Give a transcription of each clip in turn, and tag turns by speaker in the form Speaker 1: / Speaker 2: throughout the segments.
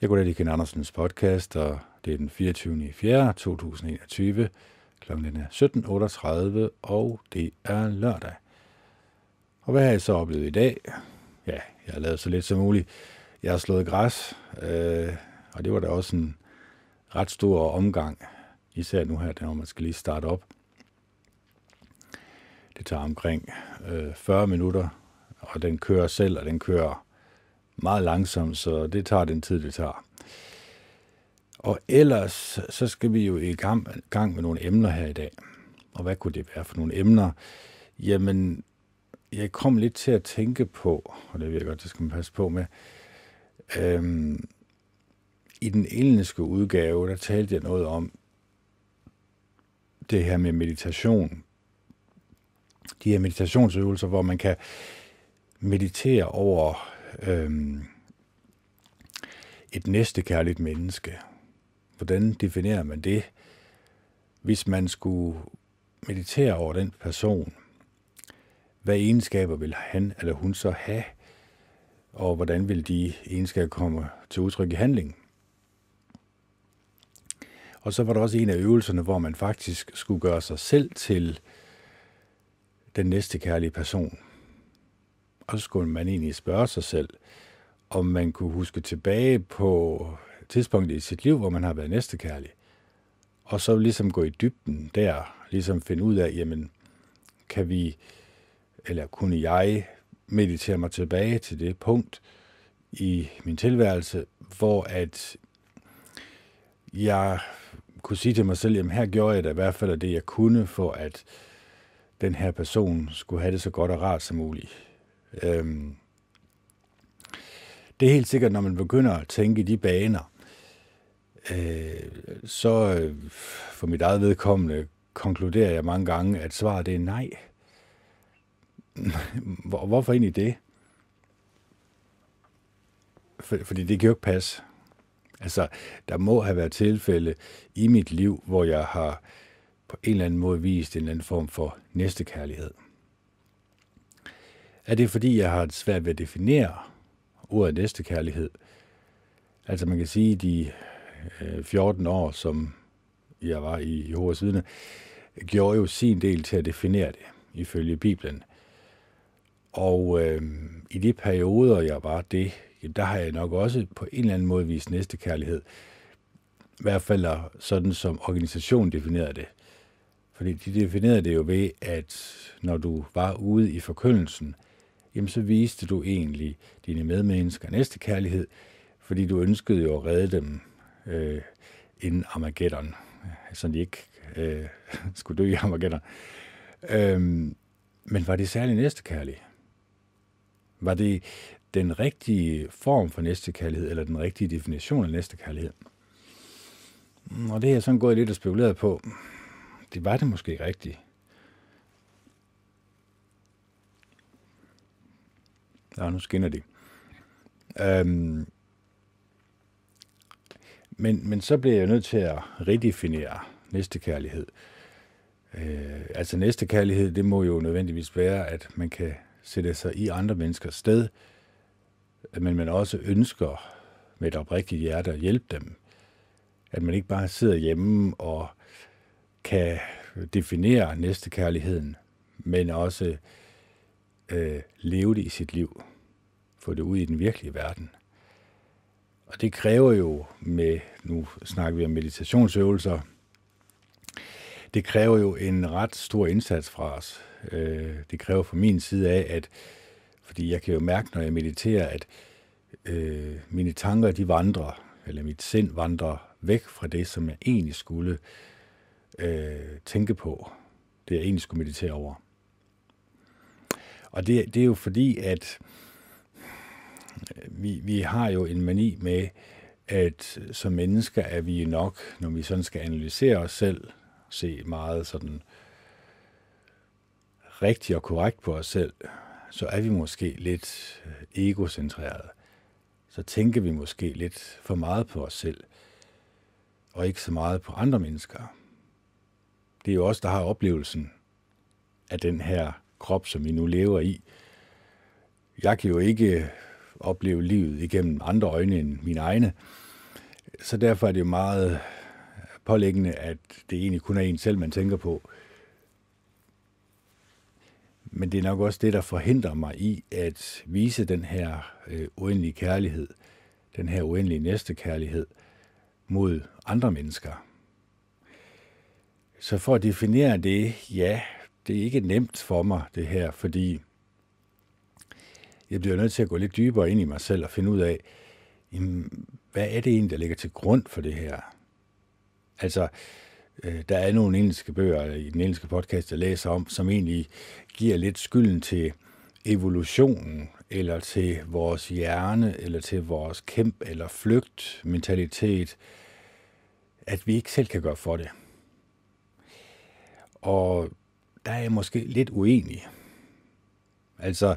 Speaker 1: Jeg går lige Ken Andersens podcast, og det er den 24. 4. 2021. Klokken er 17.38, og det er lørdag. Og hvad har jeg så oplevet i dag? Ja, jeg har lavet så lidt som muligt. Jeg har slået græs, øh, og det var da også en ret stor omgang, især nu her, når man skal lige starte op. Det tager omkring øh, 40 minutter, og den kører selv, og den kører meget langsomt, så det tager den tid, det tager. Og ellers, så skal vi jo i gang, gang med nogle emner her i dag. Og hvad kunne det være for nogle emner? Jamen, jeg kom lidt til at tænke på, og det virker godt, det skal man passe på med, øhm, i den engelske udgave, der talte jeg noget om det her med meditation. De her meditationsøvelser, hvor man kan meditere over øhm, et næstekærligt menneske. Hvordan definerer man det? Hvis man skulle meditere over den person, hvad egenskaber vil han eller hun så have, og hvordan vil de egenskaber komme til udtryk i handling? Og så var der også en af øvelserne, hvor man faktisk skulle gøre sig selv til den næste kærlige person. Og så skulle man egentlig spørge sig selv, om man kunne huske tilbage på tidspunktet i sit liv, hvor man har været næstekærlig. Og så ligesom gå i dybden der, ligesom finde ud af, jamen, kan vi, eller kunne jeg meditere mig tilbage til det punkt i min tilværelse, hvor at jeg kunne sige til mig selv, jamen her gjorde jeg da i hvert fald det, jeg kunne, for at den her person skulle have det så godt og rart som muligt. Øhm, det er helt sikkert, når man begynder at tænke i de baner, øh, så øh, for mit eget vedkommende konkluderer jeg mange gange, at svaret det er nej. Hvor, hvorfor egentlig det? For, fordi det kan jo ikke passe. Altså, der må have været tilfælde i mit liv, hvor jeg har på en eller anden måde vist en eller anden form for næstekærlighed. Er det fordi, jeg har svært ved at definere ordet næstekærlighed? Altså man kan sige, de øh, 14 år, som jeg var i Jehovas vidne, gjorde jo sin del til at definere det, ifølge Bibelen. Og øh, i de perioder, jeg var det, der har jeg nok også på en eller anden måde vist næstekærlighed. I hvert fald sådan, som organisationen definerede det. Fordi de definerede det jo ved, at når du var ude i forkyndelsen, jamen så viste du egentlig dine medmennesker næstekærlighed, fordi du ønskede jo at redde dem øh, inden Armageddon, så de ikke øh, skulle dø i Armageddon. Øhm, men var det særlig næstekærlig? Var det den rigtige form for næstekærlighed, eller den rigtige definition af næstekærlighed? Mm, og det er jeg sådan gået lidt og spekuleret på. Det var det måske ikke rigtigt. Ja, nu skinner de. Øhm, men, men så bliver jeg nødt til at redefinere næstekærlighed. Øh, altså næstekærlighed, det må jo nødvendigvis være, at man kan sætte sig i andre menneskers sted, men man også ønsker med et oprigtigt hjerte at hjælpe dem. At man ikke bare sidder hjemme og kan definere næstekærligheden, men også øh, leve det i sit liv. Få det ud i den virkelige verden. Og det kræver jo med, nu snakker vi om meditationsøvelser, det kræver jo en ret stor indsats fra os. Øh, det kræver fra min side af, at fordi jeg kan jo mærke, når jeg mediterer, at øh, mine tanker, de vandrer, eller mit sind vandrer væk fra det, som jeg egentlig skulle øh, tænke på. Det jeg egentlig skulle meditere over. Og det, det er jo fordi, at øh, vi, vi har jo en mani med, at som mennesker er vi nok, når vi sådan skal analysere os selv, se meget sådan rigtigt og korrekt på os selv, så er vi måske lidt øh, egocentrerede. Så tænker vi måske lidt for meget på os selv, og ikke så meget på andre mennesker. Det er jo os, der har oplevelsen af den her krop, som vi nu lever i. Jeg kan jo ikke opleve livet igennem andre øjne end mine egne. Så derfor er det jo meget pålæggende, at det egentlig kun er en selv, man tænker på. Men det er nok også det, der forhindrer mig i at vise den her øh, uendelige kærlighed, den her uendelige næstekærlighed mod andre mennesker. Så for at definere det, ja, det er ikke nemt for mig, det her, fordi jeg bliver nødt til at gå lidt dybere ind i mig selv og finde ud af, jamen, hvad er det egentlig, der ligger til grund for det her? Altså, øh, der er nogle engelske bøger i den engelske podcast, jeg læser om, som egentlig giver lidt skylden til evolutionen, eller til vores hjerne, eller til vores kæmp- eller flygt-mentalitet, at vi ikke selv kan gøre for det. Og der er jeg måske lidt uenig. Altså,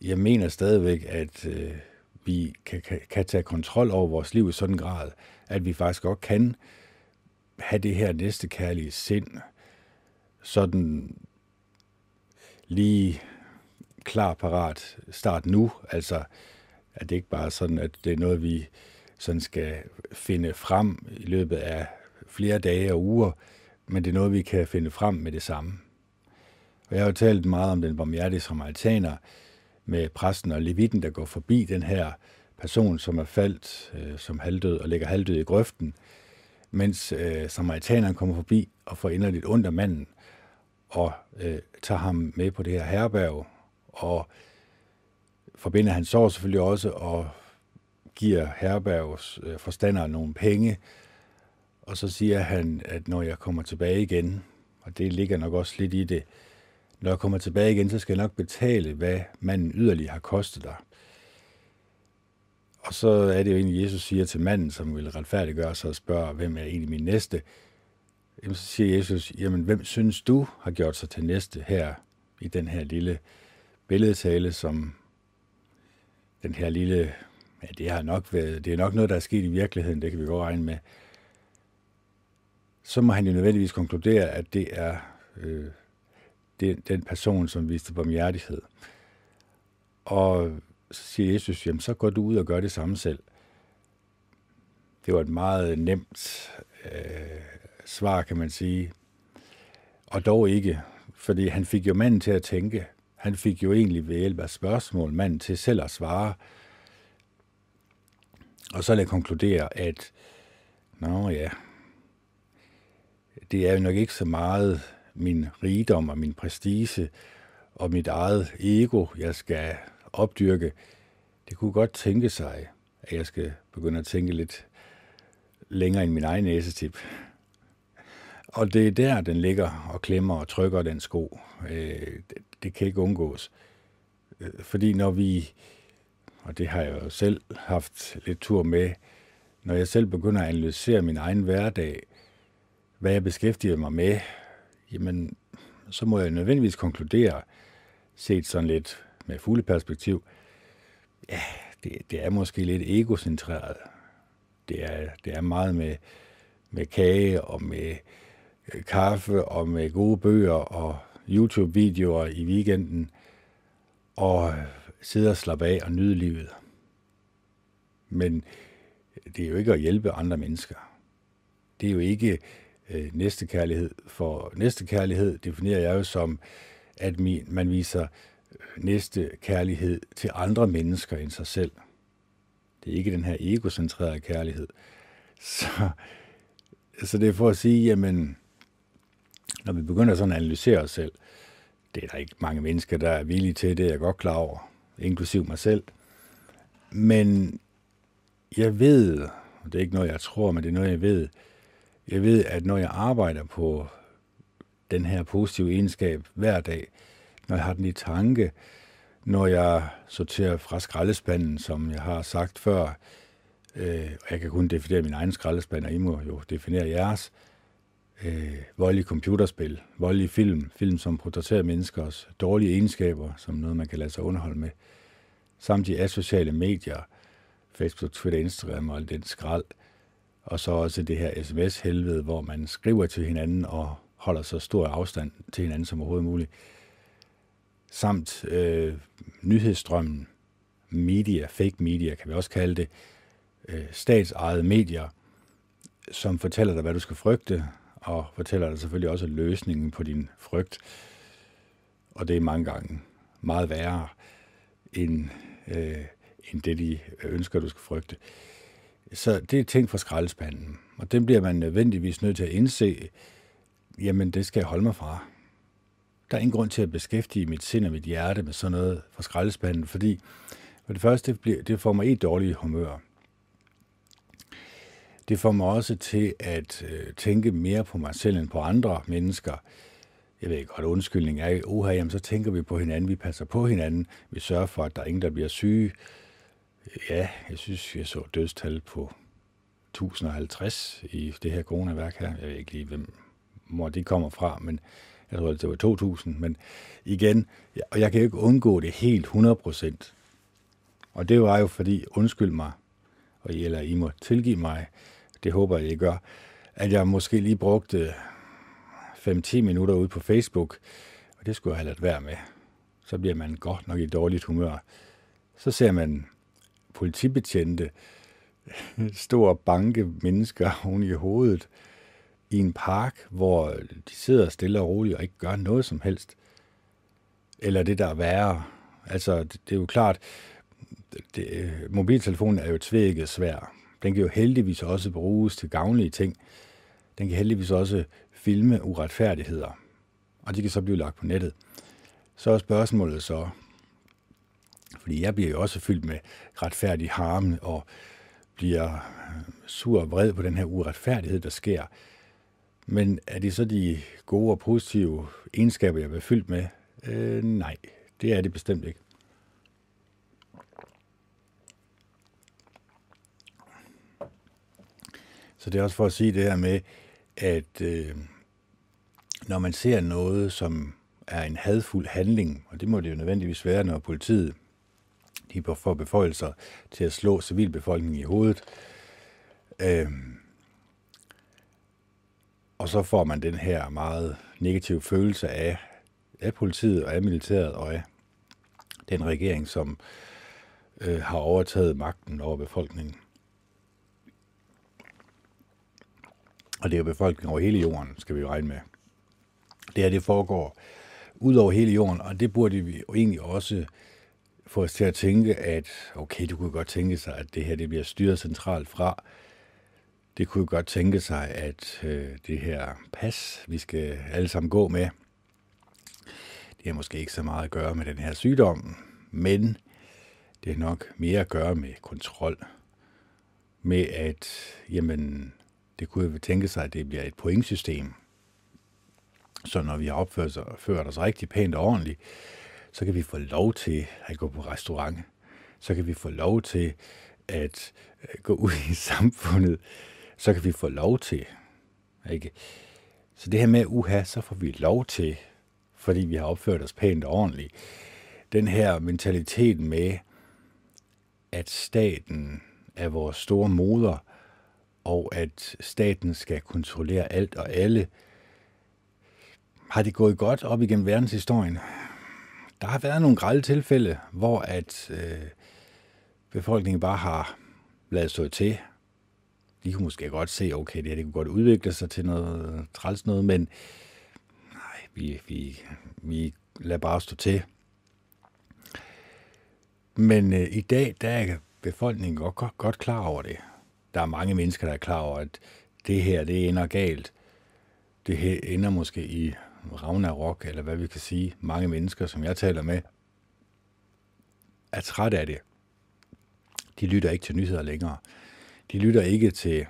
Speaker 1: jeg mener stadigvæk, at øh, vi kan, kan, kan tage kontrol over vores liv i sådan en grad, at vi faktisk godt kan have det her næste kærlige sind, sådan lige klar parat start nu, altså at det ikke bare sådan, at det er noget, vi sådan skal finde frem i løbet af flere dage og uger, men det er noget, vi kan finde frem med det samme. Og jeg har jo talt meget om den barmhjertige samaritaner med præsten og levitten, der går forbi den her person, som er faldt øh, som halvdød og ligger halvdød i grøften, mens øh, samaritaneren kommer forbi og får inderligt ondt af manden og øh, tager ham med på det her herberg og forbinder hans sorg selvfølgelig også og giver herbergs øh, forstander nogle penge, og så siger han, at når jeg kommer tilbage igen, og det ligger nok også lidt i det, når jeg kommer tilbage igen, så skal jeg nok betale, hvad manden yderligere har kostet dig. Og så er det jo egentlig, Jesus siger til manden, som vil retfærdiggøre sig og spørge, hvem er egentlig min næste? Jamen, så siger Jesus, jamen hvem synes du har gjort sig til næste her i den her lille billedtale, som den her lille, ja, det har nok været, det er nok noget, der er sket i virkeligheden, det kan vi godt regne med. Så må han jo nødvendigvis konkludere, at det er øh, den, den person, som viste barmhjertighed. Og så siger Jesus, jamen så går du ud og gør det samme selv. Det var et meget nemt øh, svar, kan man sige. Og dog ikke, fordi han fik jo manden til at tænke. Han fik jo egentlig ved hjælp af spørgsmål manden til selv at svare. Og så lad jeg konkludere, at nå ja, det er jo nok ikke så meget min rigdom og min prestige og mit eget ego, jeg skal opdyrke. Det kunne godt tænke sig, at jeg skal begynde at tænke lidt længere end min egen næsetip. Og det er der, den ligger og klemmer og trykker den sko. Øh, det kan ikke undgås. Øh, fordi når vi, og det har jeg jo selv haft lidt tur med, når jeg selv begynder at analysere min egen hverdag, hvad jeg beskæftiger mig med, jamen, så må jeg nødvendigvis konkludere, set sådan lidt med fugleperspektiv, ja, det, det er måske lidt egocentreret. Det er, det er meget med, med kage og med øh, kaffe og med gode bøger og YouTube-videoer i weekenden og øh, sidde og slappe af og nyde livet. Men det er jo ikke at hjælpe andre mennesker. Det er jo ikke øh, næstekærlighed. For næstekærlighed definerer jeg jo som, at man viser næste kærlighed til andre mennesker end sig selv. Det er ikke den her egocentrerede kærlighed. Så, så det er for at sige, jamen, når vi begynder sådan at analysere os selv, det er der ikke mange mennesker, der er villige til, det er jeg godt klar over, inklusiv mig selv. Men jeg ved, og det er ikke noget, jeg tror, men det er noget, jeg ved, jeg ved, at når jeg arbejder på den her positive egenskab hver dag, når jeg har den i tanke, når jeg sorterer fra skraldespanden, som jeg har sagt før, øh, og jeg kan kun definere min egen skraldespand, og I må jo definere jeres, øh, voldelige computerspil, voldelige film, film som portrætterer menneskers dårlige egenskaber, som noget, man kan lade sig underholde med, samt de asociale medier, Facebook, Twitter, Instagram og alt den skrald, og så også det her sms-helvede, hvor man skriver til hinanden og holder så stor afstand til hinanden som overhovedet muligt. Samt øh, nyhedsstrømmen, media, fake media kan vi også kalde det, øh, statsejede medier, som fortæller dig, hvad du skal frygte, og fortæller dig selvfølgelig også løsningen på din frygt. Og det er mange gange meget værre end, øh, end det, de ønsker, du skal frygte. Så det er ting fra skraldespanden, og den bliver man nødvendigvis nødt til at indse, jamen det skal jeg holde mig fra. Der er ingen grund til at beskæftige mit sind og mit hjerte med sådan noget fra skraldespanden, fordi for det første, det, bliver, det får mig i et dårligt humør. Det får mig også til at øh, tænke mere på mig selv end på andre mennesker. Jeg ved ikke godt, undskyldning er, oha, jamen, så tænker vi på hinanden, vi passer på hinanden, vi sørger for, at der er ingen, der bliver syge. Ja, jeg synes, jeg så dødstal på 1050 i det her coronaværk her. Jeg ved ikke lige, hvem, hvor det kommer fra, men jeg tror, det var 2000. Men igen, og jeg kan jo ikke undgå det helt 100 procent. Og det var jo fordi, undskyld mig, og I, eller I må tilgive mig, det håber jeg, I gør, at jeg måske lige brugte 5-10 minutter ude på Facebook, og det skulle jeg have ladt være med. Så bliver man godt nok i dårligt humør. Så ser man politibetjente, store banke mennesker oven i hovedet, i en park, hvor de sidder stille og roligt og ikke gør noget som helst. Eller det, der er værre. Altså, det, det er jo klart, det, mobiltelefonen er jo tvækket svær. Den kan jo heldigvis også bruges til gavnlige ting. Den kan heldigvis også filme uretfærdigheder, og de kan så blive lagt på nettet. Så er spørgsmålet så, fordi jeg bliver jo også fyldt med retfærdig harme og bliver øh, sur og vred på den her uretfærdighed, der sker. Men er det så de gode og positive egenskaber, jeg bliver fyldt med? Øh, nej, det er det bestemt ikke. Så det er også for at sige det her med, at øh, når man ser noget, som er en hadfuld handling, og det må det jo nødvendigvis være, når politiet de får beføjelser til at slå civilbefolkningen i hovedet, Øhm, og så får man den her meget negative følelse af, af politiet og af militæret og af den regering, som øh, har overtaget magten over befolkningen. Og det er jo befolkningen over hele jorden, skal vi jo regne med. Det her, det foregår ud over hele jorden, og det burde vi jo egentlig også få os til at tænke, at okay, du kunne godt tænke sig, at det her det bliver styret centralt fra. Det kunne godt tænke sig, at øh, det her pas, vi skal alle sammen gå med, det har måske ikke så meget at gøre med den her sygdom, men det har nok mere at gøre med kontrol. Med at, jamen, det kunne jo tænke sig, at det bliver et pointsystem. Så når vi har opført, os, os rigtig pænt og ordentligt, så kan vi få lov til at gå på restaurant. Så kan vi få lov til at øh, gå ud i samfundet. Så kan vi få lov til. Ikke? Så det her med uha, så får vi lov til, fordi vi har opført os pænt og ordentligt. Den her mentalitet med, at staten er vores store moder, og at staten skal kontrollere alt og alle. Har det gået godt op igennem verdenshistorien? Der har været nogle grælde tilfælde, hvor at øh, befolkningen bare har lavet stå til. De kunne måske godt se, okay, det her det kunne godt udvikle sig til noget træls noget, men nej, vi, vi, vi lader bare stå til. Men øh, i dag, der er befolkningen godt, godt, godt klar over det der er mange mennesker, der er klar over, at det her, det ender galt. Det her ender måske i Ragnarok, eller hvad vi kan sige. Mange mennesker, som jeg taler med, er trætte af det. De lytter ikke til nyheder længere. De lytter ikke til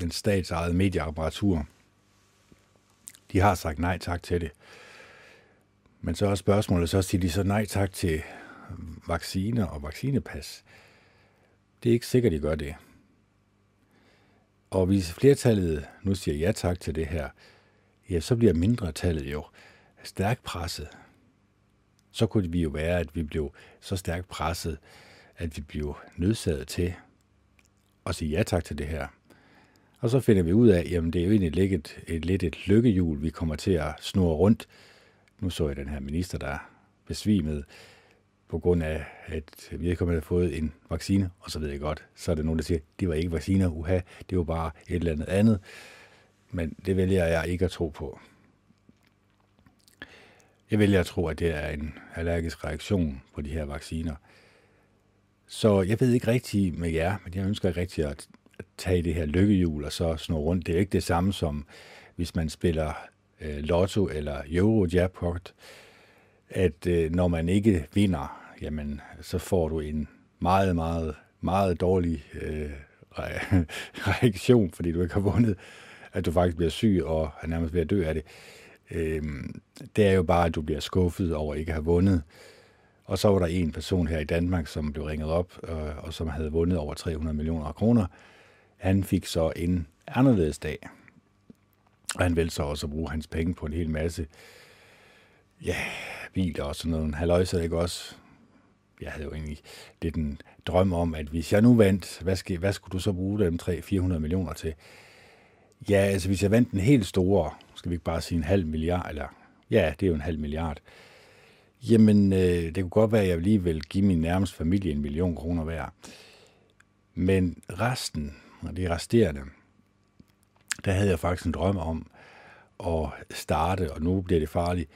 Speaker 1: den statsejede medieapparatur. De har sagt nej tak til det. Men så er spørgsmålet, så siger de så nej tak til vacciner og vaccinepas. Det er ikke sikkert, de gør det. Og hvis flertallet nu siger ja tak til det her, ja, så bliver mindretallet jo stærkt presset. Så kunne vi jo være, at vi blev så stærkt presset, at vi blev nødsaget til at sige ja tak til det her. Og så finder vi ud af, jamen det er jo egentlig lidt et, et, lidt et lykkehjul, vi kommer til at snurre rundt. Nu så jeg den her minister, der besvimede. på grund af, at vi ikke har fået en vaccine, og så ved jeg godt, så er der nogen, der siger, det var ikke vacciner, uha, det var bare et eller andet andet. Men det vælger jeg ikke at tro på. Jeg vælger at tro, at det er en allergisk reaktion på de her vacciner. Så jeg ved ikke rigtigt med jer, men jeg ønsker ikke rigtig at tage det her lykkehjul og så snurre rundt. Det er ikke det samme som, hvis man spiller øh, lotto eller Eurojackpot, at øh, når man ikke vinder, jamen, så får du en meget, meget, meget dårlig øh, reaktion, fordi du ikke har vundet, at du faktisk bliver syg og er nærmest ved at dø af det. Øh, det er jo bare, at du bliver skuffet over ikke at have vundet. Og så var der en person her i Danmark, som blev ringet op, øh, og som havde vundet over 300 millioner kroner. Han fik så en anderledes dag. Og han ville så også at bruge hans penge på en hel masse ja, biler og sådan noget. Halløjse, ikke også? Jeg havde jo egentlig lidt en drøm om, at hvis jeg nu vandt, hvad, skal, hvad skulle du så bruge dem 300-400 millioner til? Ja, altså hvis jeg vandt en helt store, skal vi ikke bare sige en halv milliard, eller ja, det er jo en halv milliard, jamen øh, det kunne godt være, at jeg lige vil give min nærmeste familie en million kroner hver. Men resten, og det resterende, der havde jeg faktisk en drøm om at starte, og nu bliver det farligt,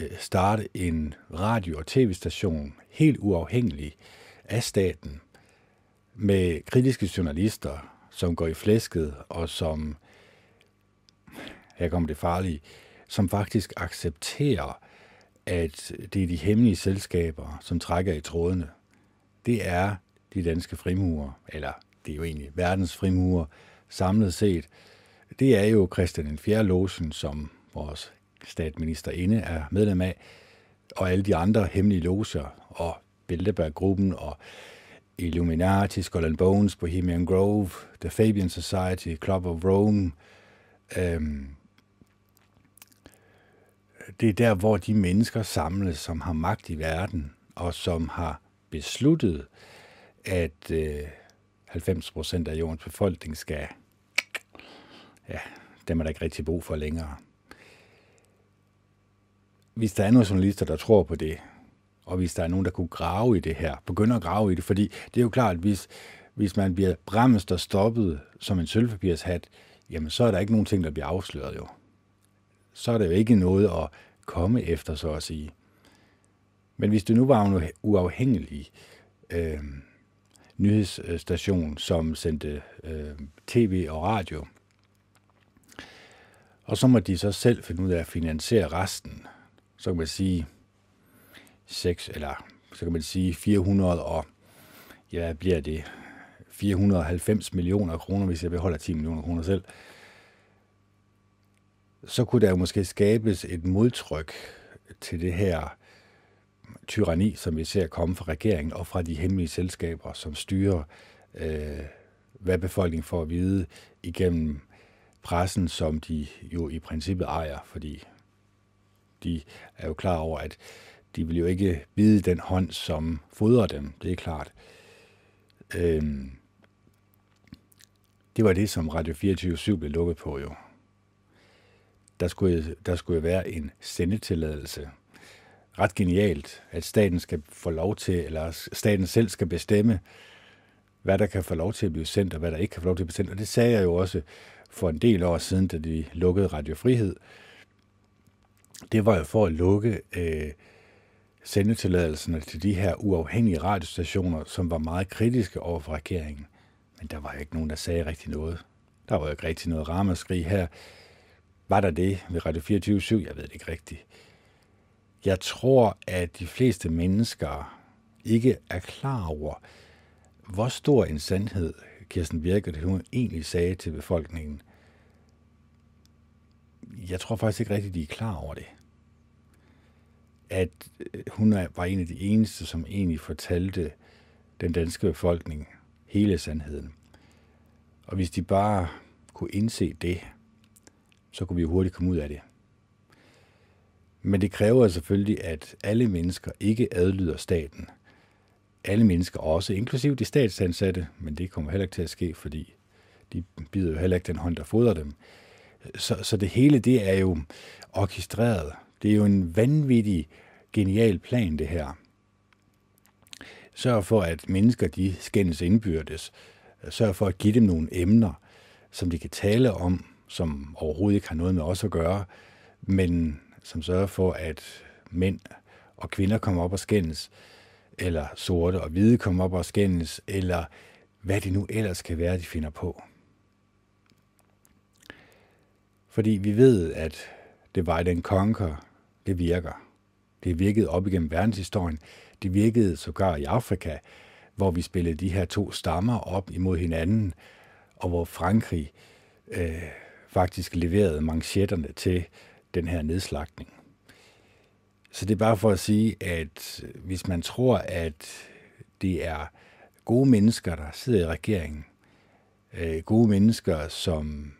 Speaker 1: øh, starte en radio- og tv-station helt uafhængig af staten, med kritiske journalister, som går i flæsket, og som, her kommer det farlige, som faktisk accepterer, at det er de hemmelige selskaber, som trækker i trådene. Det er de danske frimurer, eller det er jo egentlig verdens frimurer samlet set. Det er jo Christian den 4. Logen, som vores statministerinde er medlem af, og alle de andre hemmelige loger, og Bilderberg-gruppen, og Illuminati, Skull and Bones, Bohemian Grove, The Fabian Society, Club of Rome. Øhm, det er der, hvor de mennesker samles, som har magt i verden, og som har besluttet, at øh, 90 procent af jordens befolkning skal, ja, dem er der ikke rigtig brug for længere. Hvis der er nogle journalister, der tror på det, og hvis der er nogen, der kunne grave i det her, begynder at grave i det, fordi det er jo klart, at hvis, hvis man bliver bremst og stoppet som en sølvpapirshat, jamen så er der ikke nogen ting, der bliver afsløret jo. Så er der jo ikke noget at komme efter, så at sige. Men hvis det nu var en uafhængig øh, nyhedsstation, som sendte øh, tv og radio, og så må de så selv finde ud af at finansiere resten, så kan man sige 6, eller så kan man sige 400 og, ja, bliver det? 490 millioner kroner, hvis jeg beholder 10 millioner kroner selv, så kunne der jo måske skabes et modtryk til det her tyranni, som vi ser komme fra regeringen og fra de hemmelige selskaber, som styrer, øh, hvad befolkningen får at vide igennem pressen, som de jo i princippet ejer, fordi de er jo klar over, at de vil jo ikke vide den hånd, som fodrer dem, det er klart. Øhm, det var det, som Radio 24 blev lukket på jo. Der skulle, der skulle være en sendetilladelse. Ret genialt, at staten skal få lov til, eller staten selv skal bestemme, hvad der kan få lov til at blive sendt, og hvad der ikke kan få lov til at blive sendt. Og det sagde jeg jo også for en del år siden, da de lukkede Radio Frihed. Det var jo for at lukke øh, sendetilladelserne til de her uafhængige radiostationer, som var meget kritiske over for regeringen. Men der var jo ikke nogen, der sagde rigtig noget. Der var jo ikke rigtig noget ramaskrig her. Var der det ved Radio 24 /7? Jeg ved det ikke rigtigt. Jeg tror, at de fleste mennesker ikke er klar over, hvor stor en sandhed Kirsten Birgit hun egentlig sagde til befolkningen. Jeg tror faktisk ikke rigtigt, de er klar over det at øh, hun var en af de eneste, som egentlig fortalte den danske befolkning hele sandheden. Og hvis de bare kunne indse det, så kunne vi jo hurtigt komme ud af det. Men det kræver selvfølgelig, at alle mennesker ikke adlyder staten. Alle mennesker også, inklusive de statsansatte, men det kommer heller ikke til at ske, fordi de bider jo heller ikke den hånd, der fodrer dem. Så, så det hele, det er jo orkestreret. Det er jo en vanvittig genial plan, det her. Sørg for, at mennesker de skændes indbyrdes. Sørg for at give dem nogle emner, som de kan tale om, som overhovedet ikke har noget med os at gøre, men som sørger for, at mænd og kvinder kommer op og skændes, eller sorte og hvide kommer op og skændes, eller hvad det nu ellers kan være, de finder på. Fordi vi ved, at det var den conquer, det virker. Det virkede op igennem verdenshistorien. Det virkede sågar i Afrika, hvor vi spillede de her to stammer op imod hinanden, og hvor Frankrig øh, faktisk leverede manchetterne til den her nedslagning. Så det er bare for at sige, at hvis man tror, at det er gode mennesker, der sidder i regeringen, øh, gode mennesker som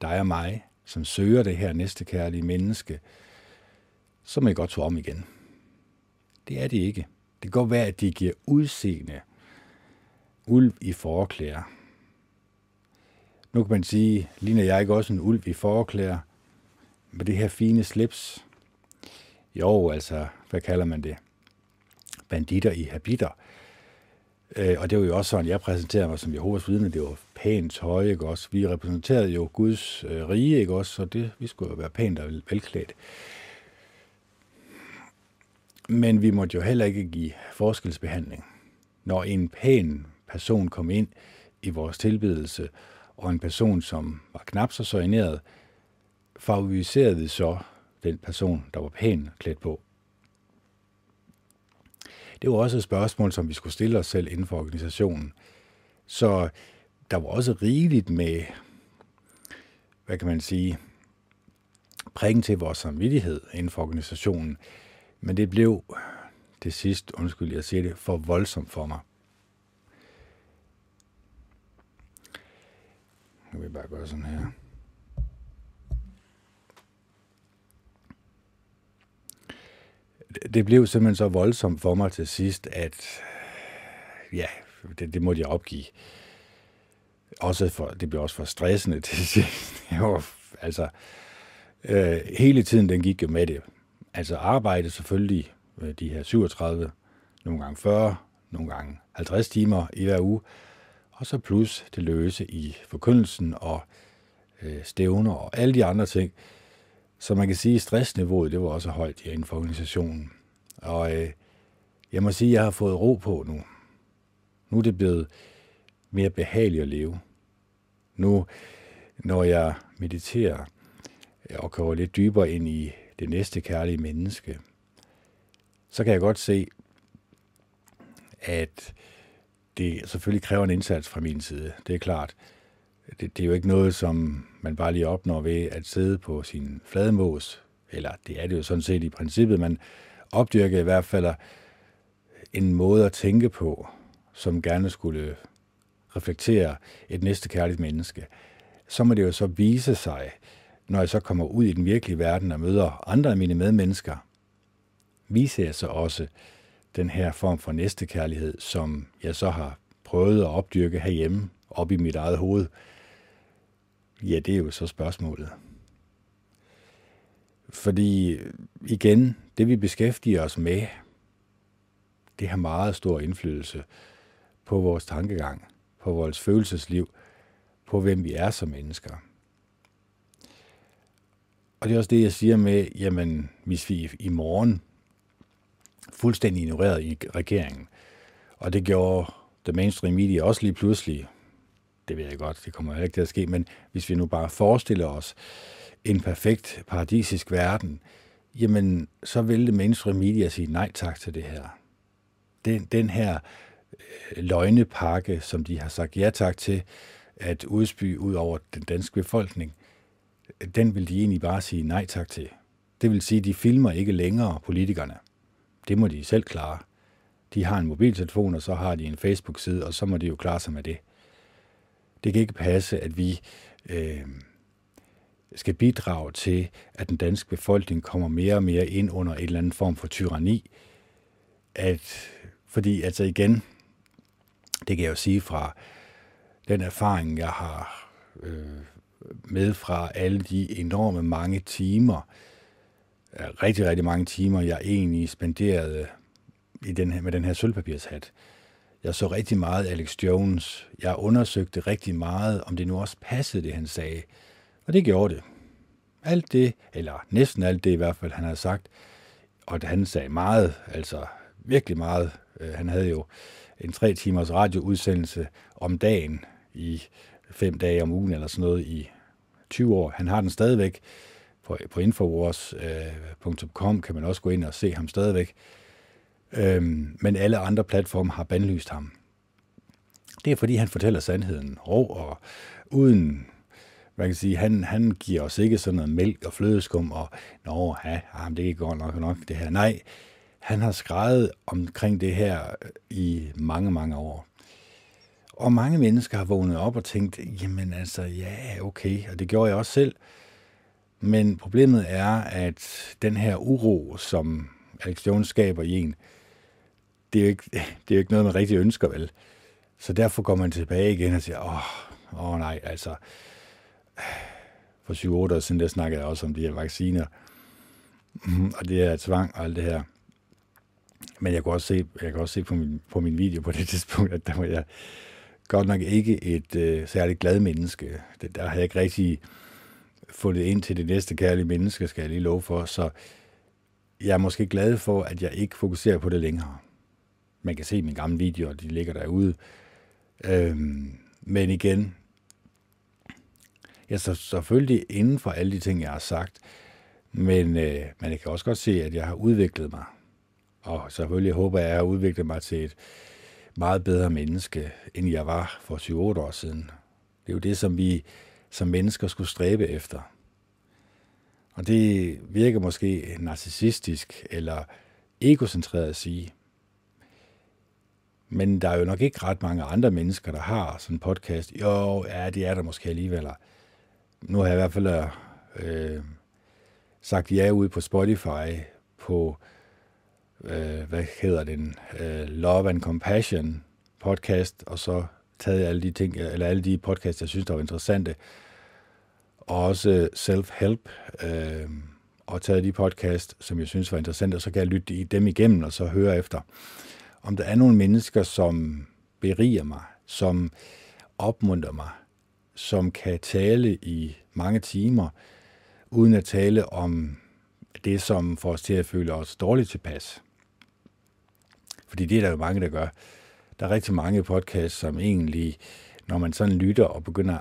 Speaker 1: dig og mig, som søger det her næste kærlige menneske, så må I godt tro om igen. Det er det ikke. Det kan godt være, at de giver udseende ulv i forklæder. Nu kan man sige, ligner jeg ikke også en ulv i forklæder med det her fine slips? Jo, altså, hvad kalder man det? Banditter i habiter. Øh, og det var jo også sådan, jeg præsenterede mig som Jehovas vidne. Det var pænt tøj, ikke også? Vi repræsenterede jo Guds øh, rige, ikke også? Så det, vi skulle jo være pænt og velklædt. Men vi måtte jo heller ikke give forskelsbehandling. Når en pæn person kom ind i vores tilbedelse, og en person, som var knap så soigneret, favoriserede så den person, der var pæn klædt på. Det var også et spørgsmål, som vi skulle stille os selv inden for organisationen. Så der var også rigeligt med, hvad kan man sige, prikken til vores samvittighed inden for organisationen. Men det blev det sidste, undskyld, jeg siger det, for voldsomt for mig. Nu vil jeg bare gøre sådan her. Det blev simpelthen så voldsomt for mig til sidst, at ja, det, det måtte jeg opgive. Også for, det blev også for stressende til sidst. Jeg var, altså, øh, hele tiden den gik jo med det. Altså arbejde selvfølgelig øh, de her 37, nogle gange 40, nogle gange 50 timer i hver uge, og så plus det løse i forkyndelsen og øh, stævner og alle de andre ting. Så man kan sige, at stressniveauet det var også højt inden for organisationen. Og øh, jeg må sige, at jeg har fået ro på nu. Nu er det blevet mere behageligt at leve. Nu, når jeg mediterer og går lidt dybere ind i det næste kærlige menneske, så kan jeg godt se, at det selvfølgelig kræver en indsats fra min side. Det er klart. Det, det er jo ikke noget, som man bare lige opnår ved at sidde på sin flademås, eller det er det jo sådan set i princippet, man opdyrker i hvert fald en måde at tænke på, som gerne skulle reflektere et næste kærligt menneske. Så må det jo så vise sig, når jeg så kommer ud i den virkelige verden og møder andre af mine medmennesker, viser jeg så også den her form for næstekærlighed, som jeg så har prøvet at opdyrke herhjemme, op i mit eget hoved. Ja, det er jo så spørgsmålet. Fordi igen, det vi beskæftiger os med, det har meget stor indflydelse på vores tankegang, på vores følelsesliv, på hvem vi er som mennesker. Og det er også det, jeg siger med, jamen, hvis vi i morgen fuldstændig ignoreret i regeringen, og det gjorde the mainstream media også lige pludselig, det ved jeg godt, det kommer ikke til at ske, men hvis vi nu bare forestiller os en perfekt paradisisk verden, jamen så vil det mainstream media sige nej tak til det her. Den, den her øh, løgnepakke, som de har sagt ja tak til at udspy ud over den danske befolkning, den vil de egentlig bare sige nej tak til. Det vil sige, at de filmer ikke længere politikerne. Det må de selv klare. De har en mobiltelefon, og så har de en Facebook-side, og så må de jo klare sig med det. Det kan ikke passe, at vi øh, skal bidrage til, at den danske befolkning kommer mere og mere ind under en eller anden form for tyranni. At, fordi altså igen, det kan jeg jo sige fra den erfaring, jeg har øh, med fra alle de enorme mange timer, rigtig, rigtig mange timer, jeg egentlig spenderede i den her, med den her sølvpapirshat. Jeg så rigtig meget Alex Jones. Jeg undersøgte rigtig meget, om det nu også passede, det han sagde. Og det gjorde det. Alt det, eller næsten alt det i hvert fald, han havde sagt, og han sagde meget, altså virkelig meget. Øh, han havde jo en tre timers radioudsendelse om dagen i fem dage om ugen eller sådan noget i 20 år. Han har den stadigvæk på, på infowars.com, øh, kan man også gå ind og se ham stadigvæk. Øhm, men alle andre platforme har bandlyst ham. Det er fordi, han fortæller sandheden rå og uden man kan sige, han, han giver os ikke sådan noget mælk og flødeskum, og nå, ja, jamen, ah, det går nok nok det her. Nej, han har skrevet omkring det her i mange, mange år. Og mange mennesker har vågnet op og tænkt, jamen altså, ja, okay, og det gjorde jeg også selv. Men problemet er, at den her uro, som Alex Jones skaber i en, det er jo ikke, det er jo ikke noget, man rigtig ønsker, vel? Så derfor går man tilbage igen og siger, åh, åh nej, altså, for 7-8 år siden, der snakkede jeg også om de her vacciner, og det her tvang og alt det her. Men jeg kunne også se, jeg kunne også se på min, på min video på det tidspunkt, at der var jeg godt nok ikke et øh, særligt glad menneske. Det, der havde jeg ikke rigtig fundet ind til det næste kærlige menneske, skal jeg lige love for. Så jeg er måske glad for, at jeg ikke fokuserer på det længere. Man kan se mine gamle videoer, de ligger derude. Øhm, men igen, jeg så selvfølgelig inden for alle de ting, jeg har sagt, men, øh, men jeg kan også godt se, at jeg har udviklet mig. Og selvfølgelig håber jeg, at jeg har udviklet mig til et meget bedre menneske, end jeg var for 7-8 år siden. Det er jo det, som vi som mennesker skulle stræbe efter. Og det virker måske narcissistisk eller egocentreret at sige. Men der er jo nok ikke ret mange andre mennesker, der har sådan en podcast. Jo, ja, det er der måske alligevel. Nu har jeg i hvert fald øh, sagt ja ude på Spotify på, øh, hvad hedder den, øh, Love and Compassion podcast, og så taget alle de ting, eller alle de podcasts, jeg synes, der var interessante, og også øh, self-help, øh, og taget de podcast, som jeg synes var interessante, og så kan jeg lytte dem igennem, og så høre efter, om der er nogle mennesker, som beriger mig, som opmunter mig, som kan tale i mange timer, uden at tale om det, som får os til at føle os dårligt tilpas. Fordi det er der jo mange, der gør. Der er rigtig mange podcasts, som egentlig, når man sådan lytter og begynder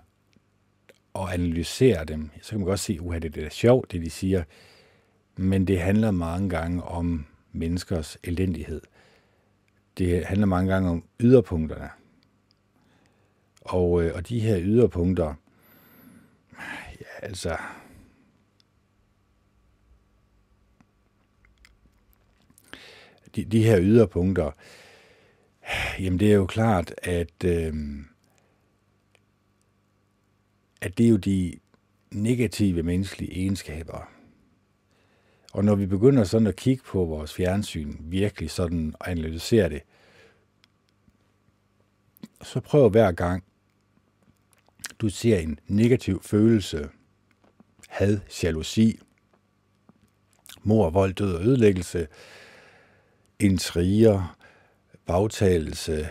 Speaker 1: at analysere dem, så kan man godt se, at det er sjovt, det de siger. Men det handler mange gange om menneskers elendighed. Det handler mange gange om yderpunkterne. Og, øh, og de her yderpunkter, ja, altså, de, de her yderpunkter, jamen det er jo klart, at, øh, at det er jo de negative menneskelige egenskaber. Og når vi begynder sådan at kigge på vores fjernsyn, virkelig sådan og analysere det, så prøv hver gang du ser en negativ følelse, had, jalousi, mor, vold, død og ødelæggelse, intriger, bagtagelse,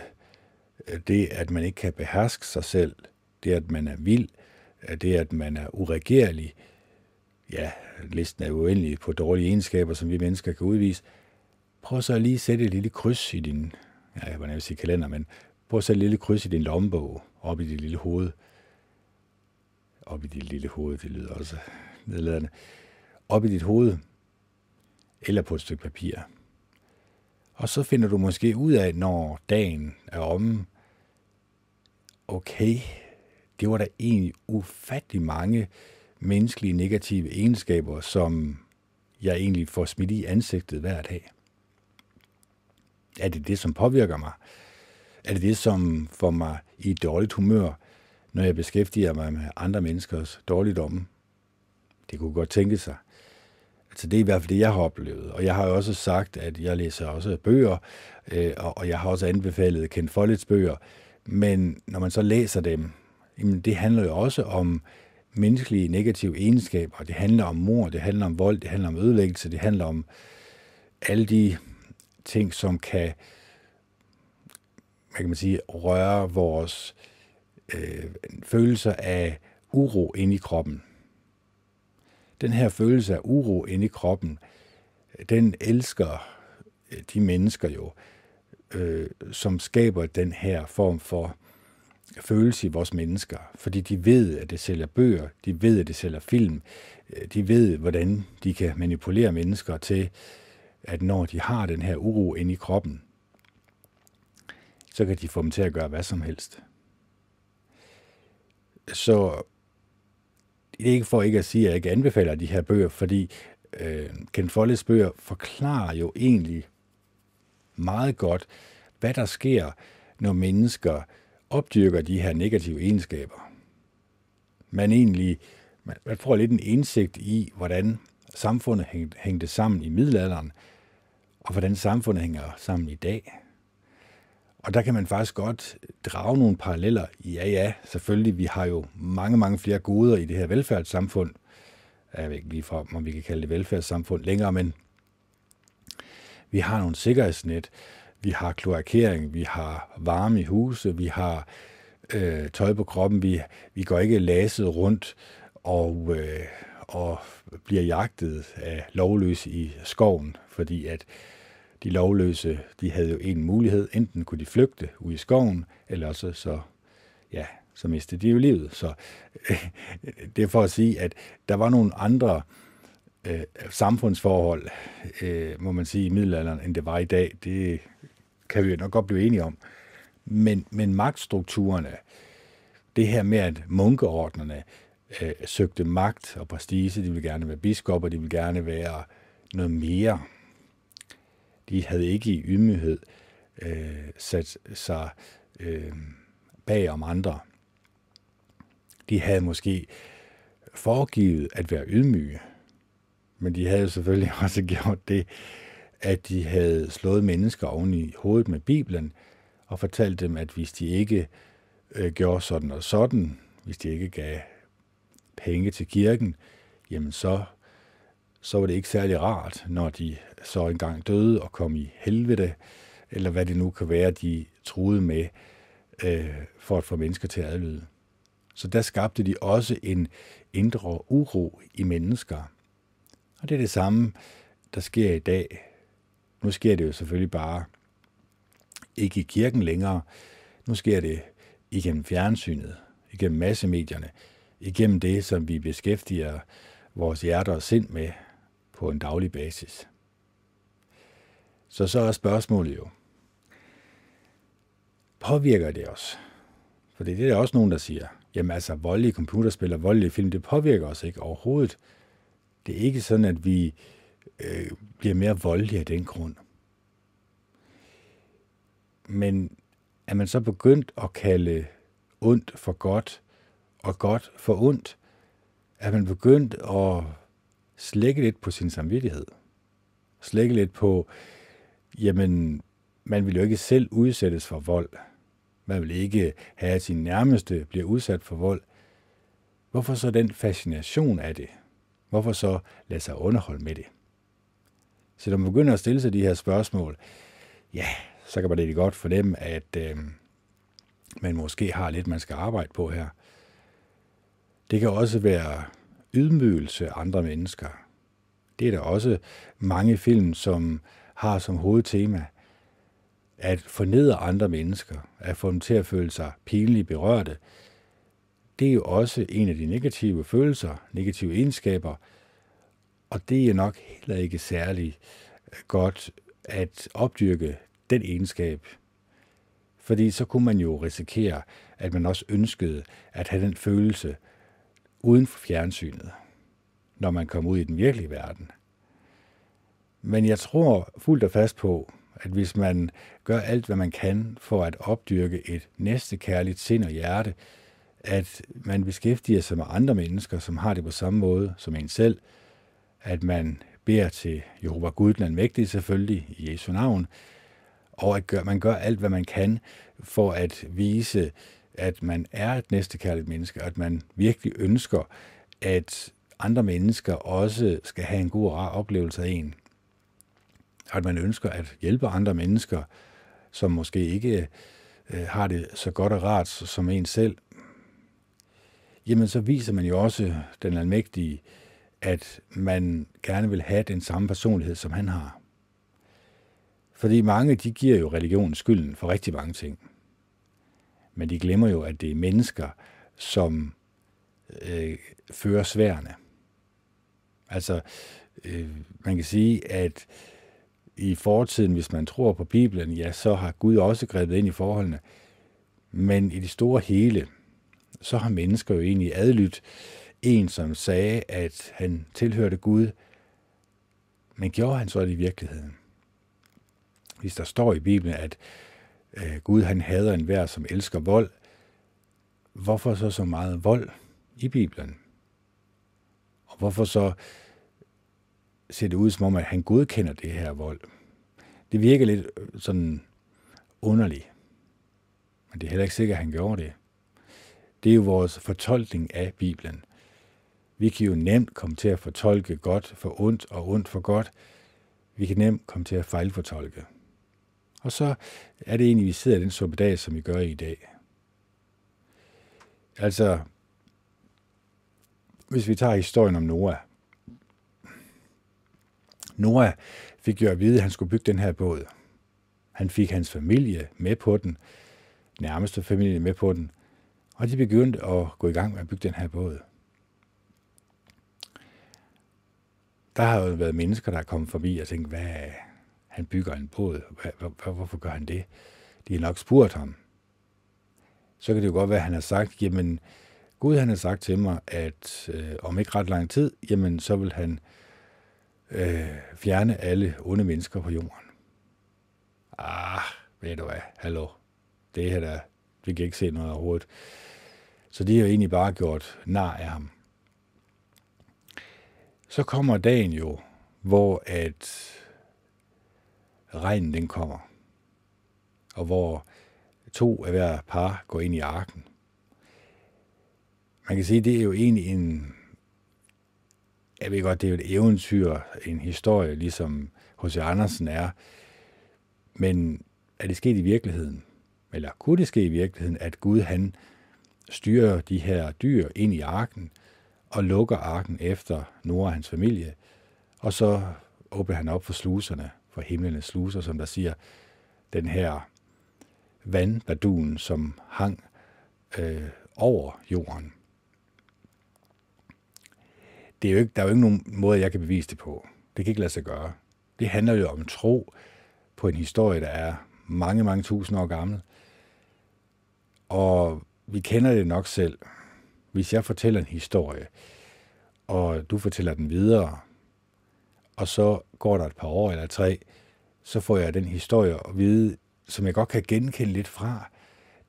Speaker 1: øh, det at man ikke kan beherske sig selv, det at man er vild, øh, det at man er uregerlig, ja, listen er uendelig på dårlige egenskaber, som vi mennesker kan udvise. Prøv så lige at sætte et lille kryds i din, ja, jeg vil sige kalender, men prøv at sætte et lille kryds i din lommebog, op i dit lille hoved op i dit lille hoved, det lyder også nedladende, op i dit hoved, eller på et stykke papir. Og så finder du måske ud af, når dagen er omme, okay, det var der egentlig ufattelig mange menneskelige negative egenskaber, som jeg egentlig får smidt i ansigtet hver dag. Er det det, som påvirker mig? Er det det, som får mig i et dårligt humør? når jeg beskæftiger mig med andre menneskers dårligdomme. Det kunne godt tænke sig. Altså det er i hvert fald det, jeg har oplevet. Og jeg har også sagt, at jeg læser også bøger, øh, og jeg har også anbefalet Ken Follets bøger. Men når man så læser dem, jamen det handler jo også om menneskelige negative egenskaber. Det handler om mor, det handler om vold, det handler om ødelæggelse, det handler om alle de ting, som kan hvad kan man sige, røre vores øh, følelser af uro inde i kroppen. Den her følelse af uro inde i kroppen, den elsker øh, de mennesker jo, øh, som skaber den her form for følelse i vores mennesker, fordi de ved, at det sælger bøger, de ved, at det sælger film, øh, de ved, hvordan de kan manipulere mennesker til, at når de har den her uro inde i kroppen, så kan de få dem til at gøre hvad som helst. Så det er ikke for ikke at sige, at jeg ikke anbefaler de her bøger, fordi øh, Ken Folles bøger forklarer jo egentlig meget godt, hvad der sker, når mennesker opdyrker de her negative egenskaber. Man egentlig man, man får lidt en indsigt i, hvordan samfundet hængte sammen i middelalderen, og hvordan samfundet hænger sammen i dag. Og der kan man faktisk godt drage nogle paralleller. Ja, ja, selvfølgelig, vi har jo mange, mange flere goder i det her velfærdssamfund. Jeg ved ikke lige fra, om vi kan kalde det velfærdssamfund længere, men vi har nogle sikkerhedsnet, vi har kloakering, vi har varme i huse, vi har øh, tøj på kroppen, vi, vi går ikke laset rundt og, øh, og bliver jagtet af lovløse i skoven, fordi at de lovløse, de havde jo en mulighed, enten kunne de flygte ud i skoven, eller også så, ja, så mistede de jo livet. Så det er for at sige, at der var nogle andre øh, samfundsforhold, øh, må man sige, i middelalderen, end det var i dag. Det kan vi jo nok godt blive enige om. Men, men magtstrukturerne, det her med, at munkeordnerne øh, søgte magt og prestige, de ville gerne være biskopper, de ville gerne være noget mere. De havde ikke i ydmyghed øh, sat sig øh, bag om andre. De havde måske foregivet at være ydmyge, men de havde selvfølgelig også gjort det, at de havde slået mennesker oven i hovedet med Bibelen og fortalt dem, at hvis de ikke øh, gjorde sådan og sådan, hvis de ikke gav penge til kirken, jamen så, så var det ikke særlig rart, når de så engang døde og kom i helvede, eller hvad det nu kan være, de troede med, øh, for at få mennesker til at adlyde. Så der skabte de også en indre uro i mennesker. Og det er det samme, der sker i dag. Nu sker det jo selvfølgelig bare ikke i kirken længere. Nu sker det igennem fjernsynet, igennem massemedierne, igennem det, som vi beskæftiger vores hjerter og sind med på en daglig basis. Så så er spørgsmålet jo, påvirker det os? For det er der også nogen, der siger, jamen altså voldelige computerspil og voldelige film, det påvirker os ikke overhovedet. Det er ikke sådan, at vi øh, bliver mere voldelige af den grund. Men er man så begyndt at kalde ondt for godt, og godt for ondt, er man begyndt at slække lidt på sin samvittighed. Slække lidt på, jamen, man vil jo ikke selv udsættes for vold. Man vil ikke have, at sin nærmeste bliver udsat for vold. Hvorfor så den fascination af det? Hvorfor så lade sig underholde med det? Så når man begynder at stille sig de her spørgsmål, ja, så kan man lidt godt fornemme, at øh, man måske har lidt, man skal arbejde på her. Det kan også være ydmygelse af andre mennesker. Det er der også mange film, som har som hovedtema at fornedre andre mennesker, at få dem til at føle sig pinligt berørte. Det er jo også en af de negative følelser, negative egenskaber, og det er nok heller ikke særlig godt at opdyrke den egenskab. Fordi så kunne man jo risikere, at man også ønskede at have den følelse uden for fjernsynet, når man kommer ud i den virkelige verden. Men jeg tror fuldt og fast på, at hvis man gør alt, hvad man kan for at opdyrke et næstekærligt sind og hjerte, at man beskæftiger sig med andre mennesker, som har det på samme måde som en selv, at man beder til Jehova Gud, den mægtige selvfølgelig, i Jesu navn, og at gør, man gør alt, hvad man kan for at vise, at man er et næstekærligt menneske, og at man virkelig ønsker, at andre mennesker også skal have en god og rar oplevelse af en. At man ønsker at hjælpe andre mennesker, som måske ikke øh, har det så godt og rart som en selv, jamen så viser man jo også den almægtige, at man gerne vil have den samme personlighed, som han har. Fordi mange, de giver jo religionen skylden for rigtig mange ting. Men de glemmer jo, at det er mennesker, som øh, fører sværene. Altså, øh, man kan sige, at i fortiden, hvis man tror på Bibelen, ja, så har Gud også grebet ind i forholdene. Men i det store hele, så har mennesker jo egentlig adlydt en, som sagde, at han tilhørte Gud, men gjorde han så det i virkeligheden? Hvis der står i Bibelen, at øh, Gud han hader enhver, som elsker vold, hvorfor så så meget vold i Bibelen? Og hvorfor så ser det ud som om, at han godkender det her vold? Det virker lidt øh, sådan underligt. Men det er heller ikke sikkert, at han gjorde det. Det er jo vores fortolkning af Bibelen. Vi kan jo nemt komme til at fortolke godt for ondt og ondt for godt. Vi kan nemt komme til at fejlfortolke. Og så er det egentlig, vi sidder i den suppedag, som vi gør i dag. Altså, hvis vi tager historien om Noah. Noah fik jo at vide, at han skulle bygge den her båd. Han fik hans familie med på den, nærmeste familie med på den, og de begyndte at gå i gang med at bygge den her båd. Der har jo været mennesker, der er kommet forbi og tænkt, hvad, han bygger en båd. Hvorfor gør han det? De har nok spurgt ham. Så kan det jo godt være, at han har sagt, jamen, Gud han har sagt til mig, at øh, om ikke ret lang tid, jamen, så vil han øh, fjerne alle onde mennesker på jorden. Ah, ved du hvad, hallo. Det her der, vi kan ikke se noget overhovedet. Så de har jo egentlig bare gjort nar af ham. Så kommer dagen jo, hvor at regnen den kommer, og hvor to af hver par går ind i arken. Man kan sige, det er jo egentlig en, jeg ved godt, det er jo et eventyr, en historie, ligesom H.C. Andersen er, men er det sket i virkeligheden? Eller kunne det ske i virkeligheden, at Gud han styrer de her dyr ind i arken, og lukker arken efter Nora og hans familie, og så åbner han op for sluserne, for himlenes sluser, som der siger, den her vandbadun, som hang øh, over jorden. Det er jo ikke, der er jo ikke nogen måde, jeg kan bevise det på. Det kan ikke lade sig gøre. Det handler jo om tro på en historie, der er mange, mange tusind år gammel. Og vi kender det nok selv. Hvis jeg fortæller en historie, og du fortæller den videre, og så går der et par år eller tre, så får jeg den historie at vide, som jeg godt kan genkende lidt fra.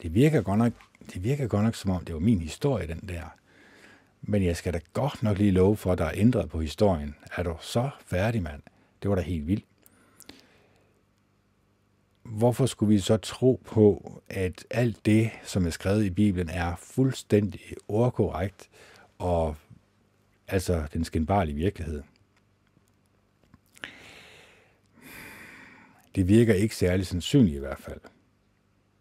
Speaker 1: Det virker godt nok, det virker godt nok som om, det var min historie, den der. Men jeg skal da godt nok lige love for, at der er ændret på historien. Er du så færdig, mand? Det var da helt vildt. Hvorfor skulle vi så tro på, at alt det, som er skrevet i Bibelen, er fuldstændig ordkorrekt og altså den skinbarlige virkelighed? Det virker ikke særlig sandsynligt i hvert fald.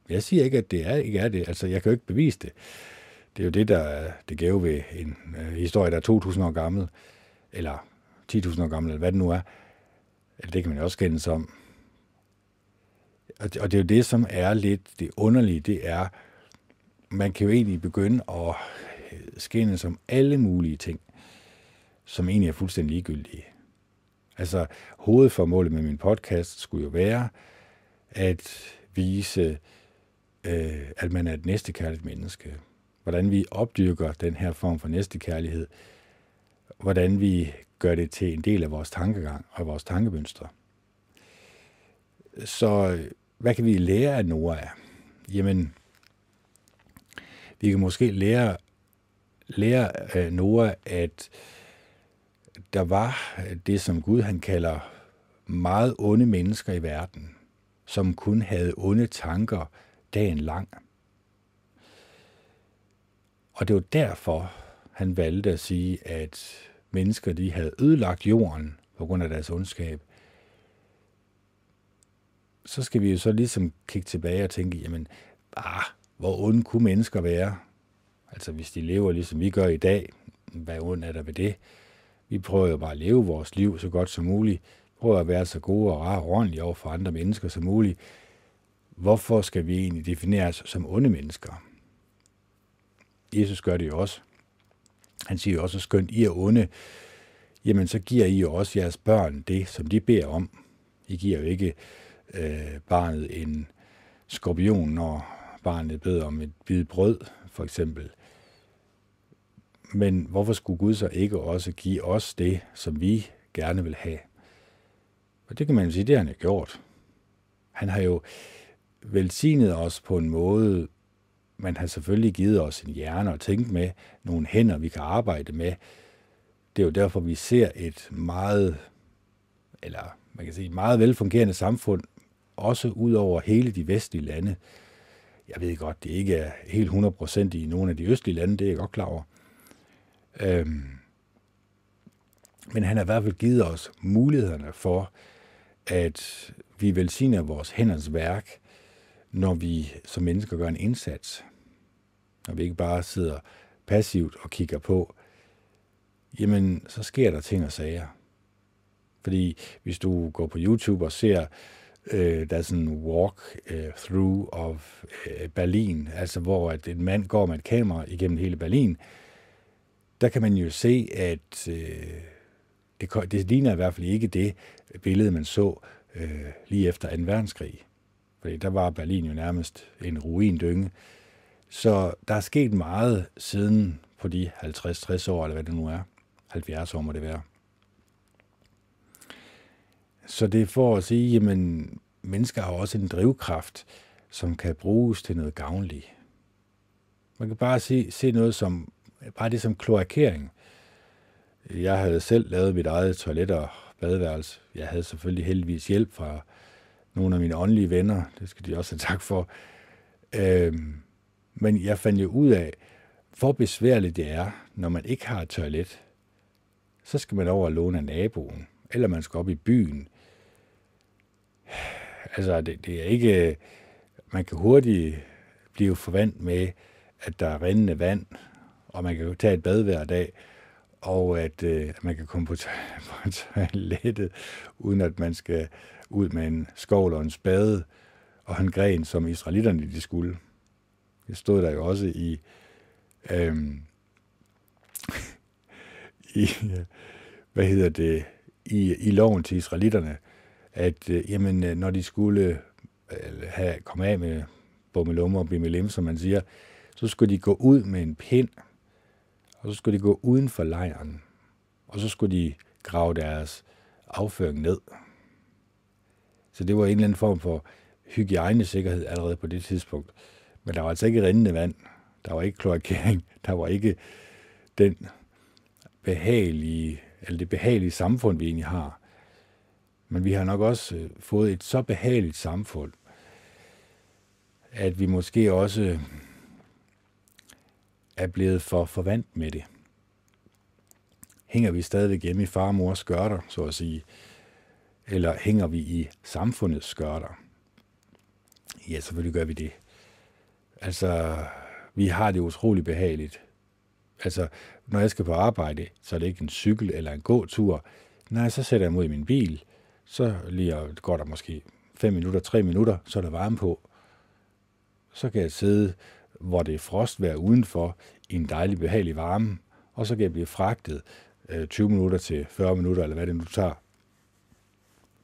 Speaker 1: Jeg siger ikke, at det er, ikke er det. Altså, jeg kan jo ikke bevise det. Det er jo det, der er det gave ved en øh, historie, der er 2.000 år gammel, eller 10.000 år gammel, eller hvad det nu er. Eller Det kan man jo også kende som. Og det, og det er jo det, som er lidt det underlige, det er, man kan jo egentlig begynde at øh, skænde som alle mulige ting, som egentlig er fuldstændig ligegyldige. Altså, hovedformålet med min podcast skulle jo være at vise, øh, at man er et næstekærligt menneske. Hvordan vi opdyrker den her form for næstekærlighed. Hvordan vi gør det til en del af vores tankegang og vores tankemønstre. Så øh, hvad kan vi lære af Noah? Jamen, vi kan måske lære, lære af Noah, at der var det, som Gud han kalder meget onde mennesker i verden, som kun havde onde tanker dagen lang. Og det var derfor, han valgte at sige, at mennesker de havde ødelagt jorden på grund af deres ondskab. Så skal vi jo så ligesom kigge tilbage og tænke, jamen, ah, hvor onde kunne mennesker være? Altså hvis de lever ligesom vi gør i dag, hvad ondt er der ved det? Vi prøver jo bare at leve vores liv så godt som muligt. Prøver at være så gode og rare og ordentlige over for andre mennesker som muligt. Hvorfor skal vi egentlig defineres som onde mennesker? Jesus gør det jo også. Han siger jo også, at skønt I er onde, jamen så giver I jo også jeres børn det, som de beder om. I giver jo ikke øh, barnet en skorpion, når barnet beder om et bid brød, for eksempel. Men hvorfor skulle Gud så ikke også give os det, som vi gerne vil have? Og det kan man sige, det har han gjort. Han har jo velsignet os på en måde, man har selvfølgelig givet os en hjerne at tænke med, nogle hænder, vi kan arbejde med. Det er jo derfor, vi ser et meget, eller man kan sige, meget velfungerende samfund, også ud over hele de vestlige lande. Jeg ved godt, det ikke er helt 100% i nogle af de østlige lande, det er jeg godt klar over. Øhm, men han har i hvert fald givet os mulighederne for, at vi velsigner vores hænders værk, når vi som mennesker gør en indsats. Når vi ikke bare sidder passivt og kigger på, jamen så sker der ting og sager. Fordi hvis du går på YouTube og ser, øh, der er sådan en walk uh, through of øh, Berlin, altså hvor at en mand går med et kamera igennem hele Berlin, der kan man jo se, at øh, det, det ligner i hvert fald ikke det billede, man så øh, lige efter 2. verdenskrig. Fordi der var Berlin jo nærmest en ruindynge. Så der er sket meget siden på de 50-60 år, eller hvad det nu er. 70 år må det være. Så det er for at sige, jamen, mennesker har også en drivkraft, som kan bruges til noget gavnligt. Man kan bare se, se noget som, bare det som kloakering. Jeg havde selv lavet mit eget toilet og badeværelse. Jeg havde selvfølgelig heldigvis hjælp fra nogle af mine åndelige venner. Det skal de også have tak for. Øhm, men jeg fandt jo ud af, hvor besværligt det er, når man ikke har et toilet. Så skal man over og låne af naboen, eller man skal op i byen. Altså, det, det er ikke... Man kan hurtigt blive forvandt med, at der er rindende vand, og man kan jo tage et bad hver dag, og at øh, man kan komme på, på toilettet, uden at man skal ud med en skovl og en spade og en gren, som israelitterne de skulle. Det stod der jo også i, øh, i hvad hedder det, i, i loven til israelitterne, at øh, jamen, øh, når de skulle øh, have, komme af med bummelummer og bimmelim, som man siger, så skulle de gå ud med en pind, og så skulle de gå uden for lejren, og så skulle de grave deres afføring ned. Så det var en eller anden form for hygiejnesikkerhed allerede på det tidspunkt. Men der var altså ikke rindende vand. Der var ikke kloakering. Der var ikke den behagelige, eller det behagelige samfund, vi egentlig har. Men vi har nok også øh, fået et så behageligt samfund, at vi måske også er blevet for forvandt med det. Hænger vi stadigvæk hjemme i far og mors skørter, så at sige, eller hænger vi i samfundets skørter? Ja, selvfølgelig gør vi det. Altså, vi har det utrolig behageligt. Altså, når jeg skal på arbejde, så er det ikke en cykel eller en gåtur. Nej, så sætter jeg mod i min bil, så lige går der måske 5 minutter, 3 minutter, så er der varme på. Så kan jeg sidde, hvor det er frostvejr udenfor, i en dejlig behagelig varme, og så kan jeg blive fragtet øh, 20 minutter til 40 minutter, eller hvad det nu tager,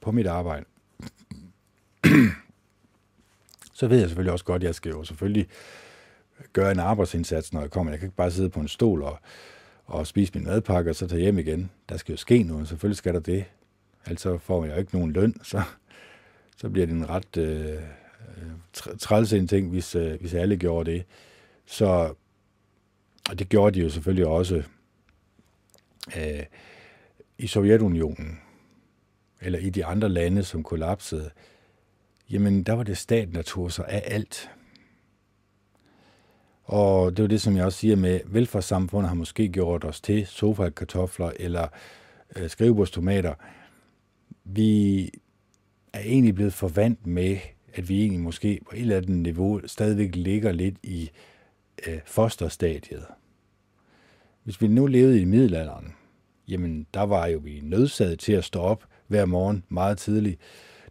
Speaker 1: på mit arbejde. så ved jeg selvfølgelig også godt, at jeg skal jo selvfølgelig gøre en arbejdsindsats, når jeg kommer. Jeg kan ikke bare sidde på en stol og, og spise min madpakke, og så tage hjem igen. Der skal jo ske noget, selvfølgelig skal der det. Altså får jeg jo ikke nogen løn, så, så bliver det en ret øh, Øh, træls en ting, hvis, øh, hvis alle gjorde det. Så og det gjorde de jo selvfølgelig også øh, i Sovjetunionen, eller i de andre lande, som kollapsede. Jamen, der var det staten, der tog sig af alt. Og det er det, som jeg også siger med, velfærdssamfundet har måske gjort os til sofa-kartofler eller øh, skrivebordstomater. Vi er egentlig blevet forvandt med, at vi egentlig måske på et eller andet niveau stadigvæk ligger lidt i øh, fosterstadiet. Hvis vi nu levede i middelalderen, jamen der var jo vi nødsaget til at stå op hver morgen meget tidligt.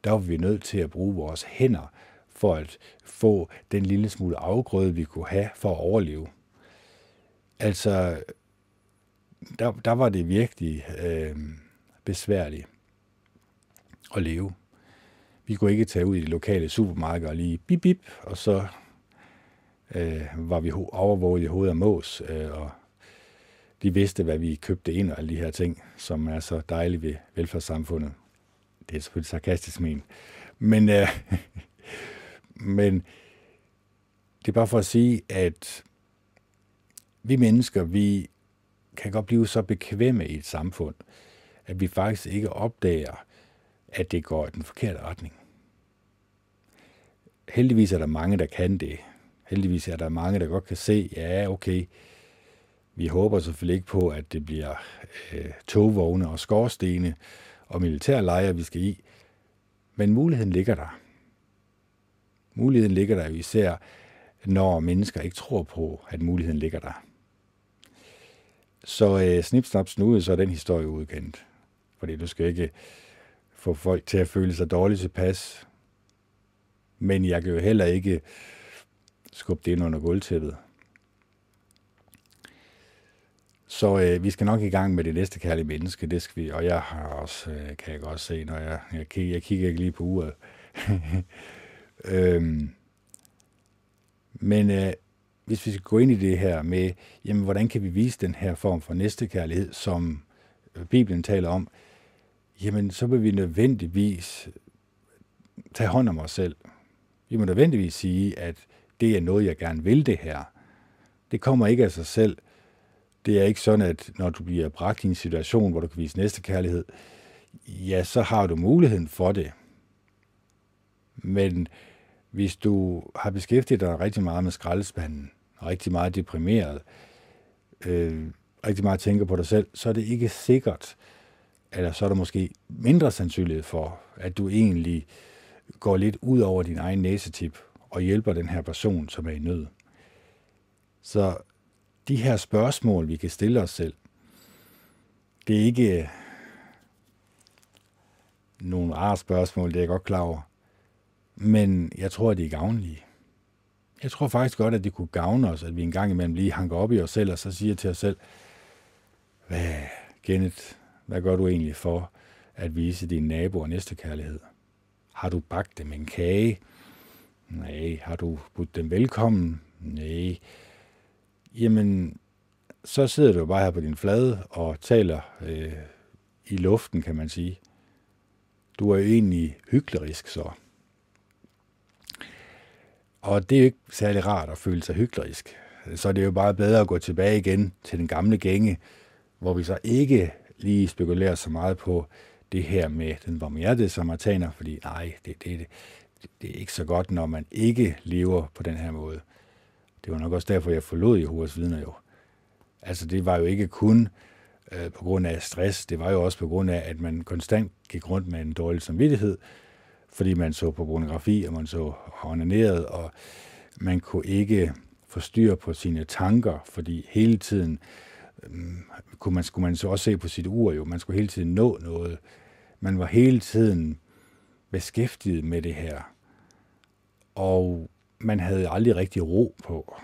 Speaker 1: Der var vi nødt til at bruge vores hænder for at få den lille smule afgrøde, vi kunne have for at overleve. Altså, der, der var det virkelig øh, besværligt at leve. Vi kunne ikke tage ud i det lokale supermarked og lige bip bip, og så øh, var vi overvåget i hovedet af mås, øh, og de vidste, hvad vi købte ind og alle de her ting, som er så dejlige ved velfærdssamfundet. Det er selvfølgelig sarkastisk men. Men, øh, men det er bare for at sige, at vi mennesker, vi kan godt blive så bekvemme i et samfund, at vi faktisk ikke opdager, at det går i den forkerte retning. Heldigvis er der mange, der kan det. Heldigvis er der mange, der godt kan se, ja, okay, vi håber selvfølgelig ikke på, at det bliver øh, togvogne og skorstene og militærlejre, vi skal i. Men muligheden ligger der. Muligheden ligger der især, når mennesker ikke tror på, at muligheden ligger der. Så øh, snip, snap, snude, så er den historie udkendt. Fordi du skal ikke få folk til at føle sig dårligt tilpas. Men jeg kan jo heller ikke skubbe det ind under gulvtæppet. Så øh, vi skal nok i gang med det næste kærlige menneske, det skal vi, og jeg har også, øh, kan jeg godt se, når jeg, jeg, kigger, jeg kigger ikke lige på uret. øhm, men øh, hvis vi skal gå ind i det her med, jamen, hvordan kan vi vise den her form for næstekærlighed, som Bibelen taler om, jamen, så vil vi nødvendigvis tage hånd om os selv. Vi må nødvendigvis sige, at det er noget, jeg gerne vil det her. Det kommer ikke af sig selv. Det er ikke sådan, at når du bliver bragt i en situation, hvor du kan vise næstekærlighed, ja, så har du muligheden for det. Men hvis du har beskæftiget dig rigtig meget med skraldespanden, rigtig meget deprimeret, øh, rigtig meget tænker på dig selv, så er det ikke sikkert, eller så er der måske mindre sandsynlighed for, at du egentlig går lidt ud over din egen næsetip og hjælper den her person, som er i nød. Så de her spørgsmål, vi kan stille os selv, det er ikke øh, nogle rare spørgsmål, det er jeg godt klar over. Men jeg tror, at de er gavnlige. Jeg tror faktisk godt, at det kunne gavne os, at vi en gang imellem lige hanker op i os selv, og så siger til os selv, hvad, Kenneth, hvad gør du egentlig for at vise dine naboer næste kærlighed? Har du bagt dem en kage? Nej. Har du budt dem velkommen? Nej. Jamen, så sidder du bare her på din flade og taler øh, i luften, kan man sige. Du er jo egentlig hyklerisk så. Og det er jo ikke særlig rart at føle sig hyklerisk. Så det er jo bare bedre at gå tilbage igen til den gamle gænge, hvor vi så ikke lige spekulere så meget på det her med den barmhjertede samaritaner, fordi nej, det, det, det, det er ikke så godt, når man ikke lever på den her måde. Det var nok også derfor, jeg forlod Jehovas vidner jo. Altså det var jo ikke kun øh, på grund af stress, det var jo også på grund af, at man konstant gik rundt med en dårlig samvittighed, fordi man så på pornografi, og man så onaneret, og man kunne ikke få styr på sine tanker, fordi hele tiden øh, Øh, kunne man, skulle man så også se på sit ur jo, man skulle hele tiden nå noget. Man var hele tiden beskæftiget med det her. Og man havde aldrig rigtig ro på.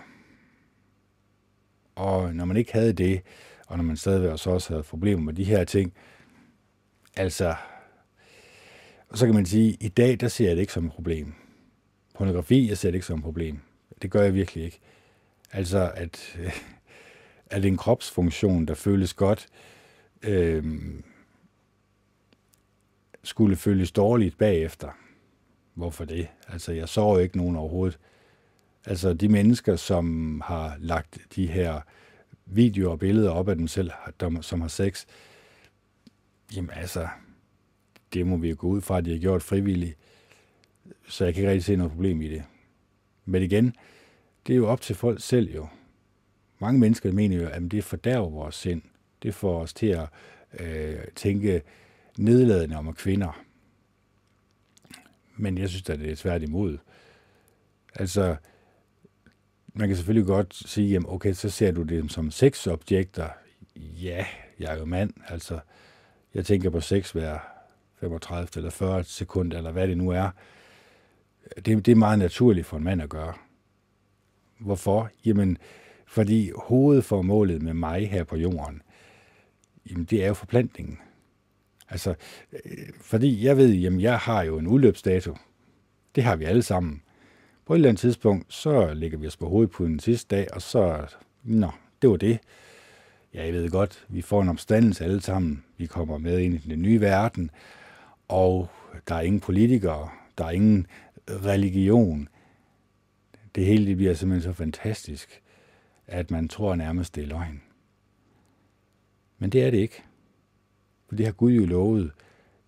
Speaker 1: Og når man ikke havde det, og når man stadigvæk også havde problemer med de her ting, altså, og så kan man sige, at i dag, der ser jeg det ikke som et problem. Pornografi, jeg ser det ikke som et problem. Det gør jeg virkelig ikke. Altså, at, at en kropsfunktion, der føles godt, øh, skulle føles dårligt bagefter. Hvorfor det? Altså, jeg så jo ikke nogen overhovedet. Altså, de mennesker, som har lagt de her videoer og billeder op af dem selv, som har sex, jamen altså, det må vi jo gå ud fra, at de har gjort frivilligt. Så jeg kan ikke rigtig se noget problem i det. Men igen, det er jo op til folk selv jo. Mange mennesker mener jo, at det fordærver vores sind. Det får os til at øh, tænke nedladende om kvinder. Men jeg synes at det er svært imod. Altså, man kan selvfølgelig godt sige, jamen okay, så ser du det som sexobjekter. Ja, jeg er jo mand, altså. Jeg tænker på sex hver 35 eller 40 sekunder, eller hvad det nu er. Det, det er meget naturligt for en mand at gøre. Hvorfor? Jamen, fordi hovedformålet med mig her på jorden, jamen det er jo forplantningen. Altså, øh, fordi jeg ved, jamen jeg har jo en udløbsdato. Det har vi alle sammen. På et eller andet tidspunkt, så ligger vi os på hovedet på den sidste dag, og så, nå, det var det. Ja, jeg ved godt, vi får en omstandelse alle sammen. Vi kommer med ind i den nye verden, og der er ingen politikere, der er ingen religion. Det hele det bliver simpelthen så fantastisk, at man tror nærmest, det er løgn. Men det er det ikke. For det har Gud jo lovet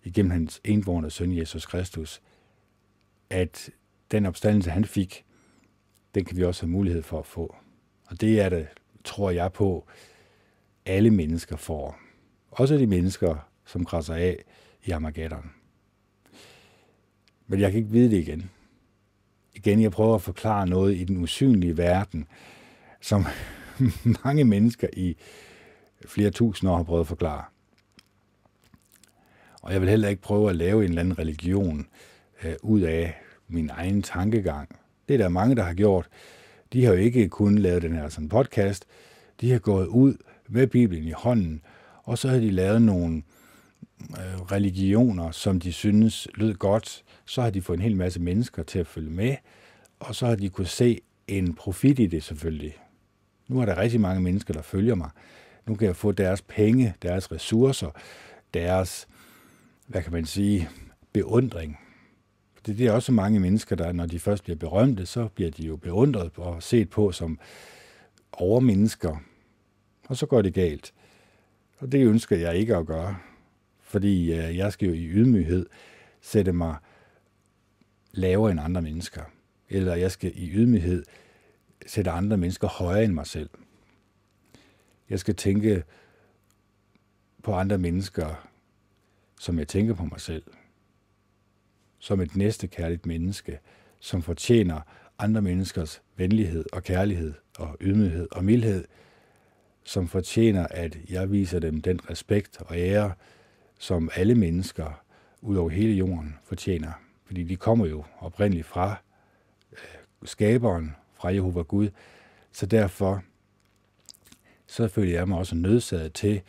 Speaker 1: igennem hans enborne søn Jesus Kristus, at den opstandelse, han fik, den kan vi også have mulighed for at få. Og det er det, tror jeg på, alle mennesker får. Også de mennesker, som krasser af i Armageddon. Men jeg kan ikke vide det igen. Igen, jeg prøver at forklare noget i den usynlige verden, som mange mennesker i flere tusind år har prøvet at forklare. Og jeg vil heller ikke prøve at lave en eller anden religion øh, ud af min egen tankegang. Det er der mange, der har gjort. De har jo ikke kun lavet den her sådan podcast. De har gået ud med Bibelen i hånden, og så har de lavet nogle øh, religioner, som de synes lød godt. Så har de fået en hel masse mennesker til at følge med, og så har de kunne se en profit i det selvfølgelig. Nu er der rigtig mange mennesker, der følger mig. Nu kan jeg få deres penge, deres ressourcer, deres, hvad kan man sige, beundring. Det, det er også mange mennesker, der når de først bliver berømte, så bliver de jo beundret og set på som overmennesker. Og så går det galt. Og det ønsker jeg ikke at gøre, fordi øh, jeg skal jo i ydmyghed sætte mig lavere end andre mennesker. Eller jeg skal i ydmyghed sætte andre mennesker højere end mig selv. Jeg skal tænke på andre mennesker, som jeg tænker på mig selv. Som et næste kærligt menneske, som fortjener andre menneskers venlighed og kærlighed og ydmyghed og mildhed, som fortjener, at jeg viser dem den respekt og ære, som alle mennesker ud over hele jorden fortjener. Fordi de kommer jo oprindeligt fra øh, skaberen, fra Jehova Gud. Så derfor så føler jeg mig også nødsaget til,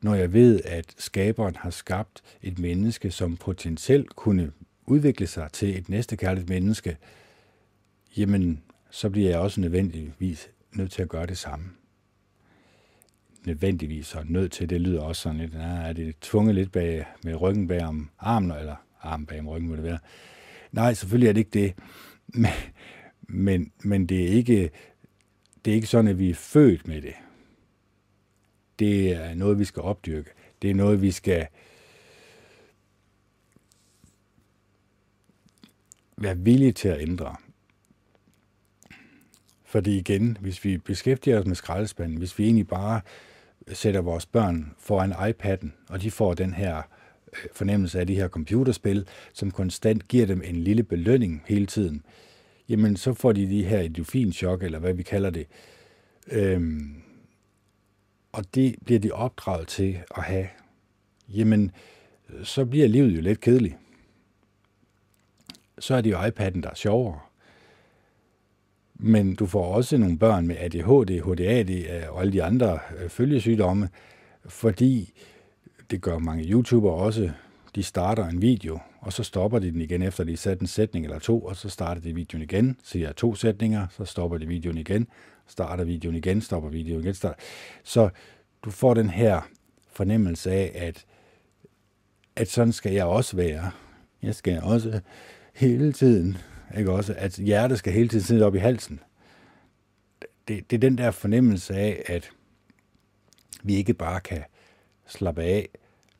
Speaker 1: når jeg ved, at skaberen har skabt et menneske, som potentielt kunne udvikle sig til et næstekærligt menneske, jamen, så bliver jeg også nødvendigvis nødt til at gøre det samme. Nødvendigvis og nødt til, det lyder også sådan lidt, nej, er det tvunget lidt bag, med ryggen bag om armen, eller armen bag om ryggen må det være. Nej, selvfølgelig er det ikke det. Men, men, men det, er ikke, det er ikke sådan, at vi er født med det. Det er noget, vi skal opdyrke. Det er noget, vi skal være villige til at ændre. Fordi igen, hvis vi beskæftiger os med skraldespanden, hvis vi egentlig bare sætter vores børn foran iPad'en, og de får den her øh, fornemmelse af de her computerspil, som konstant giver dem en lille belønning hele tiden, jamen så får de de her chok eller hvad vi kalder det. Øhm, og det bliver de opdraget til at have. Jamen, så bliver livet jo lidt kedeligt. Så er det jo iPad'en, der er sjovere. Men du får også nogle børn med ADHD, HDAD og alle de andre øh, følgesygdomme, fordi det gør mange YouTubere også. De starter en video, og så stopper de den igen, efter de har sat en sætning eller to, og så starter de videoen igen, siger to sætninger, så stopper de videoen igen, starter videoen igen, stopper videoen igen. Starter. Så du får den her fornemmelse af, at, at sådan skal jeg også være. Jeg skal også hele tiden, ikke også, at hjertet skal hele tiden sidde op i halsen. Det, det er den der fornemmelse af, at vi ikke bare kan slappe af,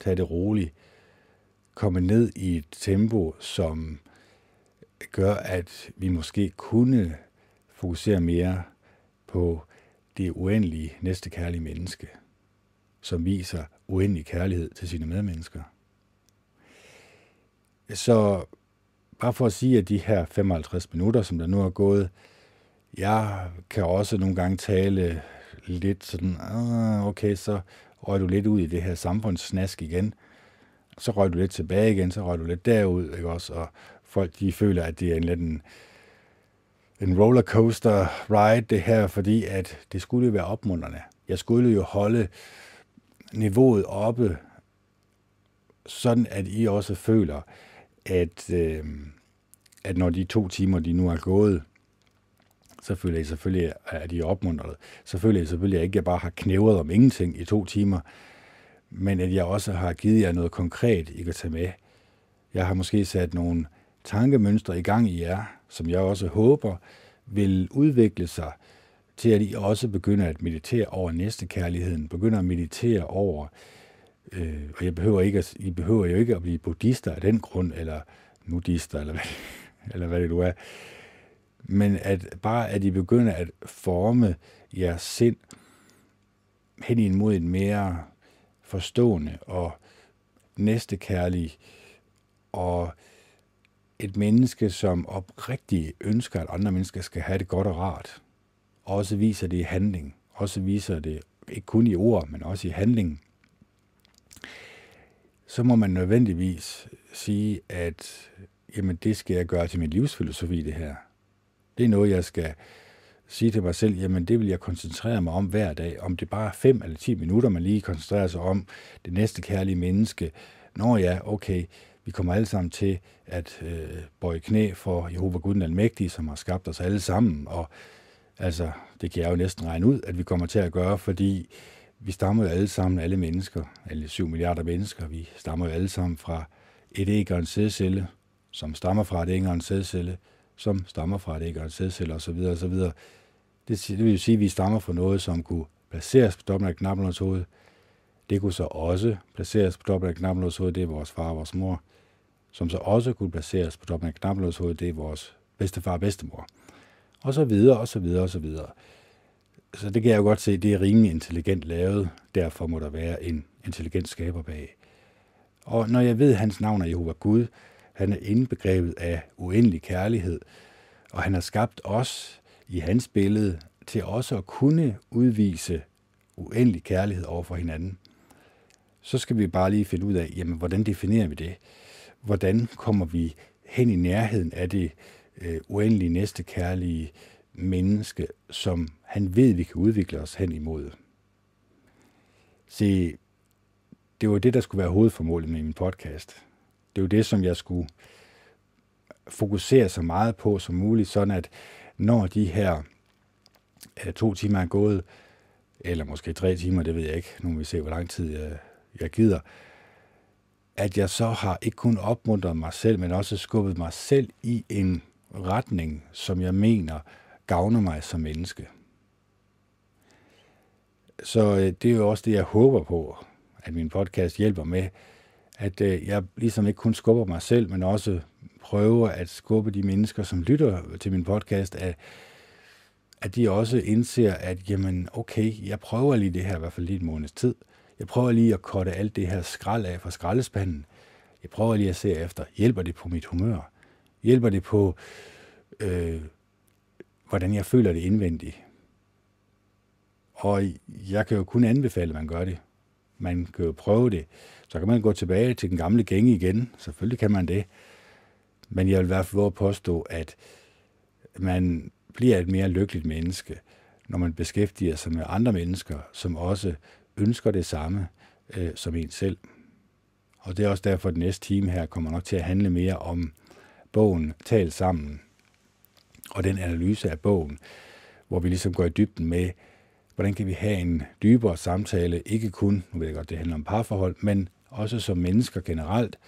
Speaker 1: tage det roligt, komme ned i et tempo, som gør, at vi måske kunne fokusere mere på det uendelige næste kærlige menneske, som viser uendelig kærlighed til sine medmennesker. Så bare for at sige, at de her 55 minutter, som der nu er gået, jeg kan også nogle gange tale lidt sådan, ah, okay, så røg du lidt ud i det her samfundssnask igen. Så røg du lidt tilbage igen, så røg du lidt derud, ikke også? Og folk, de føler, at det er en lidt en, en rollercoaster ride, det her, fordi at det skulle jo være opmunderende. Jeg skulle jo holde niveauet oppe, sådan at I også føler, at, øh, at når de to timer, de nu er gået, så føler I selvfølgelig, at I er opmuntret. Så føler I selvfølgelig, at jeg ikke bare har knævet om ingenting i to timer, men at jeg også har givet jer noget konkret, I kan tage med. Jeg har måske sat nogle tankemønstre i gang i jer, som jeg også håber vil udvikle sig til, at I også begynder at meditere over næstekærligheden, begynder at meditere over, øh, og jeg behøver ikke at, I behøver jo ikke at blive buddhister af den grund, eller nudister, eller hvad, eller hvad det nu er, men at bare at I begynder at forme jeres sind hen imod en mere forstående og næstekærlig og et menneske, som oprigtigt ønsker, at andre mennesker skal have det godt og rart, også viser det i handling, også viser det ikke kun i ord, men også i handling, så må man nødvendigvis sige, at jamen, det skal jeg gøre til min livsfilosofi, det her. Det er noget, jeg skal sige til mig selv, jamen det vil jeg koncentrere mig om hver dag. Om det bare er 5 eller 10 minutter, man lige koncentrerer sig om det næste kærlige menneske. Nå ja, okay, vi kommer alle sammen til at øh, bøje knæ for Jehova Gud den Almægtige, som har skabt os alle sammen. Og altså, det kan jeg jo næsten regne ud, at vi kommer til at gøre, fordi vi stammer jo alle sammen, alle mennesker, alle 7 milliarder mennesker, vi stammer jo alle sammen fra et æg og en sædcelle, som stammer fra et æg og en sædcelle, som stammer fra et æg og en sædcelle osv. osv. Det, det vil sige, at vi stammer fra noget, som kunne placeres på toppen af knappernes hoved. Det kunne så også placeres på toppen af knappernes hoved, det er vores far og vores mor. Som så også kunne placeres på toppen af knappernes hoved, det er vores bedstefar og bedstemor. Og så videre, og så videre, og så videre. Så det kan jeg jo godt se, det er rimelig intelligent lavet. Derfor må der være en intelligent skaber bag. Og når jeg ved, at hans navn er Jehova Gud, han er indbegrebet af uendelig kærlighed, og han har skabt os i hans billede til også at kunne udvise uendelig kærlighed over for hinanden. Så skal vi bare lige finde ud af, jamen, hvordan definerer vi det? Hvordan kommer vi hen i nærheden af det øh, uendelige næstekærlige menneske, som han ved, vi kan udvikle os hen imod? Se, det var det, der skulle være hovedformålet med min podcast. Det er det, som jeg skulle fokusere så meget på som muligt, sådan at når de her øh, to timer er gået, eller måske tre timer, det ved jeg ikke, nu må vi se, hvor lang tid jeg, jeg gider, at jeg så har ikke kun opmuntret mig selv, men også skubbet mig selv i en retning, som jeg mener gavner mig som menneske. Så øh, det er jo også det, jeg håber på, at min podcast hjælper med, at øh, jeg ligesom ikke kun skubber mig selv, men også prøver at skubbe de mennesker, som lytter til min podcast, at, at de også indser, at jamen, okay, jeg prøver lige det her, i hvert fald lige en måneds tid. Jeg prøver lige at korte alt det her skrald af fra skraldespanden. Jeg prøver lige at se efter, hjælper det på mit humør? Hjælper det på, øh, hvordan jeg føler det indvendigt? Og jeg kan jo kun anbefale, at man gør det. Man kan jo prøve det. Så kan man gå tilbage til den gamle gænge igen. Selvfølgelig kan man det. Men jeg vil i hvert fald påstå, at man bliver et mere lykkeligt menneske, når man beskæftiger sig med andre mennesker, som også ønsker det samme øh, som en selv. Og det er også derfor, at den næste time her kommer nok til at handle mere om bogen Tal sammen, og den analyse af bogen, hvor vi ligesom går i dybden med, hvordan kan vi have en dybere samtale, ikke kun, nu ved jeg godt, det handler om parforhold, men også som mennesker generelt.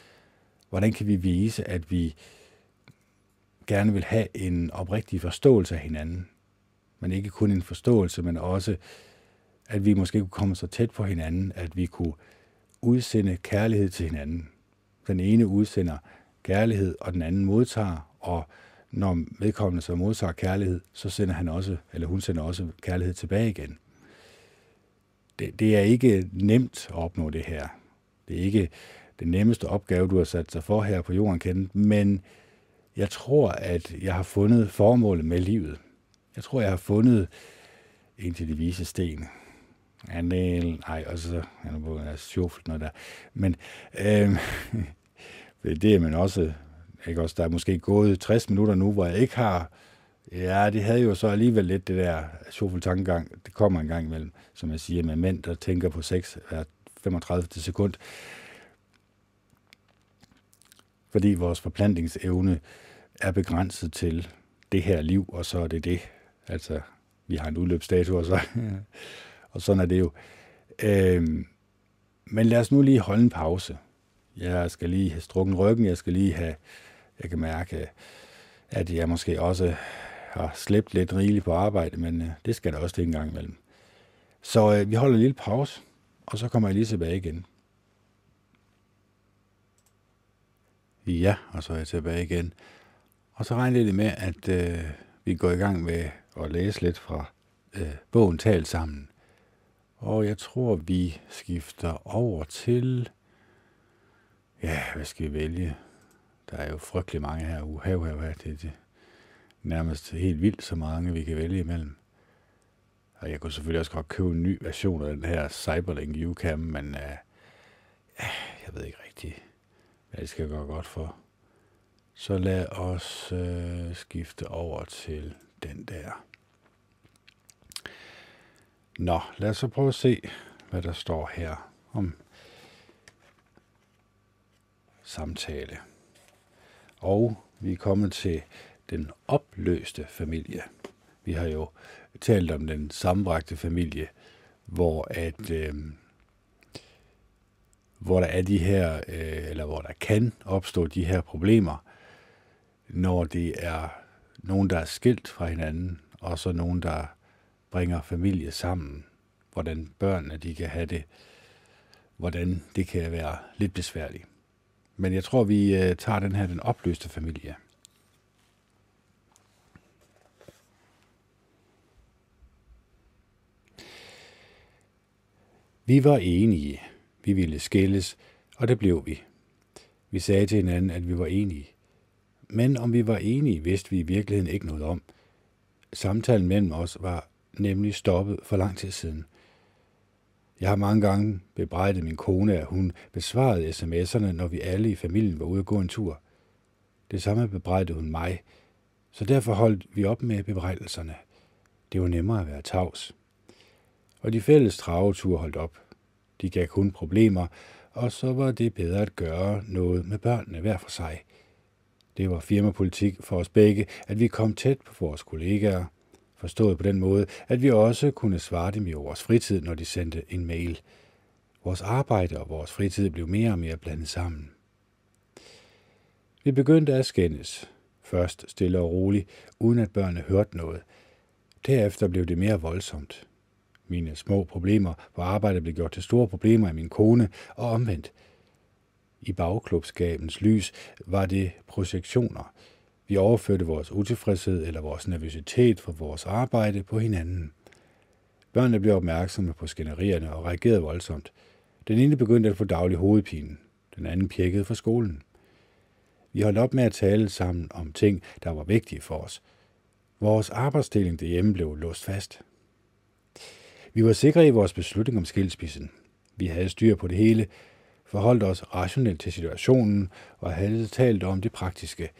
Speaker 1: Hvordan kan vi vise, at vi gerne vil have en oprigtig forståelse af hinanden, men ikke kun en forståelse, men også, at vi måske kunne komme så tæt på hinanden, at vi kunne udsende kærlighed til hinanden. Den ene udsender kærlighed, og den anden modtager, og når vedkommende så modtager kærlighed, så sender han også, eller hun sender også kærlighed tilbage igen. Det, det er ikke nemt at opnå det her. Det er ikke den nemmeste opgave, du har sat sig for her på jorden, kendt, men jeg tror, at jeg har fundet formålet med livet. Jeg tror, jeg har fundet en til de vise sten. Andel, nej, og så er på sjovt noget der. Men øh, det er man også, ikke også, der er måske gået 60 minutter nu, hvor jeg ikke har, ja, det havde jo så alligevel lidt det der sjovt tankegang, det kommer en gang imellem, som jeg siger, med mænd, der tænker på 6, 35 sekund. Fordi vores forplantningsevne er begrænset til det her liv, og så er det det. Altså, vi har en udløbsdato, og, så, og sådan er det jo. Øhm, men lad os nu lige holde en pause. Jeg skal lige have strukken ryggen, jeg skal lige have, jeg kan mærke, at jeg måske også har slæbt lidt rigeligt på arbejde, men øh, det skal der også til en gang imellem. Så øh, vi holder en lille pause, og så kommer jeg lige tilbage igen. Ja, og så er jeg tilbage igen. Og så regner det med, at øh, vi går i gang med at læse lidt fra øh, bogen Tal sammen. Og jeg tror, vi skifter over til... Ja, hvad skal vi vælge? Der er jo frygtelig mange her. Uha, uha, uha. Det, det nærmest helt vildt så mange, vi kan vælge imellem. Og jeg kunne selvfølgelig også godt købe en ny version af den her Cyberlink UCAM, men øh, jeg ved ikke rigtigt, at det skal gå godt for. Så lad os øh, skifte over til den der. Nå, lad os så prøve at se, hvad der står her om samtale. Og vi er kommet til den opløste familie. Vi har jo talt om den sambragte familie, hvor at øh, hvor der er de her, øh, eller hvor der kan opstå de her problemer, når det er nogen, der er skilt fra hinanden, og så nogen, der bringer familie sammen, hvordan børnene de kan have det, hvordan det kan være lidt besværligt. Men jeg tror, vi øh, tager den her, den opløste familie. Vi var enige. Vi ville skilles, og det blev vi. Vi sagde til hinanden, at vi var enige. Men om vi var enige, vidste vi i virkeligheden ikke noget om. Samtalen mellem os var nemlig stoppet for lang tid siden. Jeg har mange gange bebrejdet min kone, at hun besvarede sms'erne, når vi alle i familien var ude at gå en tur. Det samme bebrejdede hun mig, så derfor holdt vi op med bebrejdelserne. Det var nemmere at være tavs. Og de fælles traveture holdt op. De gav kun problemer, og så var det bedre at gøre noget med børnene hver for sig. Det var firmapolitik for os begge, at vi kom tæt på vores kollegaer, forstået på den måde, at vi også kunne svare dem i vores fritid, når de sendte en mail. Vores arbejde og vores fritid blev mere og mere blandet sammen. Vi begyndte at skændes. Først stille og roligt, uden at børnene hørte noget. Derefter blev det mere voldsomt. Mine små problemer på arbejdet blev gjort til store problemer af min kone, og omvendt. I bagklubskabens lys var det projektioner. Vi overførte vores utilfredshed eller vores nervøsitet for vores arbejde på hinanden. Børnene blev opmærksomme på skænderierne og reagerede voldsomt. Den ene begyndte at få daglig hovedpine. Den anden pjekkede fra skolen. Vi holdt op med at tale sammen om ting, der var vigtige for os. Vores arbejdsdeling derhjemme blev låst fast. Vi var sikre i vores beslutning om skilsmissen. Vi havde styr på det hele, forholdt os rationelt til situationen og havde talt om det praktiske,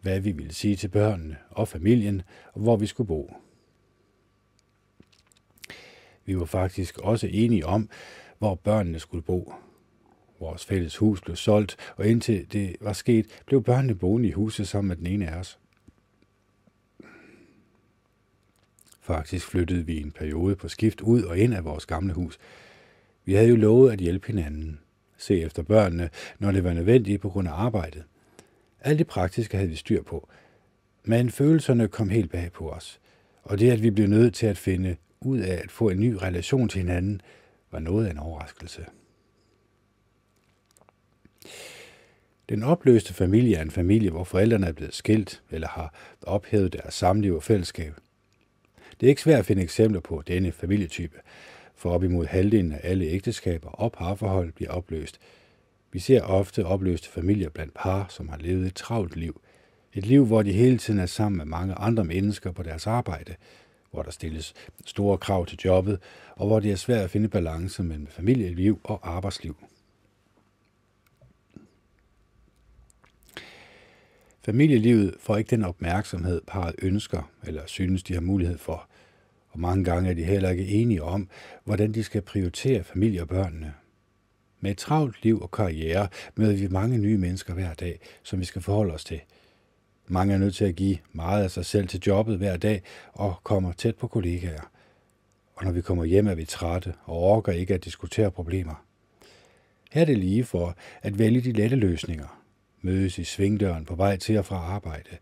Speaker 1: hvad vi ville sige til børnene og familien, og hvor vi skulle bo. Vi var faktisk også enige om, hvor børnene skulle bo. Vores fælles hus blev solgt, og indtil det var sket, blev børnene boende i huset sammen med den ene af os. Faktisk flyttede vi en periode på skift ud og ind af vores gamle hus. Vi havde jo lovet at hjælpe hinanden, se efter børnene, når det var nødvendigt på grund af arbejdet. Alt det praktiske havde vi styr på. Men følelserne kom helt bag på os. Og det, at vi blev nødt til at finde ud af at få en ny relation til hinanden, var noget af en overraskelse. Den opløste familie er en familie, hvor forældrene er blevet skilt eller har ophævet deres samliv og fællesskab. Det er ikke svært at finde eksempler på denne familietype, for op imod halvdelen af alle ægteskaber og parforhold bliver opløst. Vi ser ofte opløste familier blandt par, som har levet et travlt liv. Et liv, hvor de hele tiden er sammen med mange andre mennesker på deres arbejde, hvor der stilles store krav til jobbet, og hvor det er svært at finde balance mellem familieliv og arbejdsliv. Familielivet får ikke den opmærksomhed, parret ønsker eller synes, de har mulighed for. Og mange gange er de heller ikke enige om, hvordan de skal prioritere familie og børnene. Med et travlt liv og karriere møder vi mange nye mennesker hver dag, som vi skal forholde os til. Mange er nødt til at give meget af sig selv til jobbet hver dag og kommer tæt på kollegaer. Og når vi kommer hjem, er vi trætte og orker ikke at diskutere problemer. Her er det lige for at vælge de lette løsninger. Mødes i svingdøren på vej til og fra arbejde.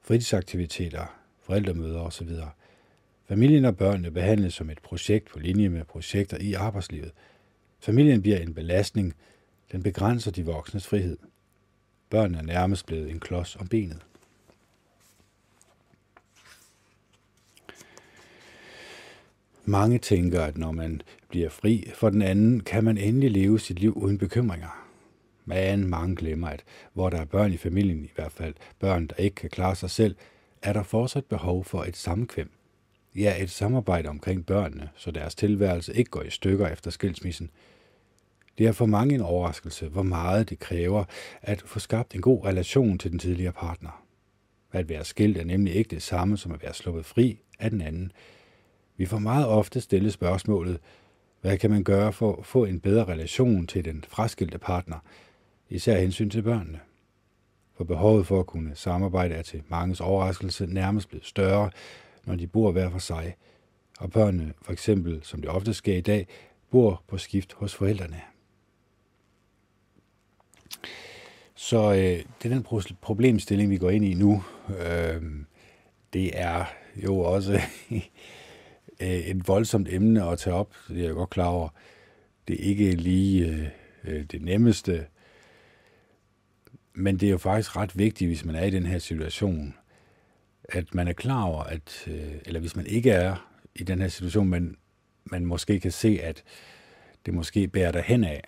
Speaker 1: Fritidsaktiviteter, forældremøder osv. Familien og børnene behandles som et projekt på linje med projekter i arbejdslivet. Familien bliver en belastning. Den begrænser de voksnes frihed. Børnene er nærmest blevet en klods om benet. Mange tænker, at når man bliver fri for den anden, kan man endelig leve sit liv uden bekymringer. Men mange glemmer, at hvor der er børn i familien, i hvert fald børn, der ikke kan klare sig selv, er der fortsat behov for et sammenkvem. Ja, et samarbejde omkring børnene, så deres tilværelse ikke går i stykker efter skilsmissen. Det er for mange en overraskelse, hvor meget det kræver at få skabt en god relation til den tidligere partner. At være skilt er nemlig ikke det samme som at være sluppet fri af den anden. Vi får meget ofte stillet spørgsmålet, hvad kan man gøre for at få en bedre relation til den fraskilte partner, især hensyn til børnene? For behovet for at kunne samarbejde er til manges overraskelse nærmest blevet større, når de bor hver for sig, og børnene, for eksempel, som det ofte sker i dag, bor på skift hos forældrene. Så øh, det er den problemstilling, vi går ind i nu. Øh, det er jo også øh, et voldsomt emne at tage op, det er jeg godt klar over. Det er ikke lige øh, øh, det nemmeste, men det er jo faktisk ret vigtigt, hvis man er i den her situation, at man er klar over, at, øh, eller hvis man ikke er i den her situation, men man måske kan se, at det måske bærer hen af,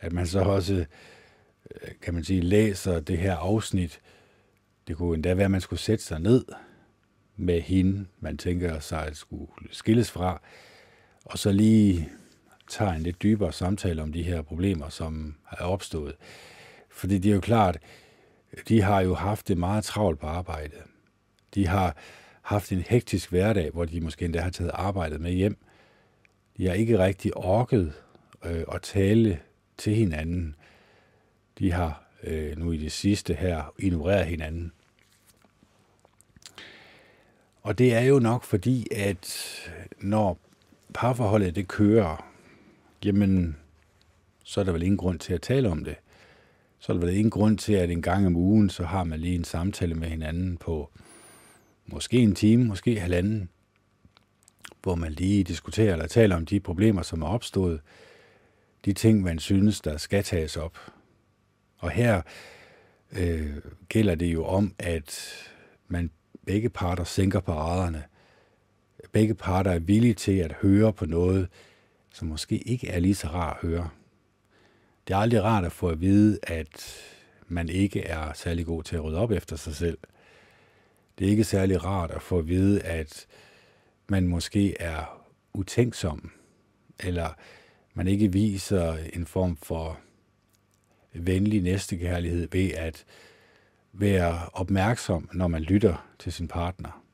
Speaker 1: at man så også, øh, kan man sige, læser det her afsnit. Det kunne endda være, at man skulle sætte sig ned med hende, man tænker sig at skulle skilles fra, og så lige tager en lidt dybere samtale om de her problemer, som er opstået. Fordi det er jo klart, de har jo haft det meget travlt på arbejdet. De har haft en hektisk hverdag, hvor de måske endda har taget arbejdet med hjem. De har ikke rigtig orket øh, at tale til hinanden. De har øh, nu i det sidste her ignoreret hinanden. Og det er jo nok fordi, at når parforholdet det kører, jamen, så er der vel ingen grund til at tale om det. Så er der vel ingen grund til, at en gang om ugen, så har man lige en samtale med hinanden på måske en time, måske halvanden, hvor man lige diskuterer eller taler om de problemer, som er opstået, de ting, man synes, der skal tages op. Og her øh, gælder det jo om, at man begge parter sænker paraderne. Begge parter er villige til at høre på noget, som måske ikke er lige så rart at høre. Det er aldrig rart at få at vide, at man ikke er særlig god til at rydde op efter sig selv. Det er ikke særlig rart at få at vide, at man måske er utænksom, eller man ikke viser en form for venlig næstekærlighed ved at være opmærksom, når man lytter til sin partner.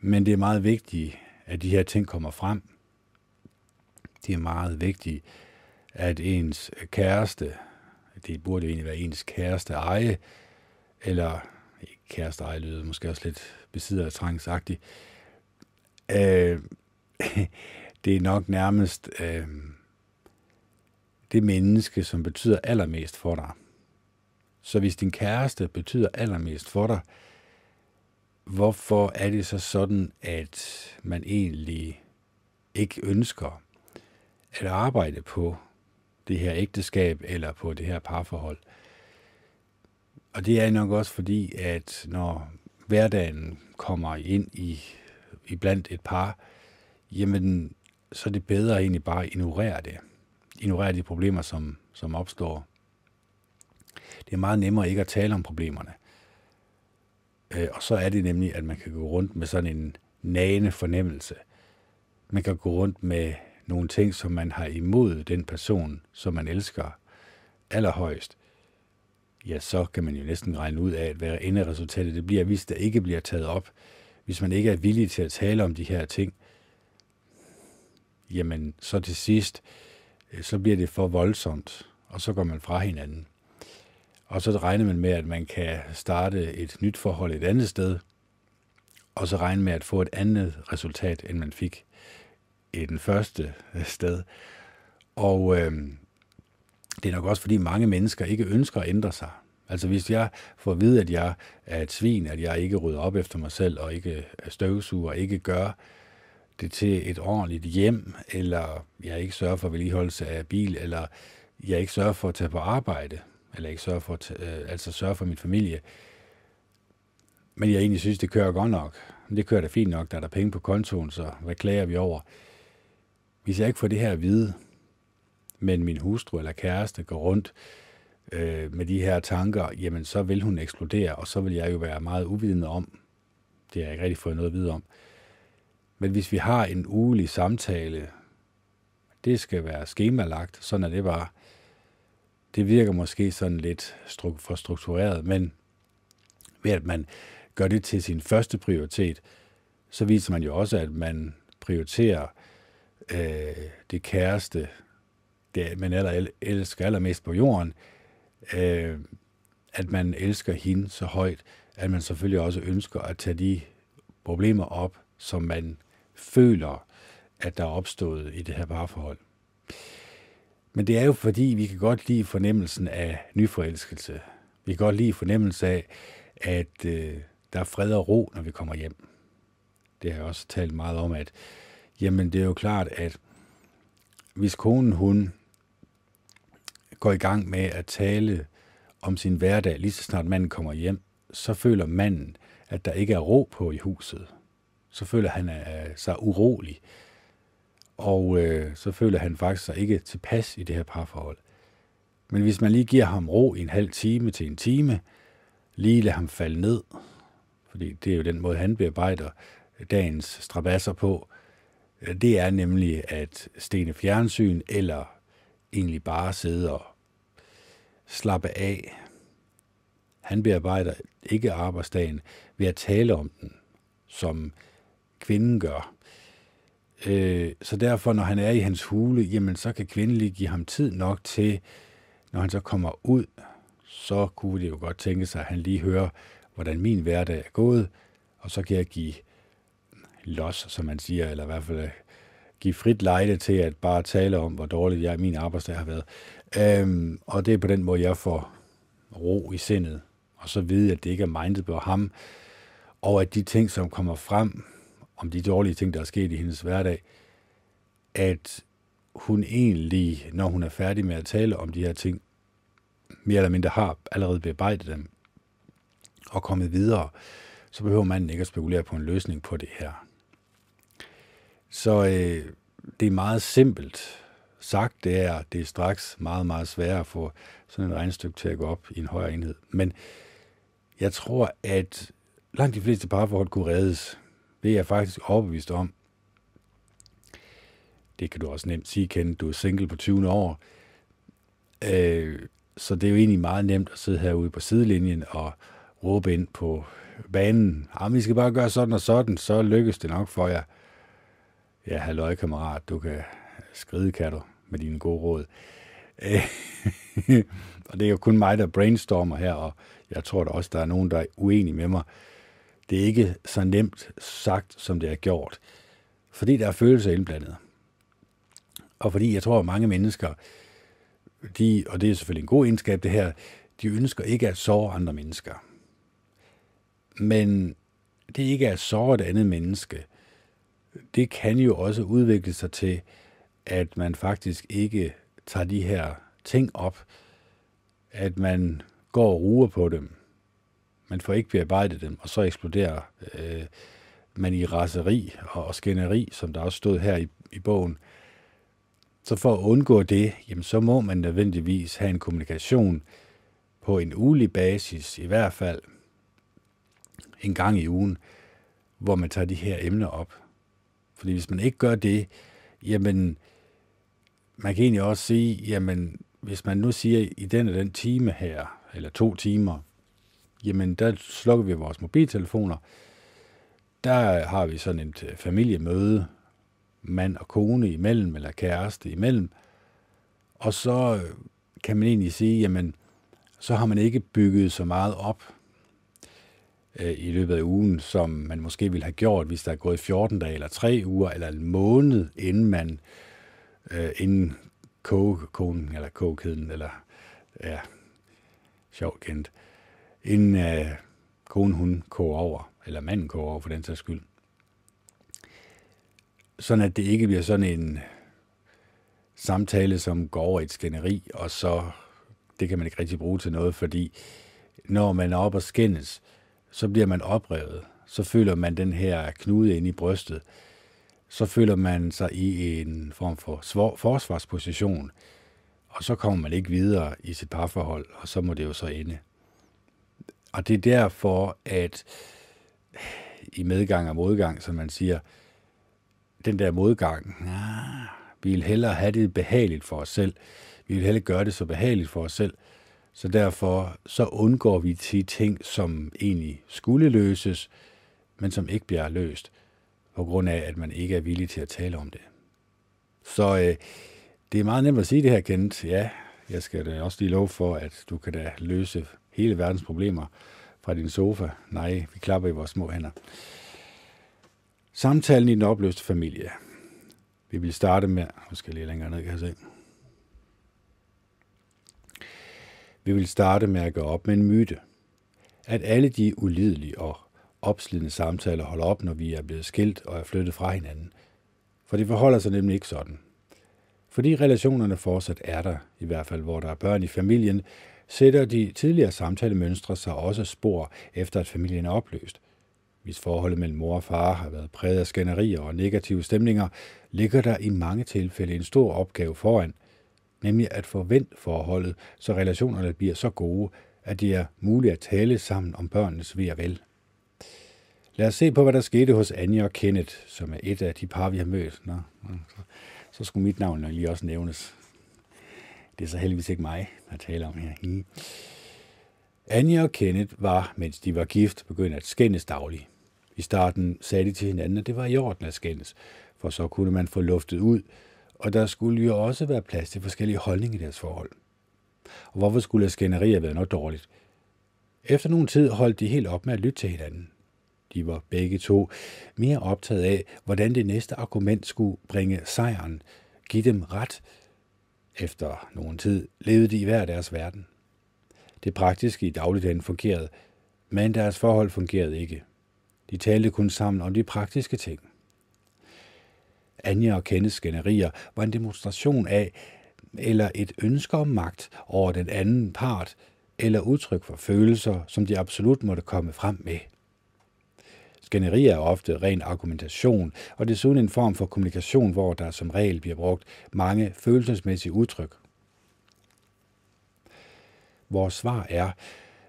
Speaker 1: Men det er meget vigtigt, at de her ting kommer frem. Det er meget vigtigt, at ens kæreste, det burde egentlig være ens kæreste eje, eller kæreste eje lyder måske også lidt besidder trangsagtigt. Øh, det er nok nærmest øh, det menneske, som betyder allermest for dig. Så hvis din kæreste betyder allermest for dig, hvorfor er det så sådan, at man egentlig ikke ønsker at arbejde på det her ægteskab eller på det her parforhold? Og det er nok også fordi, at når hverdagen kommer ind i, i blandt et par, jamen så er det bedre egentlig bare at ignorere det. Ignorere de problemer, som, som opstår. Det er meget nemmere ikke at tale om problemerne. Øh, og så er det nemlig, at man kan gå rundt med sådan en nagende fornemmelse. Man kan gå rundt med nogle ting, som man har imod den person, som man elsker allerhøjst. Ja, så kan man jo næsten regne ud af, at hvad enderesultatet det bliver, hvis der ikke bliver taget op. Hvis man ikke er villig til at tale om de her ting, jamen så til sidst, øh, så bliver det for voldsomt, og så går man fra hinanden. Og så regner man med, at man kan starte et nyt forhold et andet sted, og så regne med at få et andet resultat, end man fik i den første øh, sted. Og øh, det er nok også, fordi mange mennesker ikke ønsker at ændre sig. Altså hvis jeg får at vide, at jeg er et svin, at jeg ikke rydder op efter mig selv, og ikke støvsuger, og ikke gør det til et ordentligt hjem, eller jeg ikke sørger for vedligeholdelse af bil, eller jeg ikke sørger for at tage på arbejde, eller ikke sørger for at tage, øh, altså sørger for min familie. Men jeg egentlig synes, det kører godt nok. Det kører da fint nok, der er der penge på kontoen, så hvad klager vi over? Hvis jeg ikke får det her at vide, men min hustru eller kæreste går rundt øh, med de her tanker, jamen så vil hun eksplodere, og så vil jeg jo være meget uvidende om. Det har jeg ikke rigtig fået noget at vide om. Men hvis vi har en ugelig samtale, det skal være skemalagt, sådan er det bare. Det virker måske sådan lidt for struktureret, men ved at man gør det til sin første prioritet, så viser man jo også, at man prioriterer øh, det kæreste, det man aller, elsker allermest på jorden, øh, at man elsker hende så højt, at man selvfølgelig også ønsker at tage de problemer op, som man føler, at der er opstået i det her parforhold. Men det er jo fordi, vi kan godt lide fornemmelsen af nyforelskelse. Vi kan godt lide fornemmelsen af, at øh, der er fred og ro, når vi kommer hjem. Det har jeg også talt meget om, at jamen, det er jo klart, at hvis konen hun går i gang med at tale om sin hverdag, lige så snart manden kommer hjem, så føler manden, at der ikke er ro på i huset. Så føler han øh, sig urolig. Og øh, så føler han faktisk sig ikke tilpas i det her parforhold. Men hvis man lige giver ham ro i en halv time til en time, lige lader ham falde ned, fordi det er jo den måde, han bearbejder dagens strabasser på, det er nemlig at stene fjernsyn, eller egentlig bare sidde og slappe af. Han bearbejder ikke arbejdsdagen ved at tale om den, som kvinden gør. Øh, så derfor, når han er i hans hule, jamen så kan kvinden lige give ham tid nok til, når han så kommer ud, så kunne det jo godt tænke sig, at han lige hører, hvordan min hverdag er gået, og så kan jeg give los, som man siger, eller i hvert fald øh, give frit lejde til at bare tale om, hvor dårligt jeg min arbejdsdag har været. Øhm, og det er på den måde, jeg får ro i sindet, og så vide, at det ikke er mindet på ham, og at de ting, som kommer frem, om de dårlige ting, der er sket i hendes hverdag, at hun egentlig, når hun er færdig med at tale om de her ting, mere eller mindre har allerede bearbejdet dem og kommet videre, så behøver man ikke at spekulere på en løsning på det her. Så øh, det er meget simpelt sagt, det er, det er straks meget, meget sværere at få sådan et regnestykke til at gå op i en højere enhed. Men jeg tror, at langt de fleste parforhold kunne reddes. Det er jeg faktisk overbevist om. Det kan du også nemt sige, Ken. Du er single på 20 år. Øh, så det er jo egentlig meget nemt at sidde herude på sidelinjen og råbe ind på banen. Jamen, vi skal bare gøre sådan og sådan, så lykkes det nok for jer. Ja, halløj kammerat, du kan skride, kan du, med dine gode råd. og det er jo kun mig, der brainstormer her, og jeg tror da også, der er nogen, der er uenige med mig. Det er ikke så nemt sagt, som det er gjort. Fordi der er følelser indblandet. Og fordi jeg tror, at mange mennesker, de, og det er selvfølgelig en god egenskab det her, de ønsker ikke at såre andre mennesker. Men det ikke er at såre et andet menneske, det kan jo også udvikle sig til, at man faktisk ikke tager de her ting op, at man går og ruer på dem. Man får ikke bearbejdet dem, og så eksploderer øh, man i raseri og, og skænderi, som der også stod her i, i bogen. Så for at undgå det, jamen så må man nødvendigvis have en kommunikation på en ulig basis, i hvert fald en gang i ugen, hvor man tager de her emner op. Fordi hvis man ikke gør det, jamen, man kan egentlig også sige, jamen, hvis man nu siger, i den og den time her, eller to timer, jamen, der slukker vi vores mobiltelefoner. Der har vi sådan et øh, familiemøde, mand og kone imellem, eller kæreste imellem. Og så øh, kan man egentlig sige, jamen, så har man ikke bygget så meget op øh, i løbet af ugen, som man måske ville have gjort, hvis der er gået 14 dage, eller 3 uger, eller en måned, inden man, øh, inden kogekonen, eller kogekæden, eller ja, sjovt kendt, inden øh, konen hun koger over, eller manden koger over for den sags skyld. Sådan at det ikke bliver sådan en samtale, som går over i et skænderi, og så det kan man ikke rigtig bruge til noget, fordi når man er oppe og skændes, så bliver man oprevet. Så føler man den her knude ind i brystet. Så føler man sig i en form for forsvarsposition, og så kommer man ikke videre i sit parforhold, og så må det jo så ende. Og det er derfor, at i medgang og modgang, som man siger, den der modgang, ah, vi vil hellere have det behageligt for os selv. Vi vil hellere gøre det så behageligt for os selv. Så derfor så undgår vi de ting, som egentlig skulle løses, men som ikke bliver løst, på grund af, at man ikke er villig til at tale om det. Så øh, det er meget nemt at sige det her, Kent. Ja, jeg skal da også lige love for, at du kan da løse hele verdens problemer fra din sofa. Nej, vi klapper i vores små hænder. Samtalen i den opløste familie. Vi vil starte med, nu skal jeg lige længere ned, kan jeg se. Vi vil starte med at gå op med en myte. At alle de ulidelige og opslidende samtaler holder op, når vi er blevet skilt og er flyttet fra hinanden. For det forholder sig nemlig ikke sådan. Fordi relationerne fortsat er der, i hvert fald hvor der er børn i familien, sætter de tidligere samtalemønstre sig også spor efter, at familien er opløst. Hvis forholdet mellem mor og far har været præget af skænderier og negative stemninger, ligger der i mange tilfælde en stor opgave foran, nemlig at forvente forholdet, så relationerne bliver så gode, at det er muligt at tale sammen om børnenes ved og vel. Lad os se på, hvad der skete hos Anja og Kenneth, som er et af de par, vi har mødt. Nå, så, så skulle mit navn lige også nævnes. Det er så heldigvis ikke mig, der taler om her. Anja og Kenneth var, mens de var gift, begyndt at skændes dagligt. I starten sagde de til hinanden, at det var i orden at skændes, for så kunne man få luftet ud, og der skulle jo også være plads til forskellige holdninger i deres forhold. Og hvorfor skulle skænderier være noget dårligt? Efter nogen tid holdt de helt op med at lytte til hinanden. De var begge to mere optaget af, hvordan det næste argument skulle bringe sejren, give dem ret. Efter nogen tid levede de i hver deres verden. Det praktiske i dagligdagen fungerede, men deres forhold fungerede ikke. De talte kun sammen om de praktiske ting. Anja og Kenneths skænderier var en demonstration af, eller et ønske om magt over den anden part, eller udtryk for følelser, som de absolut måtte komme frem med. Skænderier er ofte ren argumentation, og desuden en form for kommunikation, hvor der som regel bliver brugt mange følelsesmæssige udtryk. Vores svar er,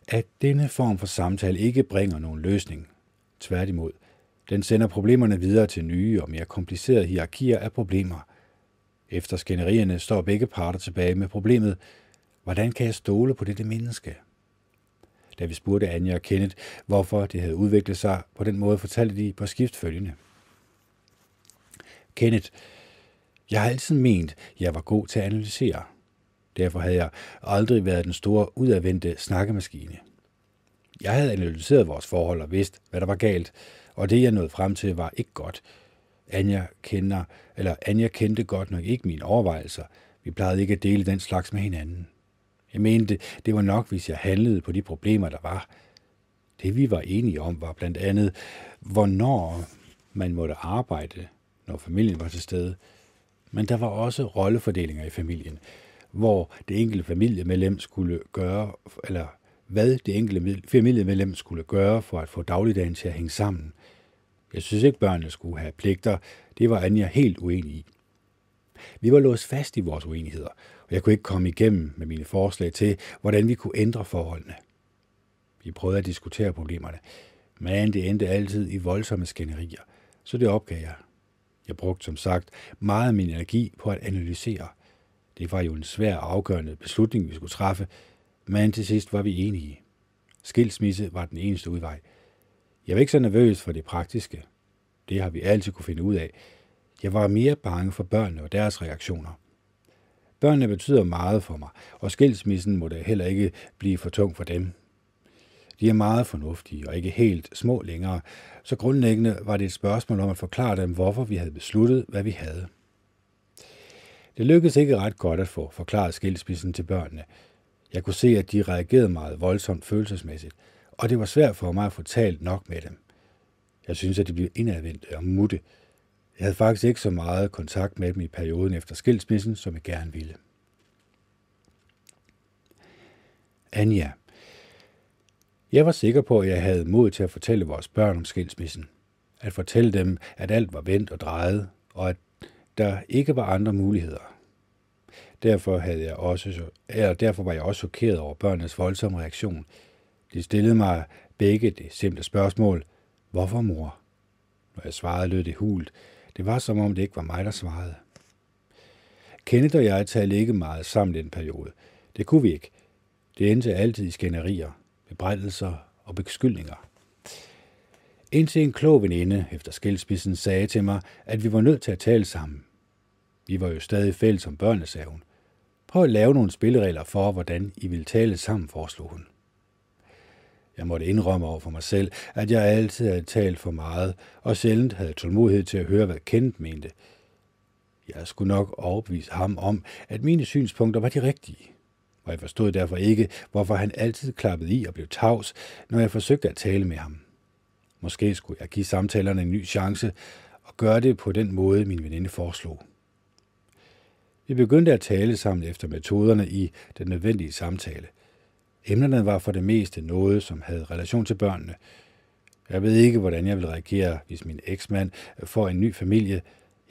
Speaker 1: at denne form for samtale ikke bringer nogen løsning. Tværtimod, den sender problemerne videre til nye og mere komplicerede hierarkier af problemer. Efter skænderierne står begge parter tilbage med problemet, hvordan kan jeg stole på dette menneske? Da vi spurgte Anja og Kenneth, hvorfor det havde udviklet sig på den måde, fortalte de på skift følgende. Kenneth, jeg har altid ment, jeg var god til at analysere. Derfor havde jeg aldrig været den store udadvendte snakkemaskine. Jeg havde analyseret vores forhold og vidst, hvad der var galt, og det jeg nåede frem til var ikke godt. Anja, kender, eller Anja kendte godt nok ikke mine overvejelser. Vi plejede ikke at dele den slags med hinanden. Jeg mente, det var nok, hvis jeg handlede på de problemer, der var. Det vi var enige om var blandt andet, hvornår man måtte arbejde, når familien var til stede. Men der var også rollefordelinger i familien, hvor det enkelte familiemedlem skulle gøre, eller hvad det enkelte familiemedlem skulle gøre for at få dagligdagen til at hænge sammen. Jeg synes ikke, børnene skulle have pligter. Det var Anja helt uenig i. Vi var låst fast i vores uenigheder, og jeg kunne ikke komme igennem med mine forslag til, hvordan vi kunne ændre forholdene. Vi prøvede at diskutere problemerne, Men det endte altid i voldsomme skænderier, så det opgav jeg. Jeg brugte som sagt meget af min energi på at analysere. Det var jo en svær afgørende beslutning, vi skulle træffe, men til sidst var vi enige. Skilsmisse var den eneste udvej. Jeg var ikke så nervøs for det praktiske. Det har vi altid kunne finde ud af. Jeg var mere bange for børnene og deres reaktioner. Børnene betyder meget for mig, og skilsmissen må da heller ikke blive for tung for dem. De er meget fornuftige og ikke helt små længere, så grundlæggende var det et spørgsmål om at forklare dem, hvorfor vi havde besluttet, hvad vi havde. Det lykkedes ikke ret godt at få forklaret skilsmissen til børnene. Jeg kunne se, at de reagerede meget voldsomt følelsesmæssigt, og det var svært for mig at få talt nok med dem. Jeg synes, at de blev indadvendte og mutte. Jeg havde faktisk ikke så meget kontakt med dem i perioden efter skilsmissen, som jeg gerne ville. Anja. Jeg var sikker på, at jeg havde mod til at fortælle vores børn om skilsmissen. At fortælle dem, at alt var vendt og drejet, og at der ikke var andre muligheder. Derfor, havde jeg også, eller derfor var jeg også chokeret over børnenes voldsomme reaktion. De stillede mig begge det simple spørgsmål, hvorfor mor? Når jeg svarede, lød det hult. Det var som om det ikke var mig, der svarede. Kenneth og jeg talte ikke meget sammen den periode. Det kunne vi ikke. Det endte altid i skænderier, bebrejdelser og beskyldninger. Indtil en klog veninde efter skilsmissen sagde til mig, at vi var nødt til at tale sammen. Vi var jo stadig fælles om børnene, sagde hun. Prøv at lave nogle spilleregler for, hvordan I vil tale sammen, foreslog hun. Jeg måtte indrømme over for mig selv, at jeg altid havde talt for meget, og sjældent havde tålmodighed til at høre, hvad Kent mente. Jeg skulle nok overbevise ham om, at mine synspunkter var de rigtige. Og jeg forstod derfor ikke, hvorfor han altid klappede i og blev tavs, når jeg forsøgte at tale med ham. Måske skulle jeg give samtalerne en ny chance og gøre det på den måde, min veninde foreslog. Vi begyndte at tale sammen efter metoderne i den nødvendige samtale. Emnerne var for det meste noget, som havde relation til børnene. Jeg ved ikke, hvordan jeg vil reagere, hvis min eksmand får en ny familie.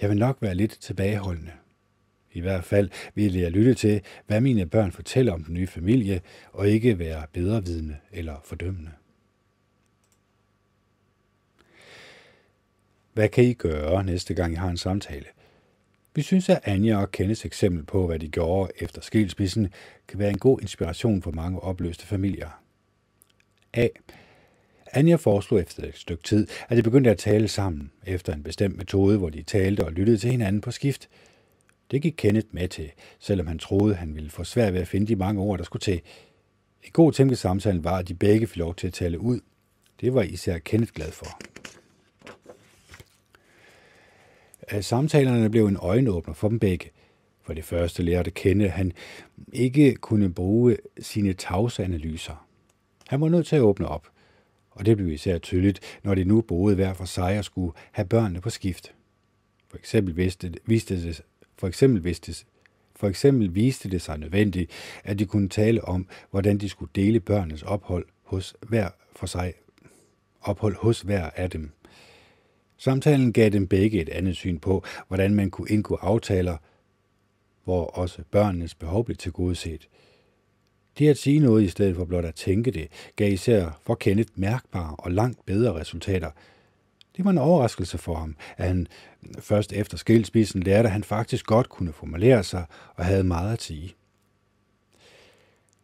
Speaker 1: Jeg vil nok være lidt tilbageholdende. I hvert fald ville jeg lytte til, hvad mine børn fortæller om den nye familie, og ikke være bedrevidende eller fordømmende. Hvad kan I gøre næste gang I har en samtale? Vi synes, at Anja og Kenneths eksempel på, hvad de gjorde efter skilsmissen, kan være en god inspiration for mange opløste familier. A. Anja foreslog efter et stykke tid, at de begyndte at tale sammen efter en bestemt metode, hvor de talte og lyttede til hinanden på skift. Det gik Kenneth med til, selvom han troede, han ville få svært ved at finde de mange ord, der skulle til. En god ting ved samtalen var, at de begge fik lov til at tale ud. Det var især Kenneth glad for. At samtalerne blev en øjenåbner for dem begge. For det første lærte Kende, at han ikke kunne bruge sine tavsanalyser. Han var nødt til at åbne op. Og det blev især tydeligt, når de nu boede hver for sig og skulle have børnene på skift. For eksempel viste, viste det, for eksempel viste, for eksempel viste det sig nødvendigt, at de kunne tale om, hvordan de skulle dele børnenes ophold hos hver for sig ophold hos hver af dem. Samtalen gav dem begge et andet syn på, hvordan man kunne indgå aftaler, hvor også børnenes behov blev tilgodeset. Det at sige noget i stedet for blot at tænke det, gav især for Kenneth mærkbare og langt bedre resultater. Det var en overraskelse for ham, at han først efter skilsmissen lærte, at han faktisk godt kunne formulere sig og havde meget at sige.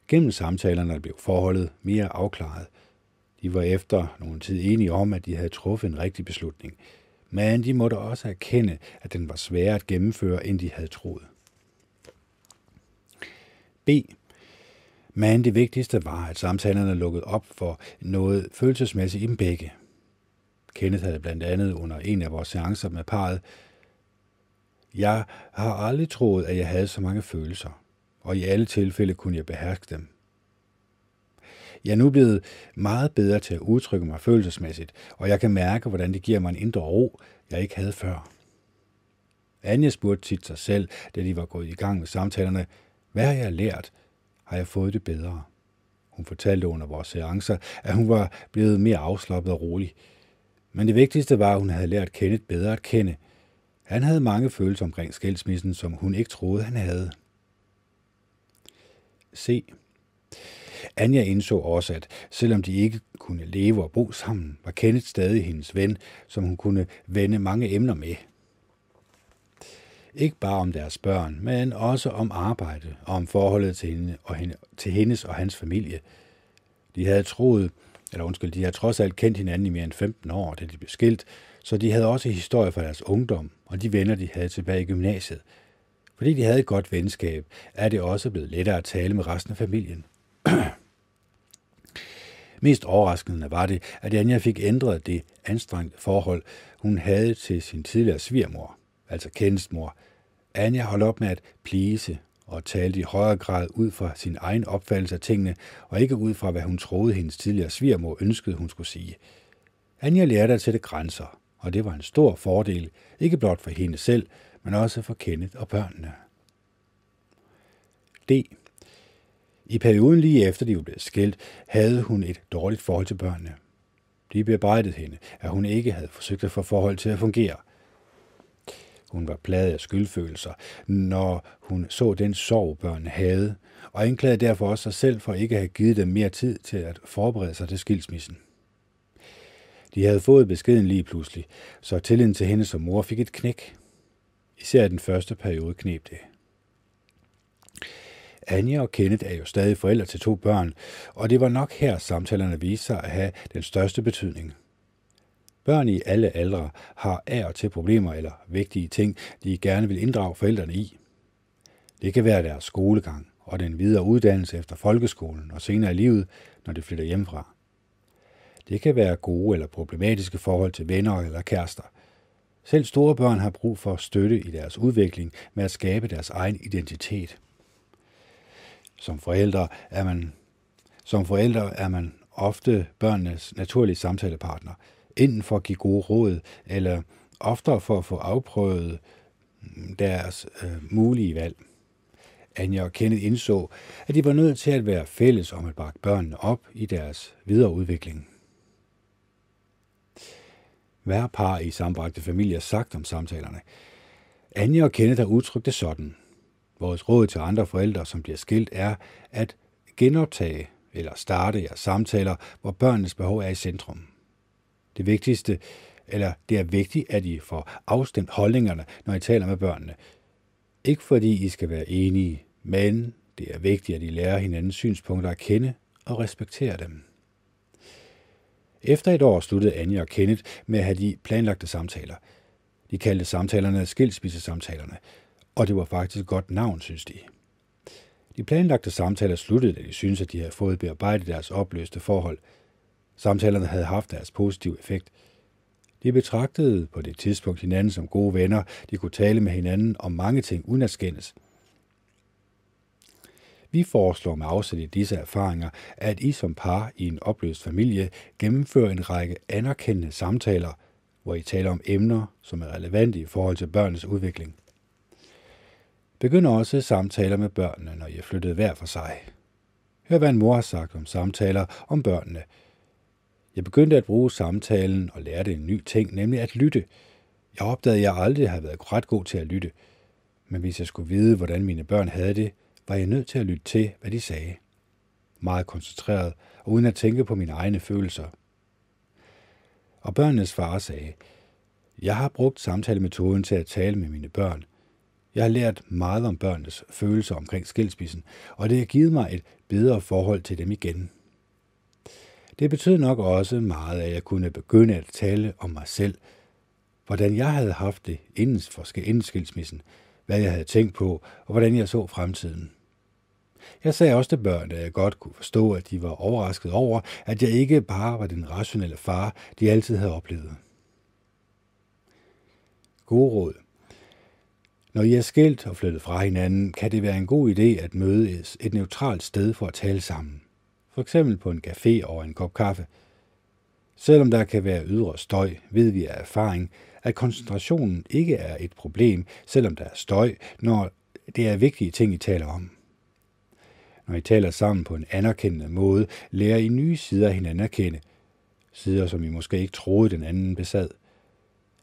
Speaker 1: Gennem samtalerne blev forholdet mere afklaret – de var efter nogen tid enige om, at de havde truffet en rigtig beslutning, men de måtte også erkende, at den var sværere at gennemføre, end de havde troet. B. Men det vigtigste var, at samtalerne lukkede op for noget følelsesmæssigt i dem begge. Kenneth havde blandt andet under en af vores seancer med parret, jeg har aldrig troet, at jeg havde så mange følelser, og i alle tilfælde kunne jeg beherske dem. Jeg er nu blevet meget bedre til at udtrykke mig følelsesmæssigt, og jeg kan mærke, hvordan det giver mig en indre ro, jeg ikke havde før. Anja spurgte tit sig selv, da de var gået i gang med samtalerne, hvad har jeg lært? Har jeg fået det bedre? Hun fortalte under vores seancer, at hun var blevet mere afslappet og rolig. Men det vigtigste var, at hun havde lært Kenneth bedre at kende. Han havde mange følelser omkring skilsmissen, som hun ikke troede, han havde. Se, Anja indså også, at selvom de ikke kunne leve og bo sammen, var Kenneth stadig hendes ven, som hun kunne vende mange emner med. Ikke bare om deres børn, men også om arbejde og om forholdet til, hende og hende, til hendes og hans familie. De havde troet, eller undskyld, de havde trods alt kendt hinanden i mere end 15 år, da de blev skilt, så de havde også historie fra deres ungdom og de venner, de havde tilbage i gymnasiet. Fordi de havde et godt venskab, er det også blevet lettere at tale med resten af familien. Mest overraskende var det, at Anja fik ændret det anstrengte forhold, hun havde til sin tidligere svigermor, altså Kens mor. Anja holdt op med at plise og talte i højere grad ud fra sin egen opfattelse af tingene, og ikke ud fra, hvad hun troede, hendes tidligere svigermor ønskede, hun skulle sige. Anja lærte at sætte grænser, og det var en stor fordel, ikke blot for hende selv, men også for Kenneth og børnene. D. I perioden lige efter de var blevet skilt, havde hun et dårligt forhold til børnene. De bebrejdede hende, at hun ikke havde forsøgt at få forhold til at fungere. Hun var plaget af skyldfølelser, når hun så den sorg, børnene havde, og anklagede derfor også sig selv for ikke at have givet dem mere tid til at forberede sig til skilsmissen. De havde fået beskeden lige pludselig, så tilliden til hende som mor fik et knæk. Især i den første periode knep det. Anja og Kenneth er jo stadig forældre til to børn, og det var nok her samtalerne viste sig at have den største betydning. Børn i alle aldre har af og til problemer eller vigtige ting, de gerne vil inddrage forældrene i. Det kan være deres skolegang og den videre uddannelse efter folkeskolen og senere i livet, når de flytter hjemmefra. Det kan være gode eller problematiske forhold til venner eller kærester. Selv store børn har brug for støtte i deres udvikling med at skabe deres egen identitet. Som forældre er man, som forældre er man ofte børnenes naturlige samtalepartner, enten for at give gode råd, eller oftere for at få afprøvet deres øh, mulige valg. Anja og Kenneth indså, at de var nødt til at være fælles om at bakke børnene op i deres videre udvikling. Hver par i sambragte familier sagt om samtalerne. Anja og Kenneth har udtrykt det sådan. Vores råd til andre forældre, som bliver skilt, er at genoptage eller starte jeres samtaler, hvor børnenes behov er i centrum. Det vigtigste, eller det er vigtigt, at I får afstemt holdningerne, når I taler med børnene. Ikke fordi I skal være enige, men det er vigtigt, at I lærer hinandens synspunkter at kende og respektere dem. Efter et år sluttede Anja og Kenneth med at have de planlagte samtaler. De kaldte samtalerne skilsmissesamtalerne, og det var faktisk et godt navn, synes de. De planlagte samtaler sluttede, da de syntes, at de havde fået bearbejdet deres opløste forhold. Samtalerne havde haft deres positive effekt. De betragtede på det tidspunkt hinanden som gode venner. De kunne tale med hinanden om mange ting uden at skændes. Vi foreslår med afsæt i disse erfaringer, at I som par i en opløst familie gennemfører en række anerkendende samtaler, hvor I taler om emner, som er relevante i forhold til børnenes udvikling. Begynd også samtaler med børnene, når I er flyttet hver for sig. Hør, hvad en mor har sagt om samtaler om børnene. Jeg begyndte at bruge samtalen og lærte en ny ting, nemlig at lytte. Jeg opdagede, at jeg aldrig havde været ret god til at lytte. Men hvis jeg skulle vide, hvordan mine børn havde det, var jeg nødt til at lytte til, hvad de sagde. Meget koncentreret og uden at tænke på mine egne følelser. Og børnenes far sagde, jeg har brugt samtalemetoden til at tale med mine børn. Jeg har lært meget om børnenes følelser omkring skilsmissen, og det har givet mig et bedre forhold til dem igen. Det betød nok også meget, at jeg kunne begynde at tale om mig selv, hvordan jeg havde haft det inden, for, skilsmissen, hvad jeg havde tænkt på, og hvordan jeg så fremtiden. Jeg sagde også til børn, at jeg godt kunne forstå, at de var overrasket over, at jeg ikke bare var den rationelle far, de altid havde oplevet. God råd. Når I er skilt og flyttet fra hinanden, kan det være en god idé at mødes et neutralt sted for at tale sammen. For eksempel på en café over en kop kaffe. Selvom der kan være ydre støj, ved vi af erfaring, at koncentrationen ikke er et problem, selvom der er støj, når det er vigtige ting, I taler om. Når I taler sammen på en anerkendende måde, lærer I nye sider af hinanden at kende. Sider, som I måske ikke troede, den anden besad.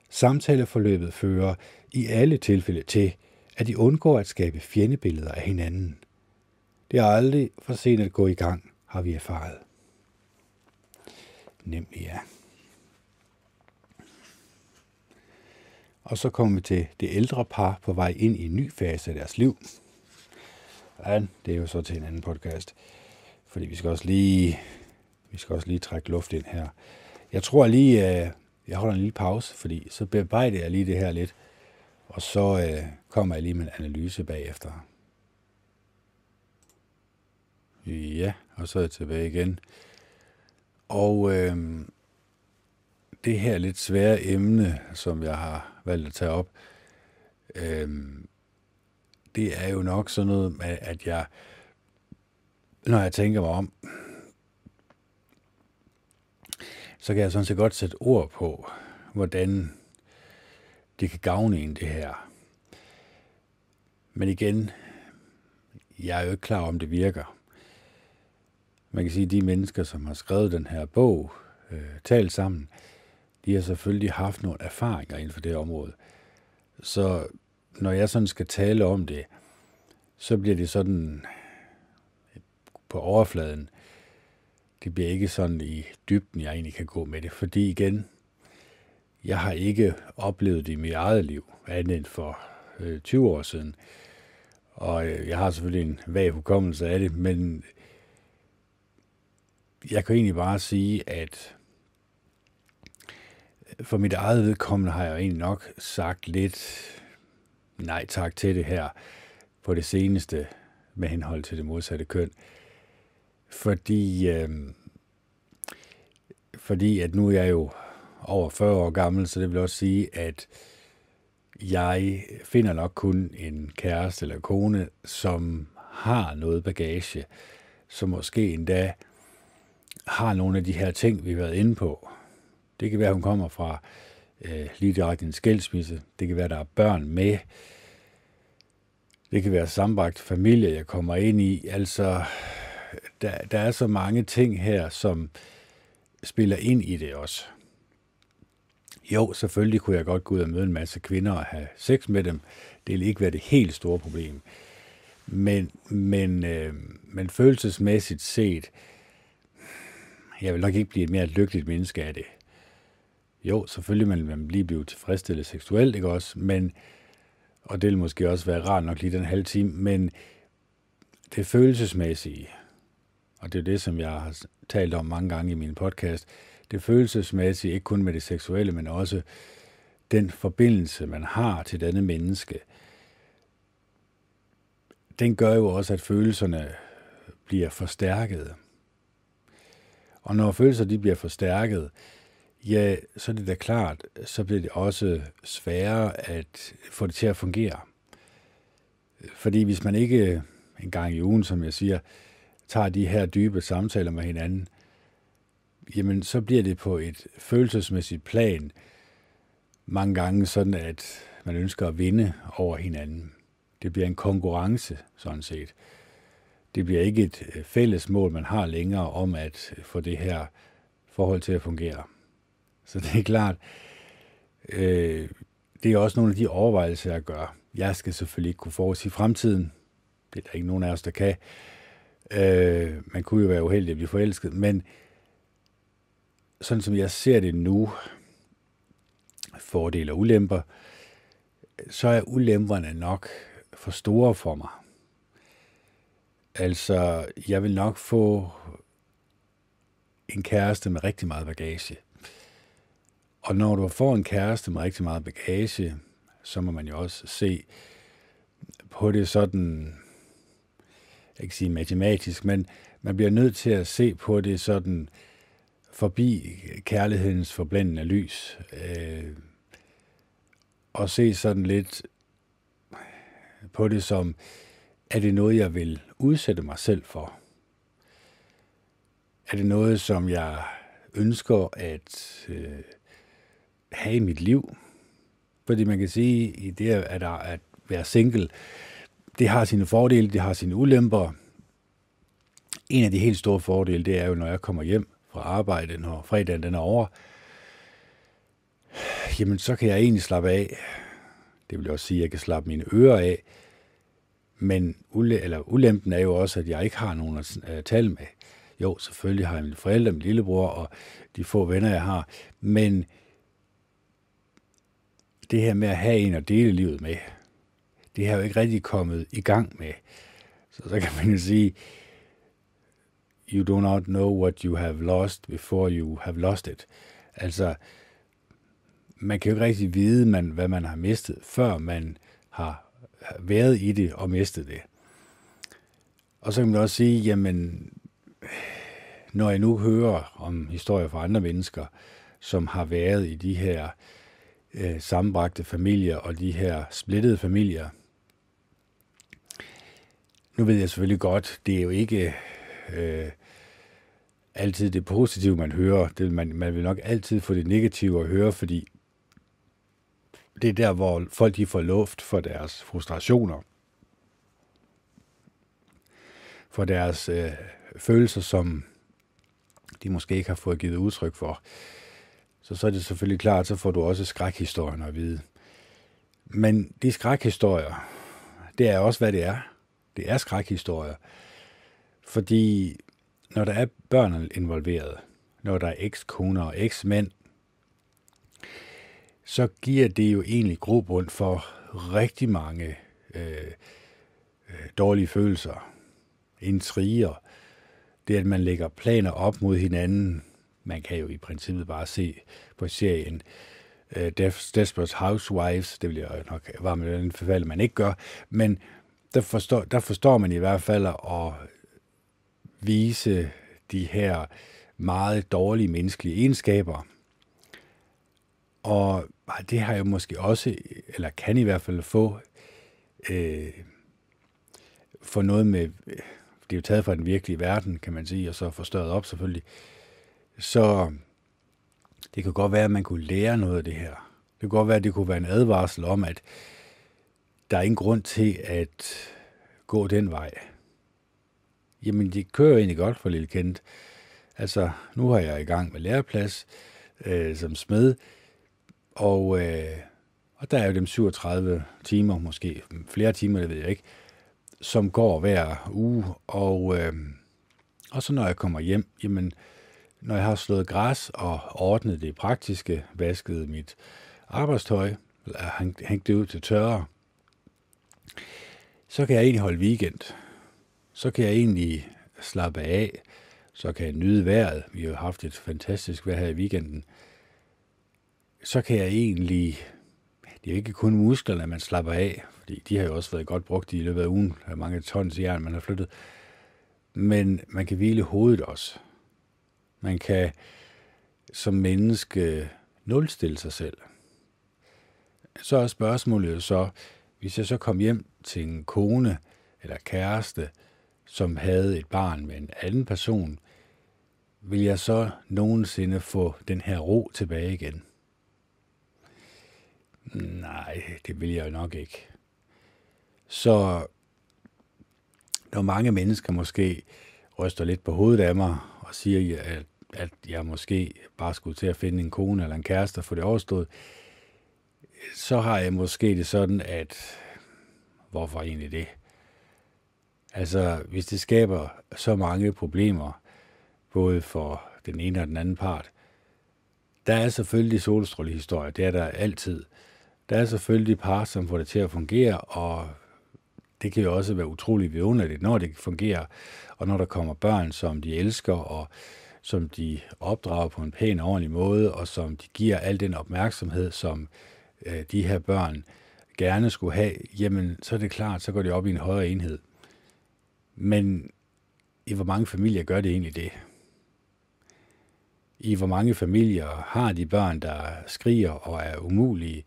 Speaker 1: Samtaleforløbet fører i alle tilfælde til, at de undgår at skabe fjendebilleder af hinanden. Det er aldrig for sent at gå i gang, har vi erfaret. Nemlig ja. Og så kommer vi til det ældre par på vej ind i en ny fase af deres liv. Ja, det er jo så til en anden podcast. Fordi vi skal også lige, vi skal også lige trække luft ind her. Jeg tror lige, øh, jeg holder en lille pause, fordi så bearbejder jeg lige det her lidt. Og så øh, kommer jeg lige med en analyse bagefter. Ja, og så er jeg tilbage igen. Og øh, det her lidt svære emne, som jeg har valgt at tage op, øh, det er jo nok sådan noget med, at jeg, når jeg tænker mig om, så kan jeg sådan set godt sætte ord på, hvordan det kan gavne en det her. Men igen, jeg er jo ikke klar om det virker. Man kan sige, at de mennesker, som har skrevet den her bog, øh, talt sammen, de har selvfølgelig haft nogle erfaringer inden for det område. Så når jeg sådan skal tale om det, så bliver det sådan på overfladen. Det bliver ikke sådan i dybden, jeg egentlig kan gå med det. Fordi igen, jeg har ikke oplevet det i mit eget liv, andet end for øh, 20 år siden. Og øh, jeg har selvfølgelig en vag hukommelse af det, men jeg kan egentlig bare sige, at øh, for mit eget vedkommende har jeg egentlig nok sagt lidt nej tak til det her på det seneste med henhold til det modsatte køn. Fordi, øh, fordi at nu er jeg jo over 40 år gammel, så det vil også sige, at jeg finder nok kun en kæreste eller kone, som har noget bagage, som måske endda har nogle af de her ting, vi har været inde på. Det kan være, hun kommer fra øh, lige direkte en skilsmisse. Det kan være, der er børn med. Det kan være sambragt familie, jeg kommer ind i. Altså, der, der er så mange ting her, som spiller ind i det også. Jo, selvfølgelig kunne jeg godt gå ud og møde en masse kvinder og have sex med dem. Det ville ikke være det helt store problem. Men, men, øh, men følelsesmæssigt set, jeg vil nok ikke blive et mere lykkeligt menneske af det. Jo, selvfølgelig vil man lige blive tilfredsstillet seksuelt, ikke også? Men, og det vil måske også være rart nok lige den halve time, men det følelsesmæssige, og det er det, som jeg har talt om mange gange i min podcast, det følelsesmæssige, ikke kun med det seksuelle, men også den forbindelse, man har til denne menneske, den gør jo også, at følelserne bliver forstærket. Og når følelser de bliver forstærket, ja, så er det da klart, så bliver det også sværere at få det til at fungere. Fordi hvis man ikke en gang i ugen, som jeg siger, tager de her dybe samtaler med hinanden, jamen så bliver det på et følelsesmæssigt plan mange gange sådan, at man ønsker at vinde over hinanden. Det bliver en konkurrence, sådan set. Det bliver ikke et øh, fælles mål, man har længere om at få det her forhold til at fungere. Så det er klart, øh, det er også nogle af de overvejelser, jeg gør. Jeg skal selvfølgelig ikke kunne forudsige fremtiden. Det er der ikke nogen af os, der kan. Øh, man kunne jo være uheldig at blive forelsket, men sådan som jeg ser det nu, fordele og ulemper, så er ulemperne nok for store for mig. Altså, jeg vil nok få en kæreste med rigtig meget bagage. Og når du får en kæreste med rigtig meget bagage, så må man jo også se på det sådan, jeg kan sige matematisk, men man bliver nødt til at se på det sådan forbi kærlighedens forblændende lys. Øh, og se sådan lidt på det som, er det noget, jeg vil udsætte mig selv for? Er det noget, som jeg ønsker at øh, have i mit liv? Fordi man kan sige, i det at, at være single, det har sine fordele, det har sine ulemper. En af de helt store fordele, det er jo, når jeg kommer hjem fra arbejde, når fredagen den er over, jamen så kan jeg egentlig slappe af. Det vil også sige, at jeg kan slappe mine ører af. Men ule, eller ulempen er jo også, at jeg ikke har nogen at øh, tale med. Jo, selvfølgelig har jeg mine forældre, min lillebror og de få venner, jeg har. Men det her med at have en at dele livet med, det har jo ikke rigtig kommet i gang med. Så så kan man jo sige, you do not know what you have lost before you have lost it. Altså, man kan jo ikke rigtig vide, man, hvad man har mistet, før man har været i det og mistet det. Og så kan man også sige, jamen, når jeg nu hører om historier fra andre mennesker, som har været i de her øh, sammenbragte familier og de her splittede familier, nu ved jeg selvfølgelig godt, det er jo ikke øh, altid det positive, man hører. Det, man, man vil nok altid få det negative at høre, fordi det er der, hvor folk de får luft for deres frustrationer, for deres øh, følelser, som de måske ikke har fået givet udtryk for. Så så er det selvfølgelig klart, så får du også skrækhistorien at vide. Men de skrækhistorier, det er også, hvad det er. Det er skrækhistorier. Fordi når der er børn involveret, når der er ekskoner og eksmænd, så giver det jo egentlig grobund for rigtig mange øh, øh dårlige følelser, intriger, det at man lægger planer op mod hinanden. Man kan jo i princippet bare se på serien øh, Desperate Housewives, det vil jeg nok varme den forfald, man ikke gør, men der forstår, der forstår man i hvert fald at vise de her meget dårlige menneskelige egenskaber. Og det har jo måske også, eller kan i hvert fald få, øh, få noget med, det er jo taget fra den virkelige verden, kan man sige, og så forstørret op selvfølgelig. Så det kan godt være, at man kunne lære noget af det her. Det kan godt være, at det kunne være en advarsel om, at der er ingen grund til at gå den vej. Jamen, det kører egentlig godt for Lille Kent. Altså, nu har jeg i gang med læreplads øh, som smed, og, øh, og der er jo dem 37 timer, måske flere timer, det ved jeg ikke, som går hver uge. Og, øh, og så når jeg kommer hjem, jamen, når jeg har slået græs og ordnet det praktiske, vasket mit arbejdstøj, hængt det ud til tørre, så kan jeg egentlig holde weekend. Så kan jeg egentlig slappe af. Så kan jeg nyde vejret. Vi har haft et fantastisk vejr her i weekenden. Så kan jeg egentlig... Det er ikke kun musklerne, man slapper af, fordi de har jo også været godt brugt i løbet af ugen. Der er mange tons jern, man har flyttet. Men man kan hvile hovedet også. Man kan som menneske nulstille sig selv. Så er spørgsmålet så, hvis jeg så kom hjem til en kone eller kæreste, som havde et barn med en anden person, vil jeg så nogensinde få den her ro tilbage igen? Nej, det vil jeg jo nok ikke. Så når mange mennesker måske ryster lidt på hovedet af mig og siger, at, at jeg måske bare skulle til at finde en kone eller en kæreste for det overstået, så har jeg måske det sådan, at hvorfor egentlig det? Altså, hvis det skaber så mange problemer, både for den ene og den anden part, der er selvfølgelig solstrålehistorier, det er der altid. Der er selvfølgelig par, som får det til at fungere, og det kan jo også være utroligt vidunderligt, når det fungerer, og når der kommer børn, som de elsker, og som de opdrager på en pæn ordentlig måde, og som de giver al den opmærksomhed, som øh, de her børn gerne skulle have, jamen så er det klart, så går det op i en højere enhed. Men i hvor mange familier gør det egentlig det? I hvor mange familier har de børn, der skriger og er umulige,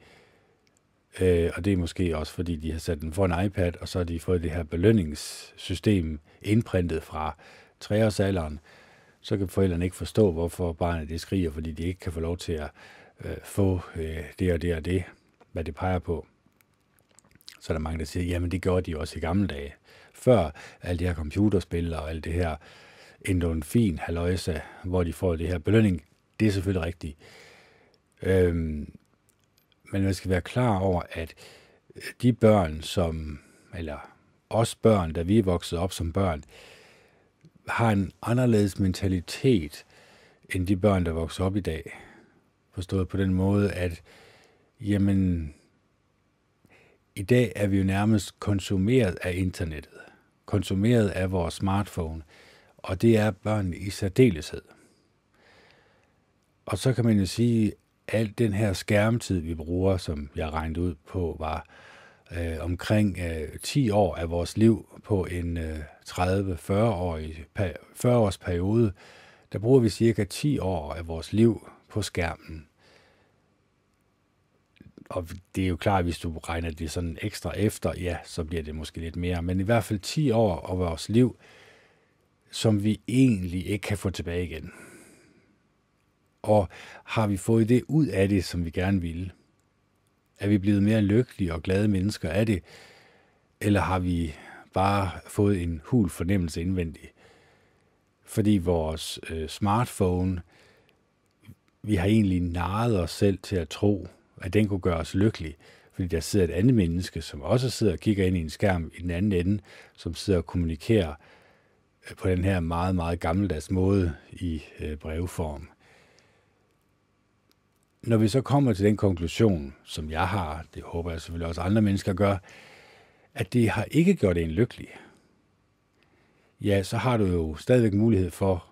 Speaker 1: Øh, og det er måske også, fordi de har sat den for en iPad, og så har de fået det her belønningssystem indprintet fra treårsalderen. Så kan forældrene ikke forstå, hvorfor barnet det skriger, fordi de ikke kan få lov til at øh, få øh, det og det og det, hvad det peger på. Så er der mange, der siger, jamen det gjorde de også i gamle dage. Før alle de her computerspil og alt det her endorfin haløjse, hvor de får det her belønning, det er selvfølgelig rigtigt. Øhm, men man skal være klar over, at de børn, som, eller os børn, da vi er vokset op som børn, har en anderledes mentalitet end de børn, der vokser op i dag. Forstået på den måde, at jamen, i dag er vi jo nærmest konsumeret af internettet, konsumeret af vores smartphone, og det er børn i særdeleshed. Og så kan man jo sige, at al den her skærmtid, vi bruger, som jeg regnede ud på, var øh, omkring øh, 10 år af vores liv på en øh, 30-40 årig 40 års periode, der bruger vi cirka 10 år af vores liv på skærmen. Og det er jo klart, at hvis du regner det sådan ekstra efter, ja, så bliver det måske lidt mere. Men i hvert fald 10 år af vores liv, som vi egentlig ikke kan få tilbage igen. Og har vi fået det ud af det, som vi gerne ville? Er vi blevet mere lykkelige og glade mennesker af det? Eller har vi bare fået en hul fornemmelse indvendigt? Fordi vores øh, smartphone, vi har egentlig narret os selv til at tro, at den kunne gøre os lykkelige. Fordi der sidder et andet menneske, som også sidder og kigger ind i en skærm i den anden ende, som sidder og kommunikerer øh, på den her meget, meget gammeldags måde i øh, brevform når vi så kommer til den konklusion, som jeg har, det håber jeg selvfølgelig også andre mennesker gør, at det har ikke gjort en lykkelig, ja, så har du jo stadigvæk mulighed for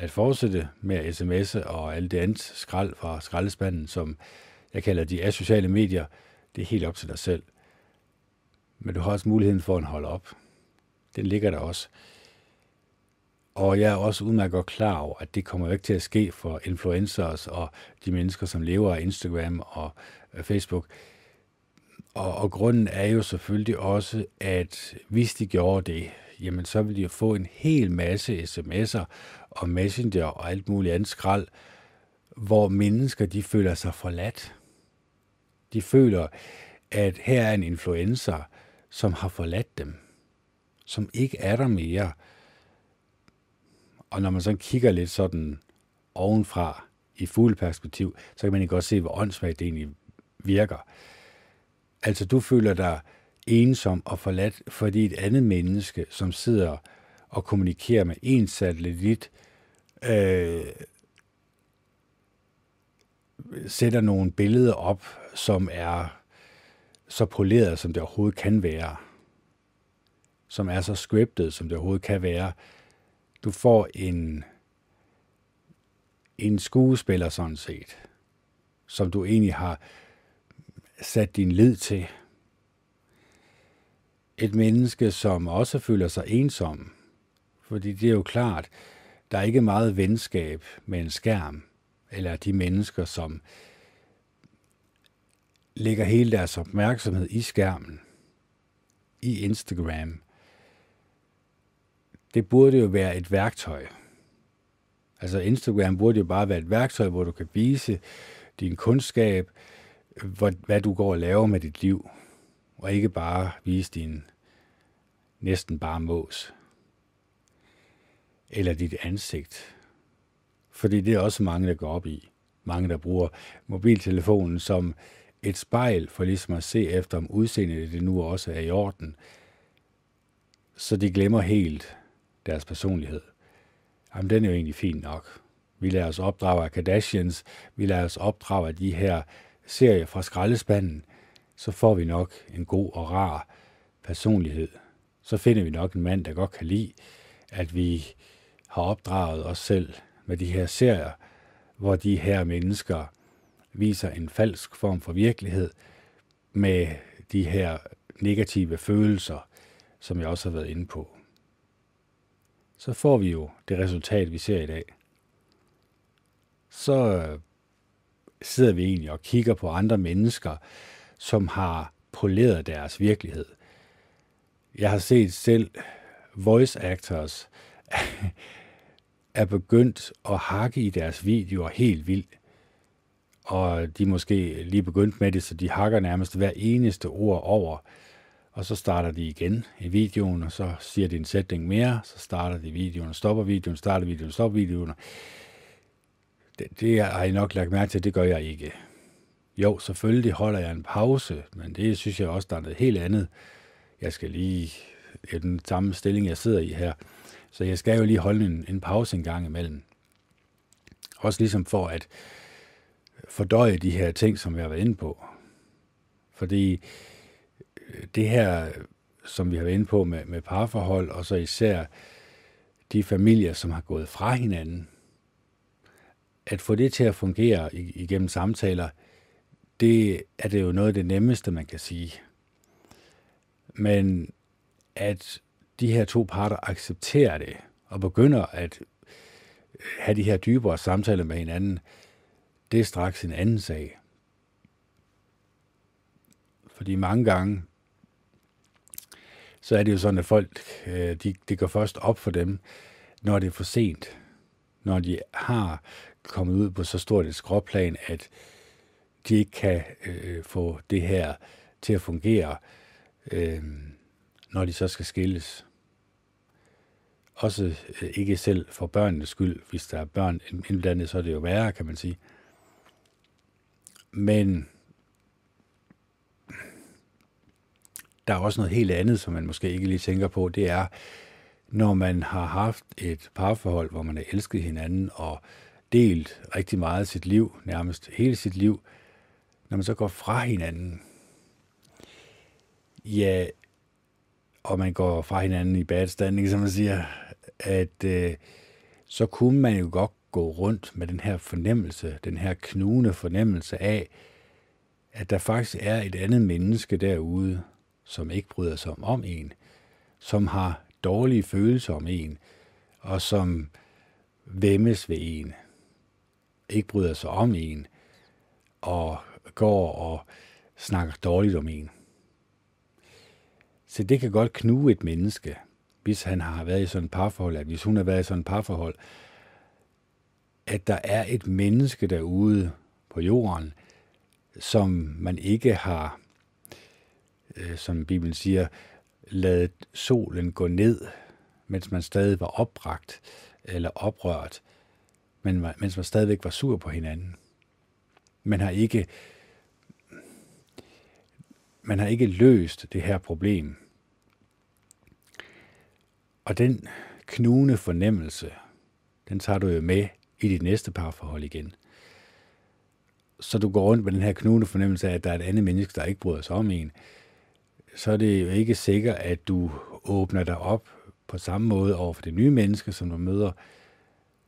Speaker 1: at fortsætte med at sms'e og alt det andet skrald fra skraldespanden, som jeg kalder de asociale medier. Det er helt op til dig selv. Men du har også muligheden for at holde op. Den ligger der også. Og jeg er også udmærket godt klar over, at det kommer ikke til at ske for influencers og de mennesker, som lever af Instagram og øh, Facebook. Og, og grunden er jo selvfølgelig også, at hvis de gjorde det, jamen så ville de jo få en hel masse sms'er og messenger og alt muligt andet skrald, hvor mennesker de føler sig forladt. De føler, at her er en influencer, som har forladt dem, som ikke er der mere, og når man så kigger lidt sådan ovenfra i fuld perspektiv, så kan man ikke godt se, hvor åndssvagt det egentlig virker. Altså, du føler dig ensom og forladt, fordi et andet menneske, som sidder og kommunikere med en satellit, øh, sætter nogle billeder op, som er så poleret, som det overhovedet kan være. Som er så scriptet, som det overhovedet kan være du får en, en skuespiller sådan set, som du egentlig har sat din lid til. Et menneske, som også føler sig ensom, fordi det er jo klart, der er ikke meget venskab med en skærm, eller de mennesker, som lægger hele deres opmærksomhed i skærmen, i Instagram, det burde jo være et værktøj. Altså Instagram burde jo bare være et værktøj, hvor du kan vise din kundskab, hvad du går og laver med dit liv, og ikke bare vise din næsten bare mås. Eller dit ansigt. Fordi det er også mange, der går op i. Mange, der bruger mobiltelefonen som et spejl for ligesom at se efter, om udseendet det nu også er i orden. Så de glemmer helt, deres personlighed. Jamen, den er jo egentlig fin nok. Vi lader os opdrage af Kardashians, vi lader os opdrage af de her serier fra skraldespanden, så får vi nok en god og rar personlighed. Så finder vi nok en mand, der godt kan lide, at vi har opdraget os selv med de her serier, hvor de her mennesker viser en falsk form for virkelighed med de her negative følelser, som jeg også har været inde på så får vi jo det resultat, vi ser i dag. Så øh, sidder vi egentlig og kigger på andre mennesker, som har poleret deres virkelighed. Jeg har set selv voice actors er begyndt at hakke i deres videoer helt vildt. Og de er måske lige begyndt med det, så de hakker nærmest hver eneste ord over og så starter de igen i videoen, og så siger de en sætning mere, så starter de videoen, stopper videoen, starter videoen, stopper videoen. Det, det har I nok lagt mærke til, det gør jeg ikke. Jo, selvfølgelig holder jeg en pause, men det synes jeg også, der er noget helt andet. Jeg skal lige i den samme stilling, jeg sidder i her, så jeg skal jo lige holde en, en pause en gang imellem. Også ligesom for at fordøje de her ting, som jeg har været inde på. Fordi øh, det her, som vi har været inde på med, med parforhold, og så især de familier, som har gået fra hinanden, at få det til at fungere igennem samtaler, det er det jo noget af det nemmeste, man kan sige. Men at de her to parter accepterer det, og begynder at øh, have de her dybere samtaler med hinanden, det er straks en anden sag. Fordi mange gange, så er det jo sådan, at folk, øh, de, det går først op for dem, når det er for sent. Når de har kommet ud på så stort et skråplan, at de ikke kan øh, få det her til at fungere, øh, når de så skal skilles. Også øh, ikke selv for børnenes skyld. Hvis der er børn indblandet, så er det jo værre, kan man sige. Men der er også noget helt andet, som man måske ikke lige tænker på. Det er, når man har haft et parforhold, hvor man har elsket hinanden og delt rigtig meget af sit liv, nærmest hele sit liv, når man så går fra hinanden, ja, og man går fra hinanden i bad standing, som man siger, at øh, så kunne man jo godt gå rundt med den her fornemmelse, den her knugende fornemmelse af, at der faktisk er et andet menneske derude, som ikke bryder sig om, om en, som har dårlige følelser om en, og som vemmes ved en, ikke bryder sig om en, og går og snakker dårligt om en. Så det kan godt knuge et menneske, hvis han har været i sådan et parforhold, at hvis hun har været i sådan et parforhold, at der er et menneske derude på jorden, som man ikke har, øh, som Bibelen siger, ladet solen gå ned, mens man stadig var opbragt eller oprørt, men mens man stadigvæk var sur på hinanden. Man har ikke man har ikke løst det her problem. Og den knugende fornemmelse, den tager du jo med i dit næste parforhold igen. Så du går rundt med den her knugende fornemmelse af, at der er et andet menneske, der ikke bryder sig om en. Så er det jo ikke sikkert, at du åbner dig op på samme måde over for det nye menneske, som du møder.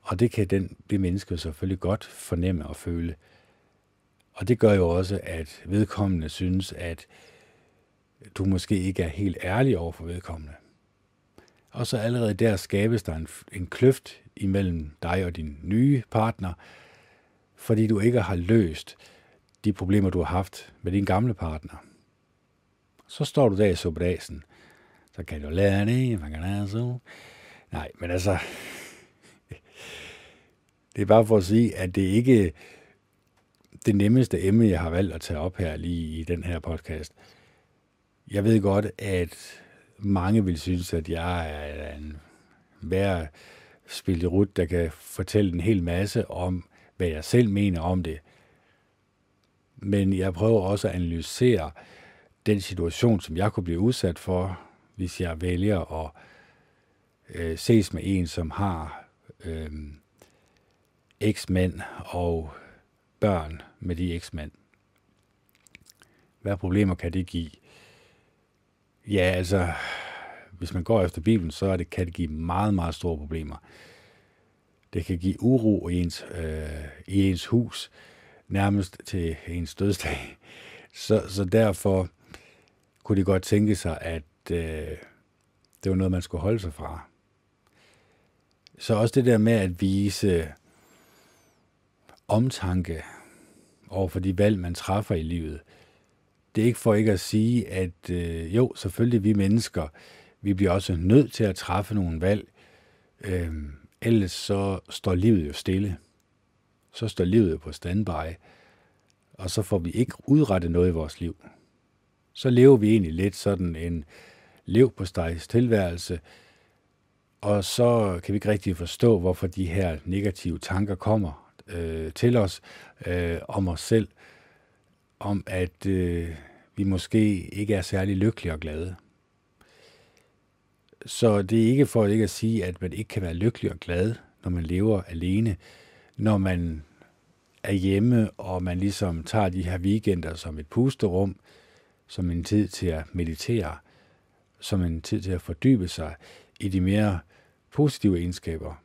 Speaker 1: Og det kan den, det menneske selvfølgelig godt fornemme og føle. Og det gør jo også, at vedkommende synes, at du måske ikke er helt ærlig over for vedkommende. Og så allerede der skabes der en, en kløft imellem dig og din nye partner, fordi du ikke har løst de problemer, du har haft med din gamle partner. Så står du der i suppedasen. Så kan du lære det, man kan lære så. Nej, men altså, det er bare for at sige, at det ikke det nemmeste emne, jeg har valgt at tage op her lige i den her podcast. Jeg ved godt, at mange vil synes, at jeg er en værd spillerut, der kan fortælle en hel masse om, hvad jeg selv mener om det. Men jeg prøver også at analysere den situation, som jeg kunne blive udsat for, hvis jeg vælger at øh, ses med en, som har øh, eksmænd og børn med de eksmænd. Hvad problemer kan det give? Ja, altså, hvis man går efter Bibelen, så er det, kan det give meget, meget store problemer. Det kan give uro i ens, øh, i ens hus, nærmest til ens dødsdag. Så, så derfor kunne de godt tænke sig, at øh, det var noget, man skulle holde sig fra. Så også det der med at vise omtanke over for de valg, man træffer i livet. Det er ikke for ikke at sige, at øh, jo, selvfølgelig vi mennesker, vi bliver også nødt til at træffe nogle valg. Øh, ellers så står livet jo stille. Så står livet jo på standby. Og så får vi ikke udrettet noget i vores liv. Så lever vi egentlig lidt sådan en lev på stejs tilværelse, og så kan vi ikke rigtig forstå, hvorfor de her negative tanker kommer øh, til os øh, om os selv, om at øh, vi måske ikke er særlig lykkelige og glade. så det er ikke for ikke at sige, at man ikke kan være lykkelig og glad, når man lever alene, når man er hjemme, og man ligesom tager de her weekender som et pusterum, som en tid til at meditere, som en tid til at fordybe sig i de mere positive egenskaber.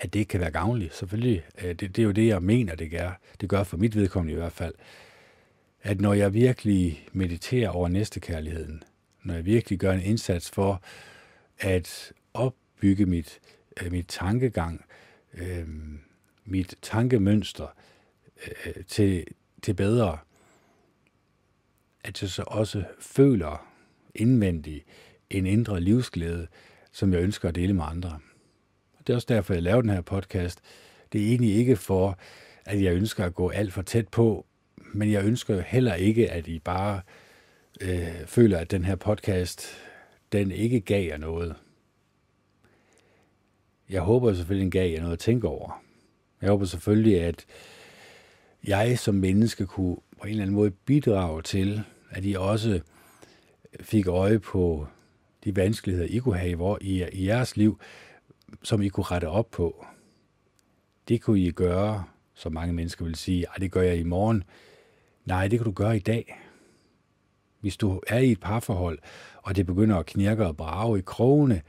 Speaker 1: At det kan være gavnligt. Selvfølgelig, øh, det, det er jo det, jeg mener, det gør. Det gør for mit vedkommende i hvert fald. At når jeg virkelig mediterer over næstekærligheden, når jeg virkelig gør en indsats for at opbygge mit, øh, mit tankegang, øh, mit tankemønster øh, til, til bedre, at jeg så også føler indvendigt en indre livsglæde, som jeg ønsker at dele med andre. Det er også derfor, jeg laver den her podcast. Det er egentlig ikke for, at jeg ønsker at gå alt for tæt på, men jeg ønsker heller ikke, at I bare øh, føler, at den her podcast, den ikke gav jer noget. Jeg håber selvfølgelig, den gav jer noget at tænke over. Jeg håber selvfølgelig, at jeg som menneske kunne på en eller anden måde bidrage til, at I også fik øje på de vanskeligheder, I kunne have i, hvor, i, i jeres liv, som I kunne rette op på. Det kunne I gøre, som mange mennesker vil sige, at det gør jeg i morgen. Nej, det kan du gøre i dag. Hvis du er i et parforhold, og det begynder at knirke og brage i krogene,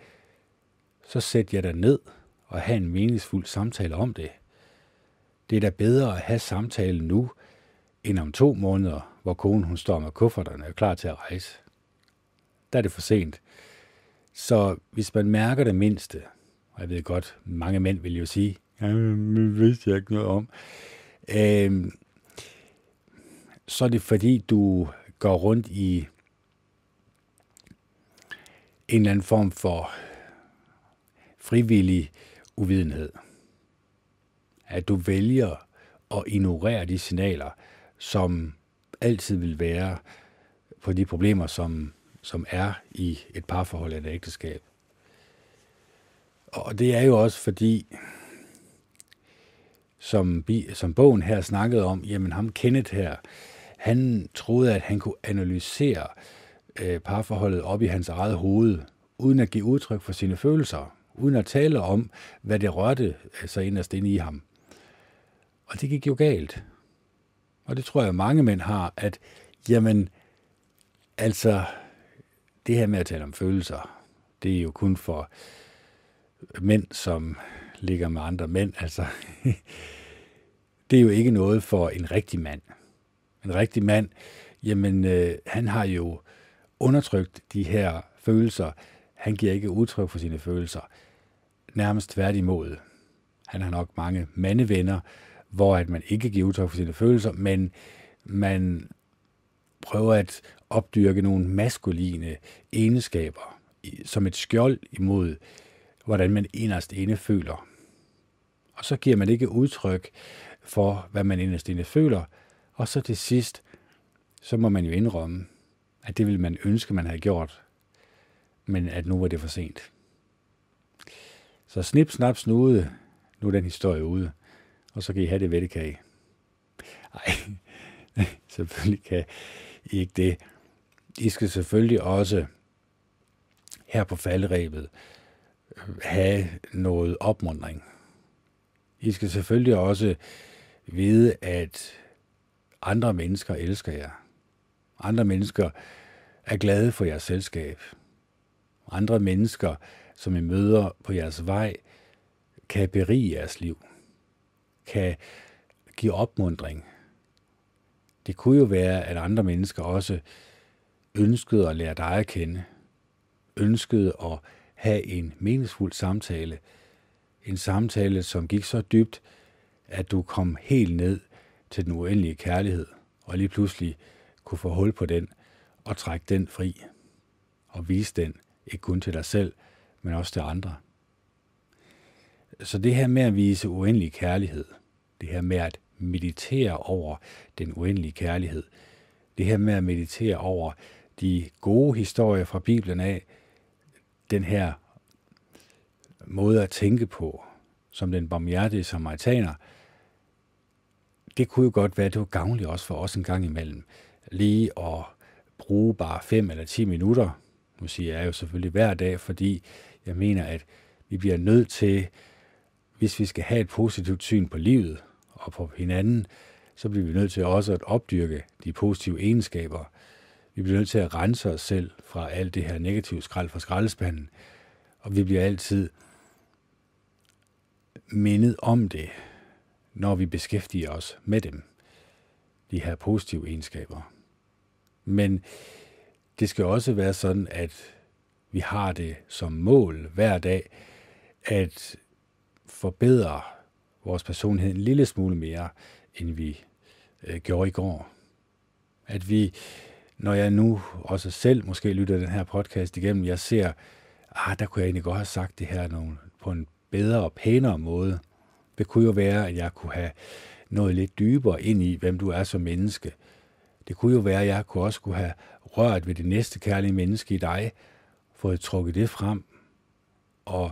Speaker 1: så sæt jer dig ned og have en meningsfuld samtale om det. Det er da bedre at have samtalen nu, end om to måneder, hvor konen hun står med kufferterne og er klar til at rejse. Der er det for sent. Så hvis man mærker det mindste, og jeg ved godt, mange mænd vil jo sige, ja, det vidste jeg ikke noget om, øh, så er det fordi, du går rundt i en eller anden form for frivillig uvidenhed. At du vælger at ignorere de signaler, som altid vil være på de problemer, som, som er i et parforhold eller et ægteskab. Og det er jo også fordi, som, som bogen her snakkede om, jamen ham Kenneth her, han troede, at han kunne analysere øh, parforholdet op i hans eget hoved, uden at give udtryk for sine følelser, uden at tale om, hvad det rørte øh, sig inderst inde i ham. Og det gik jo galt. Og det tror jeg, mange mænd har, at jamen, altså, det her med at tale om følelser, det er jo kun for mænd, som ligger med andre mænd. Altså, det er jo ikke noget for en rigtig mand. En rigtig mand, jamen, øh, han har jo undertrykt de her følelser. Han giver ikke udtryk for sine følelser. Nærmest tværtimod. Han har nok mange mandevenner, hvor at man ikke giver udtryk for sine følelser, men man prøver at opdyrke nogle maskuline egenskaber som et skjold imod, hvordan man inderst inde føler. Og så giver man ikke udtryk for, hvad man inderst inde føler, og så til sidst, så må man jo indrømme, at det ville man ønske, man havde gjort, men at nu var det for sent. Så snip, snap, snude, nu er den historie ude og så kan I have det vettekage. Nej, selvfølgelig kan I ikke det. I skal selvfølgelig også her på falderæbet have noget opmundring. I skal selvfølgelig også vide, at andre mennesker elsker jer. Andre mennesker er glade for jeres selskab. Andre mennesker, som I møder på jeres vej, kan berige jeres liv kan give opmundring. Det kunne jo være, at andre mennesker også ønskede at lære dig at kende, ønskede at have en meningsfuld samtale, en samtale, som gik så dybt, at du kom helt ned til den uendelige kærlighed, og lige pludselig kunne få hul på den og trække den fri, og vise den ikke kun til dig selv, men også til andre. Så det her med at vise uendelig kærlighed, det her med at meditere over den uendelige kærlighed, det her med at meditere over de gode historier fra Bibelen af, den her måde at tænke på, som den barmhjertige samaritaner, det kunne jo godt være, at det var gavnligt også for os en gang imellem, lige at bruge bare 5 eller 10 minutter. Nu siger jeg jo selvfølgelig hver dag, fordi jeg mener, at vi bliver nødt til, hvis vi skal have et positivt syn på livet og på hinanden, så bliver vi nødt til også at opdyrke de positive egenskaber. Vi bliver nødt til at rense os selv fra alt det her negative skrald fra skraldespanden, og vi bliver altid mindet om det, når vi beskæftiger os med dem, de her positive egenskaber. Men det skal også være sådan, at vi har det som mål hver dag, at forbedre vores personlighed en lille smule mere, end vi øh, gjorde i går. At vi, når jeg nu også selv måske lytter den her podcast igennem, jeg ser, ah, der kunne jeg egentlig godt have sagt det her nogle, på en bedre og pænere måde. Det kunne jo være, at jeg kunne have noget lidt dybere ind i, hvem du er som menneske. Det kunne jo være, at jeg kunne også kunne have rørt ved det næste kærlige menneske i dig, fået trukket det frem, og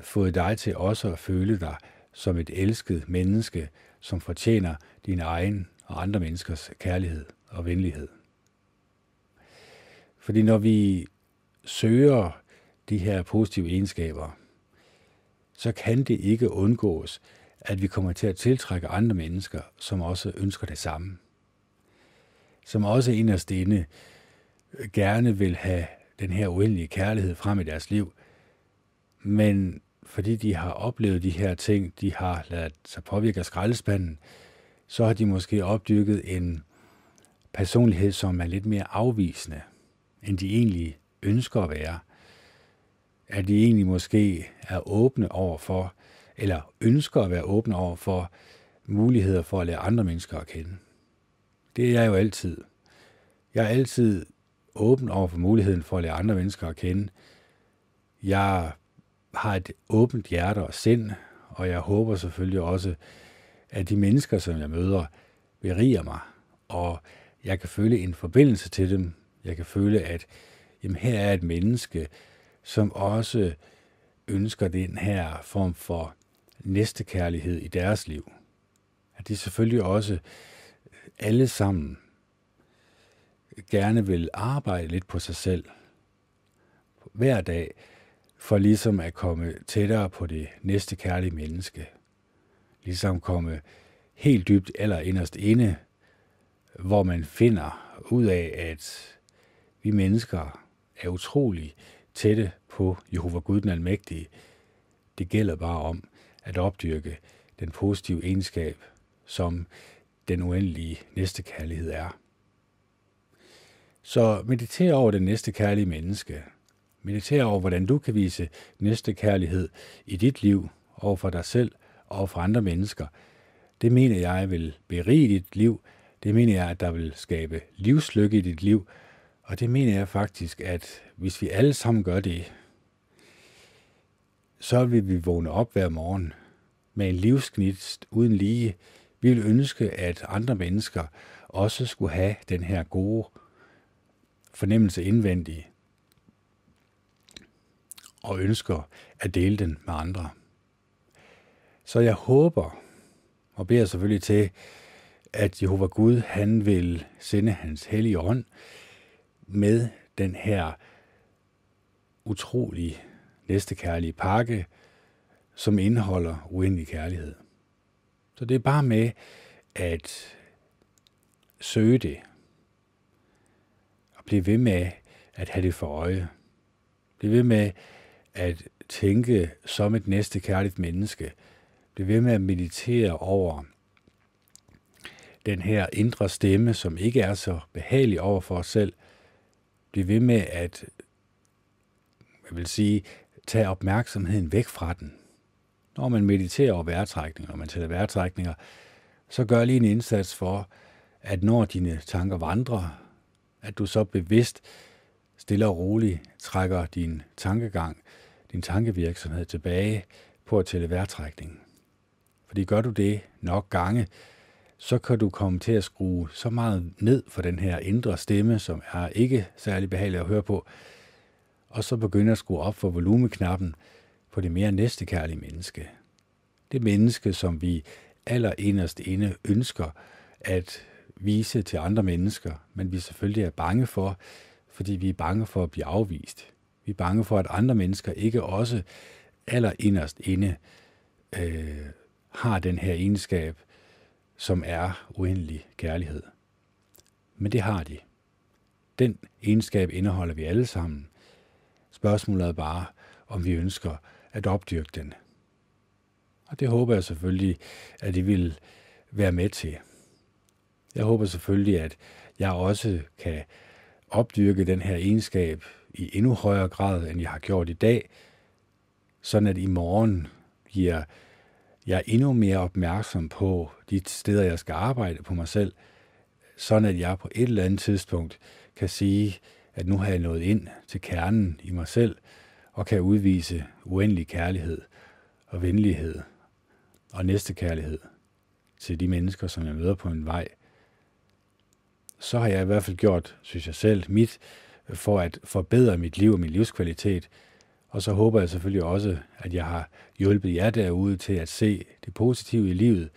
Speaker 1: fået dig til også at føle dig som et elsket menneske, som fortjener din egen og andre menneskers kærlighed og venlighed. Fordi når vi søger de her positive egenskaber, så kan det ikke undgås, at vi kommer til at tiltrække andre mennesker, som også ønsker det samme. Som også inderst inde gerne vil have den her uendelige kærlighed frem i deres liv, men fordi de har oplevet de her ting, de har ladet sig påvirke af skraldespanden, så har de måske opdyrket en personlighed, som er lidt mere afvisende, end de egentlig ønsker at være. At de egentlig måske er åbne over for, eller ønsker at være åbne over for muligheder for at lære andre mennesker at kende. Det er jeg jo altid. Jeg er altid åben over for muligheden for at lære andre mennesker at kende. Jeg har et åbent hjerte og sind, og jeg håber selvfølgelig også, at de mennesker, som jeg møder, beriger mig, og jeg kan føle en forbindelse til dem. Jeg kan føle, at jamen, her er et menneske, som også ønsker den her form for næstekærlighed i deres liv. At de selvfølgelig også alle sammen gerne vil arbejde lidt på sig selv hver dag, for ligesom at komme tættere på det næste kærlige menneske. Ligesom komme helt dybt eller inderst inde, hvor man finder ud af, at vi mennesker er utrolig tætte på Jehova Gud den Almægtige. Det gælder bare om at opdyrke den positive egenskab, som den uendelige næste kærlighed er. Så mediter over det næste kærlige menneske. Mediter over, hvordan du kan vise næste kærlighed i dit liv, over for dig selv og for andre mennesker. Det mener jeg vil berige dit liv. Det mener jeg, at der vil skabe livslykke i dit liv. Og det mener jeg faktisk, at hvis vi alle sammen gør det, så vil vi vågne op hver morgen med en livsknist uden lige. Vi vil ønske, at andre mennesker også skulle have den her gode fornemmelse indvendig og ønsker at dele den med andre. Så jeg håber, og beder selvfølgelig til, at Jehova Gud, han vil sende hans hellige ånd med den her utrolig næstekærlige pakke, som indeholder uendelig kærlighed. Så det er bare med at søge det, og blive ved med at have det for øje. Bliv ved med at tænke som et næste kærligt menneske. Bliv ved med at meditere over den her indre stemme, som ikke er så behagelig over for os selv blive ved med at, jeg vil sige, tage opmærksomheden væk fra den. Når man mediterer over vejrtrækninger, når man tæller vejrtrækninger, så gør lige en indsats for, at når dine tanker vandrer, at du så bevidst, stille og roligt trækker din tankegang, din tankevirksomhed tilbage på at tælle vejrtrækningen. Fordi gør du det nok gange, så kan du komme til at skrue så meget ned for den her indre stemme, som er ikke særlig behagelig at høre på, og så begynde at skrue op for volumeknappen på det mere næstekærlige menneske. Det menneske, som vi allerinderst inde ønsker at vise til andre mennesker, men vi selvfølgelig er bange for, fordi vi er bange for at blive afvist. Vi er bange for, at andre mennesker ikke også aller inderst inde øh, har den her egenskab, som er uendelig kærlighed. Men det har de. Den egenskab indeholder vi alle sammen. Spørgsmålet er bare, om vi ønsker at opdyrke den. Og det håber jeg selvfølgelig, at I vil være med til. Jeg håber selvfølgelig, at jeg også kan opdyrke den her egenskab i endnu højere grad, end jeg har gjort i dag, sådan at i morgen bliver jeg er endnu mere opmærksom på de steder, jeg skal arbejde på mig selv, sådan at jeg på et eller andet tidspunkt kan sige, at nu har jeg nået ind til kernen i mig selv, og kan udvise uendelig kærlighed og venlighed og næstekærlighed til de mennesker, som jeg møder på en vej, så har jeg i hvert fald gjort, synes jeg selv, mit for at forbedre mit liv og min livskvalitet. Og så håber jeg selvfølgelig også, at jeg har hjulpet jer derude til at se det positive i livet,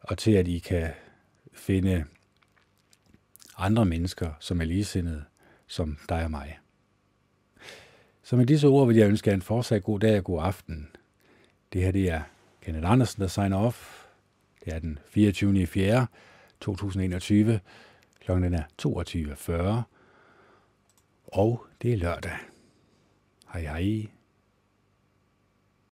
Speaker 1: og til at I kan finde andre mennesker, som er ligesindede, som dig og mig. Så med disse ord vil jeg ønske jer en fortsat god dag og god aften. Det her det er Kenneth Andersen, der signer off. Det er den 24. 4. 2021. Klokken er 22.40. Og det er lørdag. 系喺